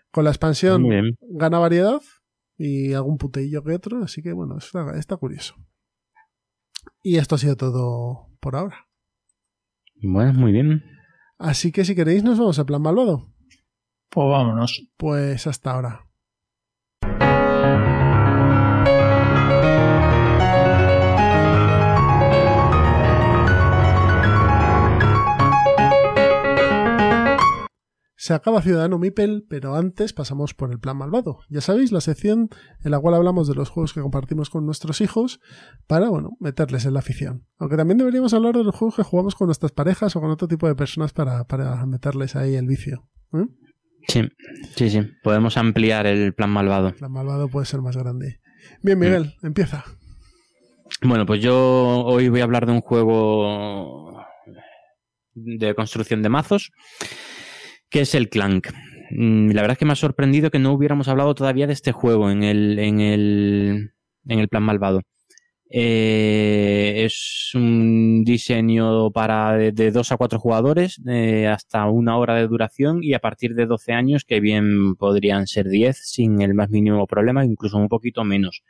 Con la expansión bien. gana variedad y algún puteillo que otro, así que bueno, está, está curioso. Y esto ha sido todo por ahora. Bueno, muy bien. Así que si queréis nos vamos a plan malvado. Pues vámonos. Pues hasta ahora. Se acaba Ciudadano Mipel, pero antes pasamos por el plan malvado. Ya sabéis, la sección en la cual hablamos de los juegos que compartimos con nuestros hijos para, bueno, meterles en la afición. Aunque también deberíamos hablar de los juegos que jugamos con nuestras parejas o con otro tipo de personas para, para meterles ahí el vicio. ¿eh? Sí, sí, sí. Podemos ampliar el plan malvado. El plan malvado puede ser más grande. Bien, Miguel, empieza. Bueno, pues yo hoy voy a hablar de un juego de construcción de mazos, que es el Clank. Mm, La verdad es que me ha sorprendido que no hubiéramos hablado todavía de este juego en el, en el, en el plan malvado. Eh, es un diseño para de, 2 a 4 jugadores, eh, hasta una hora de duración y a partir de 12 años, que bien podrían ser 10 sin el más mínimo problema, incluso un poquito menos.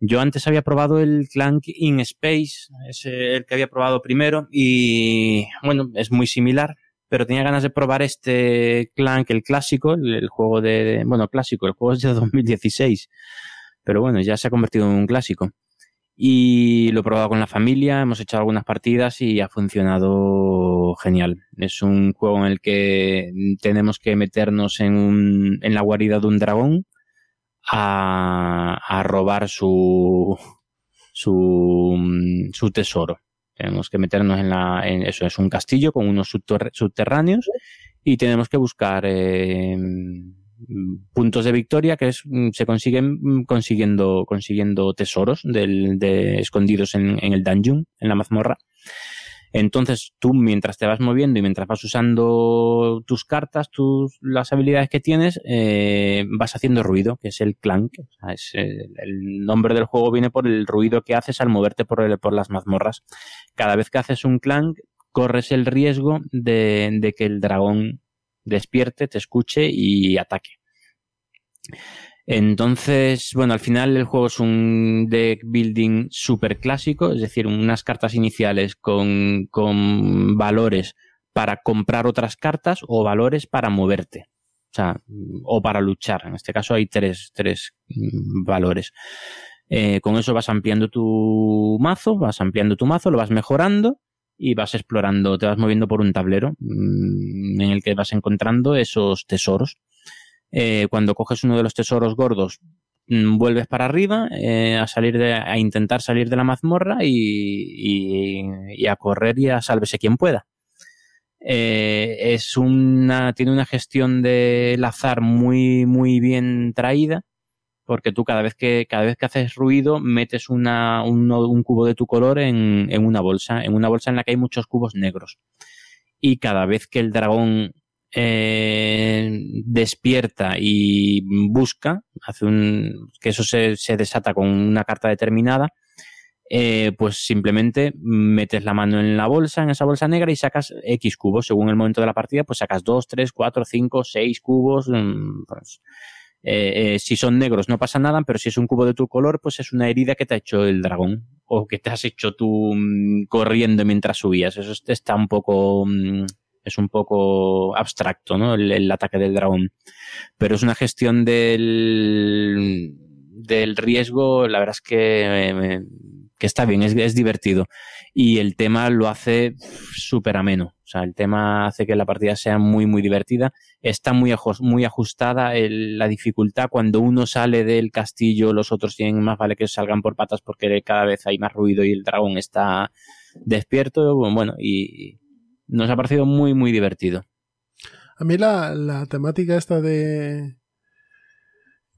Yo antes había probado el Clank in Space, es el que había probado primero, y bueno, es muy similar, pero tenía ganas de probar este Clank, el clásico, el, juego de, de- bueno, clásico, el juego es de 2016, pero bueno, ya se ha convertido en un clásico. Y lo he probado con la familia, hemos echado algunas partidas y ha funcionado genial. Es un juego en el que tenemos que meternos en, un, en la guarida de un dragón a, a robar su, su, su tesoro. Tenemos que meternos en la, en eso es un castillo con unos subterr- subterráneos y tenemos que buscar eh, puntos de victoria que mm, se consiguen mm, consiguiendo, consiguiendo tesoros escondidos en, en el dungeon, en la mazmorra. Entonces tú mientras te vas moviendo y mientras vas usando tus cartas, tus, las habilidades que tienes, eh, vas haciendo ruido, que es el clank. Es, eh, el nombre del juego viene por el ruido que haces al moverte por, el- por las mazmorras. Cada vez que haces un clank, corres el riesgo de que el dragón despierte, te escuche y ataque. Entonces, bueno, al final el juego es un deck building súper clásico, es decir, unas cartas iniciales con, con valores para comprar otras cartas o valores para moverte. O sea, o para luchar. En este caso hay tres, tres mm, valores. Eh, con eso vas ampliando tu mazo, vas ampliando tu mazo, lo vas mejorando y vas explorando, te vas moviendo por un tablero mm, en el que vas encontrando esos tesoros. Eh, cuando coges uno de los tesoros gordos, mm, vuelves para arriba eh, a salir de, a intentar salir de la mazmorra y, y- y a correr y a sálvese quien pueda. Eh, es una, tiene una gestión del azar muy, muy bien traída, porque tú cada vez que, cada vez que haces ruido metes una, un, un cubo de tu color en, en una bolsa, en una bolsa en la que hay muchos cubos negros. Y cada vez que el dragón eh, despierta y busca, hace un, que eso se, se desata con una carta determinada, eh, pues simplemente metes la mano en la bolsa, en esa bolsa negra y sacas X cubos. Según el momento de la partida, pues sacas 2, 3, 4, 5, 6 cubos. mm, pues, eh, eh, si son negros no pasa nada, pero si es un cubo de tu color, pues es una herida que te ha hecho el dragón o que te has hecho tú mm, corriendo mientras subías. Eso es- está un poco... mm, es un poco abstracto, ¿no? El, ataque del dragón. Pero es una gestión del, del riesgo, la verdad es que, eh, que está bien, es, es divertido. Y el tema lo hace súper ameno. O sea, el tema hace que la partida sea muy, muy divertida. Está muy, muy ajustada la dificultad. Cuando uno sale del castillo, los otros tienen más vale que salgan por patas porque cada vez hay más ruido y el dragón está despierto. Bueno, y nos ha parecido muy, muy divertido. A mí la, la temática esta de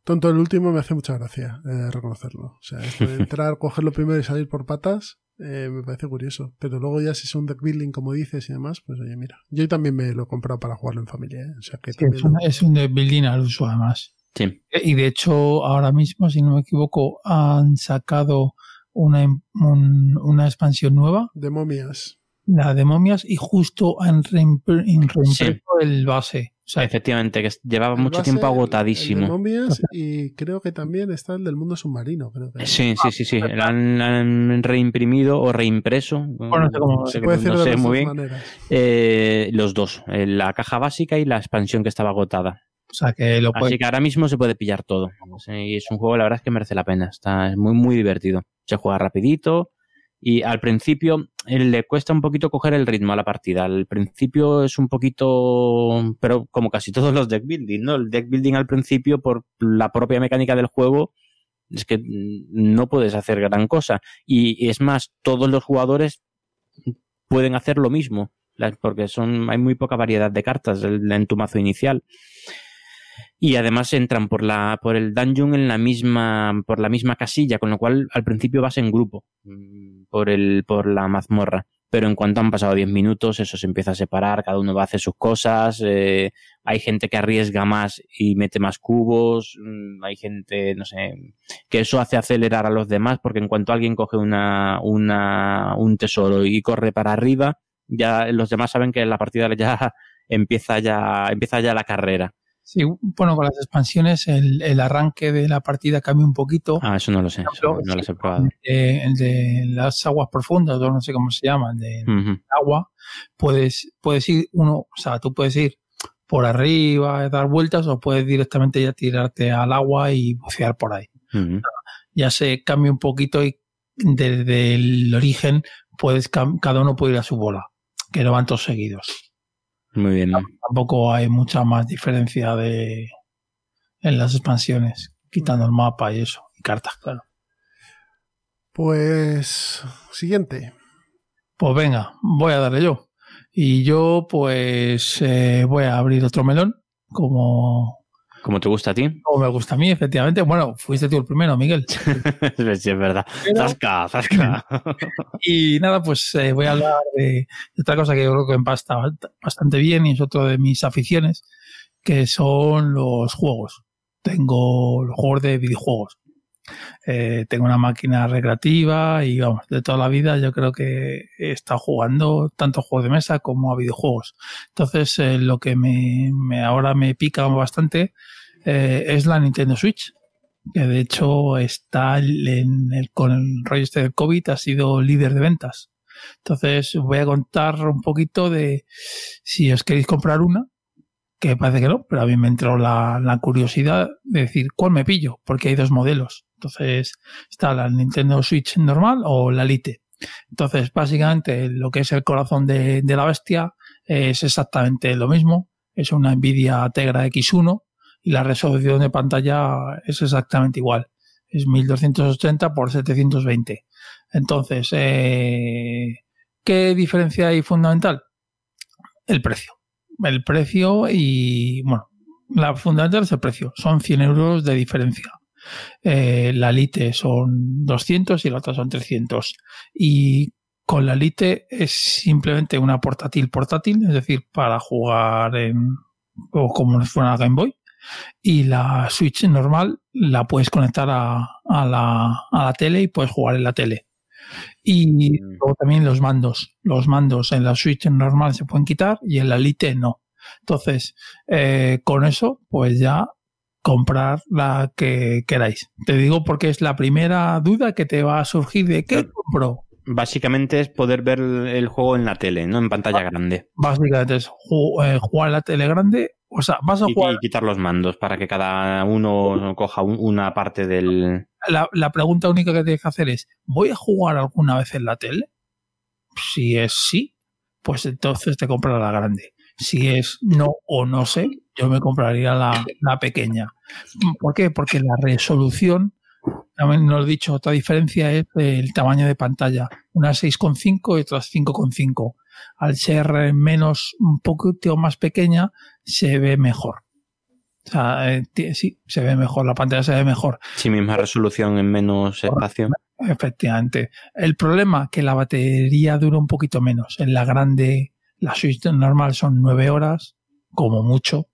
tonto el último me hace mucha gracia eh, reconocerlo. O sea, esto de entrar, cogerlo primero y salir por patas eh, me parece curioso. Pero luego ya si es un deck building como dices y demás, pues oye, mira. Yo también me lo he comprado para jugarlo en familia. ¿eh? O sea, que Sí, también es, un, lo- es un deck building al uso, además. Sí. Y de hecho, ahora mismo, si no me equivoco, han sacado una, em- un- una expansión nueva, de momias. La de momias, y justo han reimpr- reimpreso el base. O sea, Efectivamente, que llevaba El mucho base, tiempo el- El de agotadísimo. momias y creo que también está el del mundo submarino. Creo que. Sí, sí, sí, sí. La han, la han reimprimido o reimpreso. no sé cómo- Se puede decir no de sé muy bien. Eh, los dos, eh, la caja básica y la expansión que estaba agotada. o sea, que lo puede- Así que ahora mismo se puede pillar todo. Y es un juego, la verdad es que merece la pena. Está es muy, muy divertido. Se juega rapidito. Y al principio eh, le cuesta un poquito coger el ritmo a la partida. Al principio es un poquito, pero como casi todos los deck building, ¿no? El deck building al principio, por la propia mecánica del juego, es que no puedes hacer gran cosa. Y, es más, todos los jugadores pueden hacer lo mismo, porque son, hay muy poca variedad de cartas en tu mazo inicial. Y además entran por la, por el dungeon en la misma, por la misma casilla, con lo cual al principio vas en grupo, mm, por el, por la mazmorra. Pero en cuanto han pasado 10 minutos, eso se empieza a separar, cada uno va a hacer sus cosas, eh, hay gente que arriesga más y mete más cubos, mm, hay gente, no sé, que eso hace acelerar a los demás, porque en cuanto alguien coge una, una, un tesoro y corre para arriba, ya los demás saben que la partida ya empieza ya, empieza ya la carrera. Sí, bueno, con las expansiones el, el arranque de la partida cambia un poquito. Ah, eso no lo sé, ejemplo, no sí, las he probado. Eh, el de las aguas profundas, o no sé cómo se llama, el de agua, puedes, puedes ir uno, o sea, tú puedes ir por arriba, dar vueltas, o puedes directamente ya tirarte al agua y bucear por ahí. Ya se cambia un poquito y desde el origen puedes cada uno puede ir a su bola, que no van todos seguidos. Muy bien. Tampoco hay mucha más diferencia de en las expansiones, quitando el mapa y eso, y cartas, claro. Pues. Siguiente. Pues venga, voy a darle yo. Y yo, pues, eh, voy a abrir otro melón, como, ¿Cómo te gusta a ti? como me gusta a mí, efectivamente. Bueno, fuiste tú el primero, Miguel. sí, es verdad. Pero- Zasca, zasca. Y nada, pues eh, voy a hablar de, de otra cosa que yo creo que empasta bastante bien y es otro de mis aficiones, que son los juegos. Tengo los juegos de videojuegos. Eh, tengo una máquina recreativa y vamos, de toda la vida yo creo que he estado jugando tanto juegos de mesa como a videojuegos. Entonces, eh, lo que me, ahora me pica bastante eh, es la Nintendo Switch que de hecho está en el, con el rollo este del COVID, ha sido líder de ventas. Entonces voy a contar un poquito de si os queréis comprar una, que parece que no, pero a mí me entró la curiosidad de decir cuál me pillo, porque hay dos modelos. Entonces está la Nintendo Switch normal o la Lite. Entonces básicamente lo que es el corazón de, la bestia es exactamente lo mismo. Es una Nvidia Tegra X1 y la resolución de pantalla es exactamente igual. Es 1280 por 720. Entonces, eh, ¿qué diferencia hay fundamental? El precio. El precio y, bueno, la fundamental es el precio. Son 100 euros de diferencia. Eh, la Lite son 200 y la otra son 300. Y con la Lite es simplemente una portátil portátil, es decir, para jugar en, o como si fuera una Game Boy y la Switch normal la puedes conectar a, a la, a la tele y puedes jugar en la tele. Y luego también los mandos. Los mandos en la Switch normal se pueden quitar y en la Lite no. Entonces, eh, con eso, pues ya comprar la que queráis. Te digo porque es la primera duda que te va a surgir de qué compro. básicamente es poder ver el juego en la tele, ¿no? En pantalla grande. Básicamente es eh, jugar en la tele grande. O sea, vas a Y, jugar. y quitar los mandos para que cada uno coja un- una parte del. La, la pregunta única que tienes que hacer es: ¿voy a jugar alguna vez en la tele? Si es sí, pues entonces te compras la grande. Si es no o no sé, yo me compraría la, la pequeña. ¿Por qué? Porque la resolución, también nos he dicho, otra diferencia es el tamaño de pantalla. Una 6,5 y otra 5,5. Al ser menos, un poquito más pequeña, se ve mejor. O sea, eh, sí, se ve mejor, la pantalla se ve mejor. Sí, misma resolución en menos espacio. Efectivamente. El problema que la batería dura un poquito menos. En la grande, la Switch normal son 9 horas, como mucho,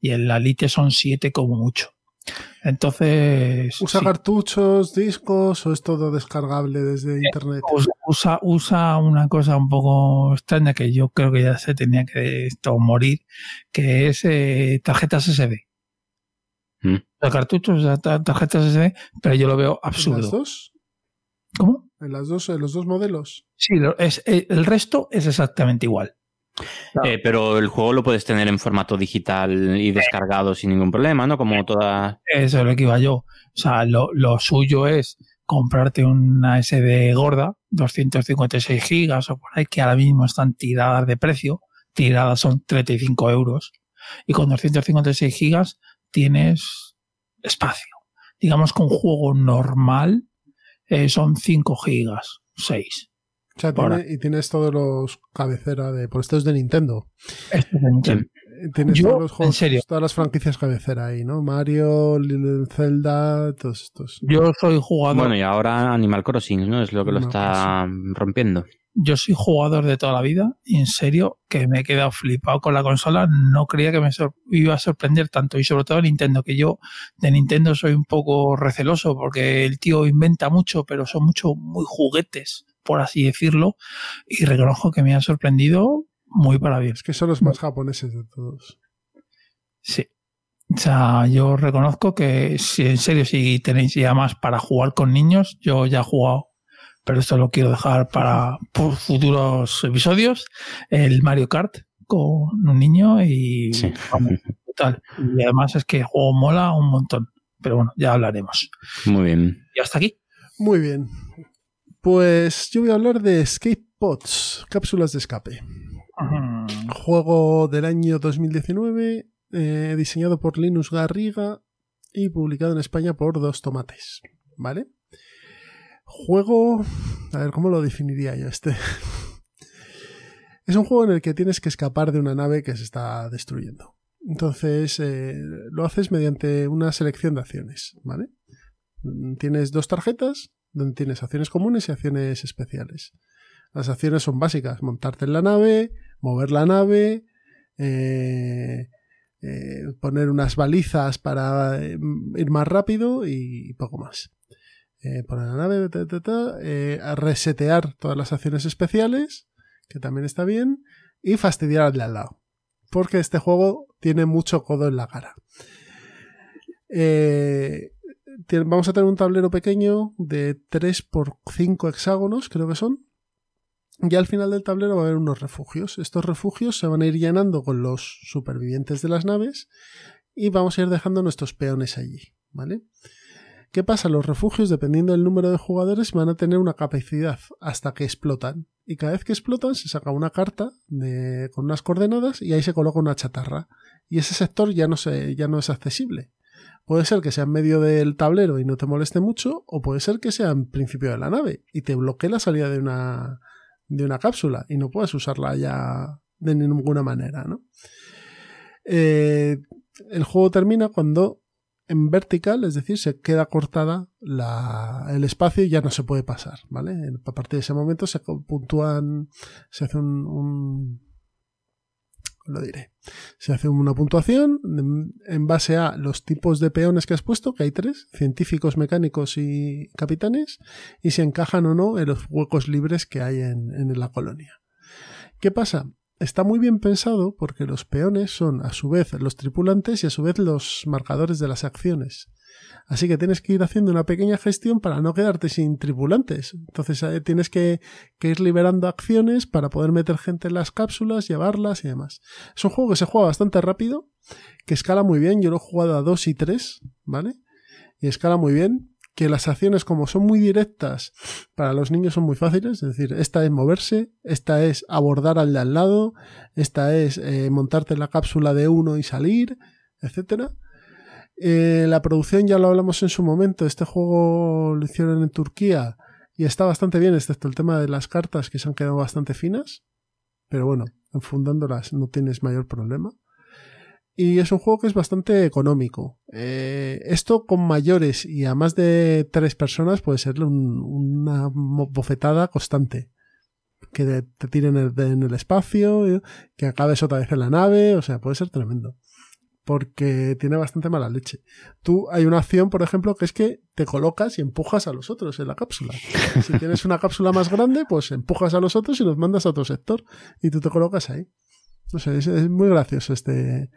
y en la Lite son 7 como mucho. Entonces, ¿Usa sí, cartuchos, discos o es todo descargable desde internet? usa, usa, una cosa un poco extraña que yo creo que ya se tenía que esto morir, que es eh, tarjetas SD. Mm. Los cartuchos, tarjetas SD, pero yo lo veo ¿En las absurdo. dos? ¿Cómo? ¿En, las dos, en los dos modelos? Sí, es, eh, el resto es exactamente igual. Eh, pero el juego lo puedes tener en formato digital y descargado sin ningún problema, ¿no? Como toda. Eso es lo que iba yo. O sea, lo, lo suyo es comprarte una SD gorda, 256 gigas o por ahí, que ahora mismo están tiradas de precio. Tiradas son 35 euros. Y con 256 gigas tienes espacio. Digamos que un juego normal eh, son 5 gigas, 6. O sea, Ahora. tiene- y tienes todos los cabecera de. Por esto es de Nintendo. Esto es de Nintendo. Eh, Tienes Yo, todos los juegos, en serio. todas las franquicias cabecera ahí, ¿no? Mario, Lil- Zelda, todos estos. Yo soy jugador. Bueno, y ahora Animal Crossing, ¿no? Es lo que lo está rompiendo. yo soy jugador de toda la vida y en serio que me he quedado flipado con la consola. No creía que me iba a sorprender tanto y sobre todo Nintendo, que yo de Nintendo soy un poco receloso porque el tío inventa mucho, pero son mucho muy juguetes, por así decirlo, y reconozco que me ha sorprendido muy para bien. Es que son los más japoneses de todos. Sí. O sea, yo reconozco que si en serio, si tenéis ya más para jugar con niños, yo ya he jugado, pero esto lo quiero dejar para fu- futuros episodios, el Mario Kart con un niño y Sí. vamos, total. Y además es que el juego mola un montón. Pero bueno, ya hablaremos. Muy bien. Y hasta aquí. Muy bien. Pues yo voy a hablar de Escape Pods, cápsulas de escape. Juego del año 2019, eh, diseñado por Linus Garriga y publicado en España por Dos Tomates. ¿Vale? Juego... A ver, ¿cómo lo definiría yo este? es un juego en el que tienes que escapar de una nave que se está destruyendo. Entonces, eh, lo haces mediante una selección de acciones, ¿vale? Tienes dos tarjetas donde tienes acciones comunes y acciones especiales. Las acciones son básicas, montarte en la nave, mover la nave, eh, eh, poner unas balizas para eh, ir más rápido y poco más. Eh, poner la nave, resetear todas las acciones especiales, que también está bien, y fastidiar al de al lado. Porque este juego tiene mucho codo en la cara. Eh, vamos a tener un tablero pequeño de 3 por 5 hexágonos, creo que son. Y al final del tablero va a haber unos refugios. Estos refugios se van a ir llenando con los supervivientes de las naves y vamos a ir dejando nuestros peones allí, ¿vale? ¿Qué pasa? Los refugios, dependiendo del número de jugadores, van a tener una capacidad hasta que explotan. Y cada vez que explotan se saca una carta con unas coordenadas y ahí se coloca una chatarra. Y ese sector ya no, se, ya no es accesible. Puede ser que sea en medio del tablero y no te moleste mucho, o puede ser que sea en principio de la nave y te bloquee la salida de una, de una cápsula y no puedes usarla ya de ninguna manera, ¿no? Eh, el juego termina cuando en vertical, es decir, se queda cortada la- el espacio y ya no se puede pasar, ¿vale? A partir de ese momento se puntúan, se hace un- lo diré, se hace una puntuación en- base a los tipos de peones que has puesto, que hay tres, científicos, mecánicos y capitanes, y si encajan o no en los huecos libres que hay en, en la colonia. ¿Qué pasa? Está muy bien pensado porque los peones son a su vez los tripulantes y a su vez los marcadores de las acciones. Así que tienes que ir haciendo una pequeña gestión para no quedarte sin tripulantes. Entonces eh, tienes que, que, ir liberando acciones para poder meter gente en las cápsulas, llevarlas y demás. Es un juego que se juega bastante rápido, que escala muy bien. Yo lo he jugado a 2 y 3, ¿vale? Y escala muy bien que las acciones como son muy directas para los niños son muy fáciles, es decir, esta es moverse, esta es abordar al de al lado, esta es eh, montarte en la cápsula de uno y salir, etcétera. Eh, la producción ya lo hablamos en su momento, este juego lo hicieron en Turquía y está bastante bien, excepto el tema de las cartas que se han quedado bastante finas, pero bueno, enfundándolas no tienes mayor problema y es un juego que es bastante económico. Eh, esto con mayores y a más de tres personas puede ser una bofetada constante. Que te, tiren en el, espacio, que acabes otra vez en la nave, o sea, puede ser tremendo. Porque tiene bastante mala leche. Tú hay una acción, por ejemplo, que es que te colocas y empujas a los otros en la cápsula. Si tienes una cápsula más grande, pues empujas a los otros y los mandas a otro sector. Y tú te colocas ahí. No sé, es, muy gracioso este,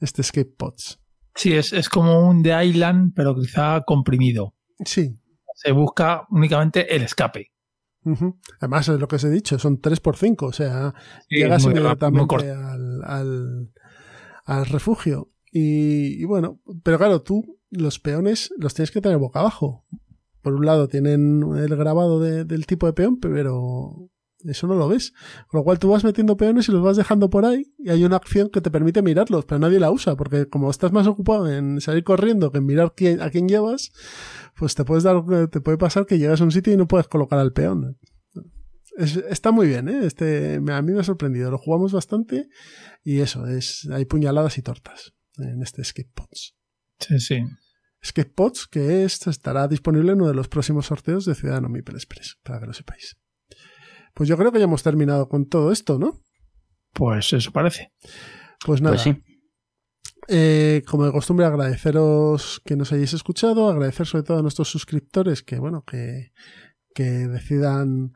este Escape Pods. Sí, es, es como un The Island, pero quizá comprimido. Sí. Se busca únicamente el escape. Además, es lo que os he dicho, son 3x5, o sea, llegas inmediatamente al, al, al, refugio. Y, y, bueno, pero claro, tú los peones los tienes que tener boca abajo. Por un lado tienen el grabado de, del tipo de peón, pero eso no lo ves. Con lo cual tú vas metiendo peones y los vas dejando por ahí y hay una acción que te permite mirarlos, pero nadie la usa porque como estás más ocupado en salir corriendo que en mirar quién, a quién llevas, pues te puedes dar, te puede pasar que llegas a un sitio y no puedes colocar al peón. está muy bien, ¿eh? Este, a mí me ha sorprendido. Lo jugamos bastante y eso, es, hay puñaladas y tortas en este Escape Pods. Sí, sí. Escape Pods que estará disponible en uno de los próximos sorteos de Ciudadano Mipel Express, para que lo sepáis. Pues yo creo que ya hemos terminado con todo esto, ¿no? Pues eso parece. Pues nada. Pues sí. Eh, como de costumbre, agradeceros que nos hayáis escuchado, agradecer sobre todo a nuestros suscriptores que, bueno, que, que decidan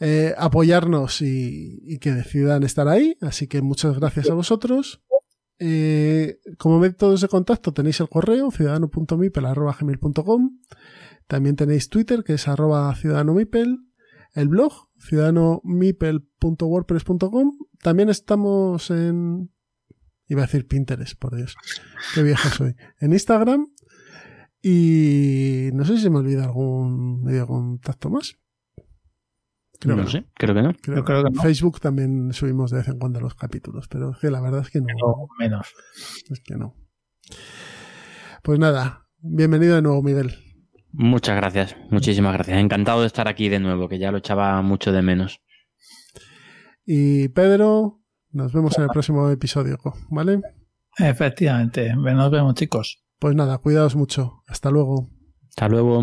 eh, apoyarnos y, que decidan estar ahí. Así que muchas gracias a vosotros. Eh, como métodos de contacto tenéis el correo ciudadano.mipel.com. También tenéis Twitter que es arroba ciudadanomipel el blog, ciudadanomipel.wordpress.com. También estamos en... Iba a decir Pinterest, por Dios. Qué viejo soy. En Instagram. Y no sé si se me olvida algún medio de contacto más. Creo no sé, creo que no. Creo, que no. Facebook también subimos de vez en cuando los capítulos, pero es que la verdad es que no. menos. Es que no. Pues nada, bienvenido de nuevo, Miguel. Muchas gracias, muchísimas gracias. Encantado de estar aquí de nuevo, que ya lo echaba mucho de menos. Y Pedro, nos vemos en el próximo episodio, ¿vale? Efectivamente, nos vemos chicos. Pues nada, cuidaos mucho. Hasta luego. Hasta luego.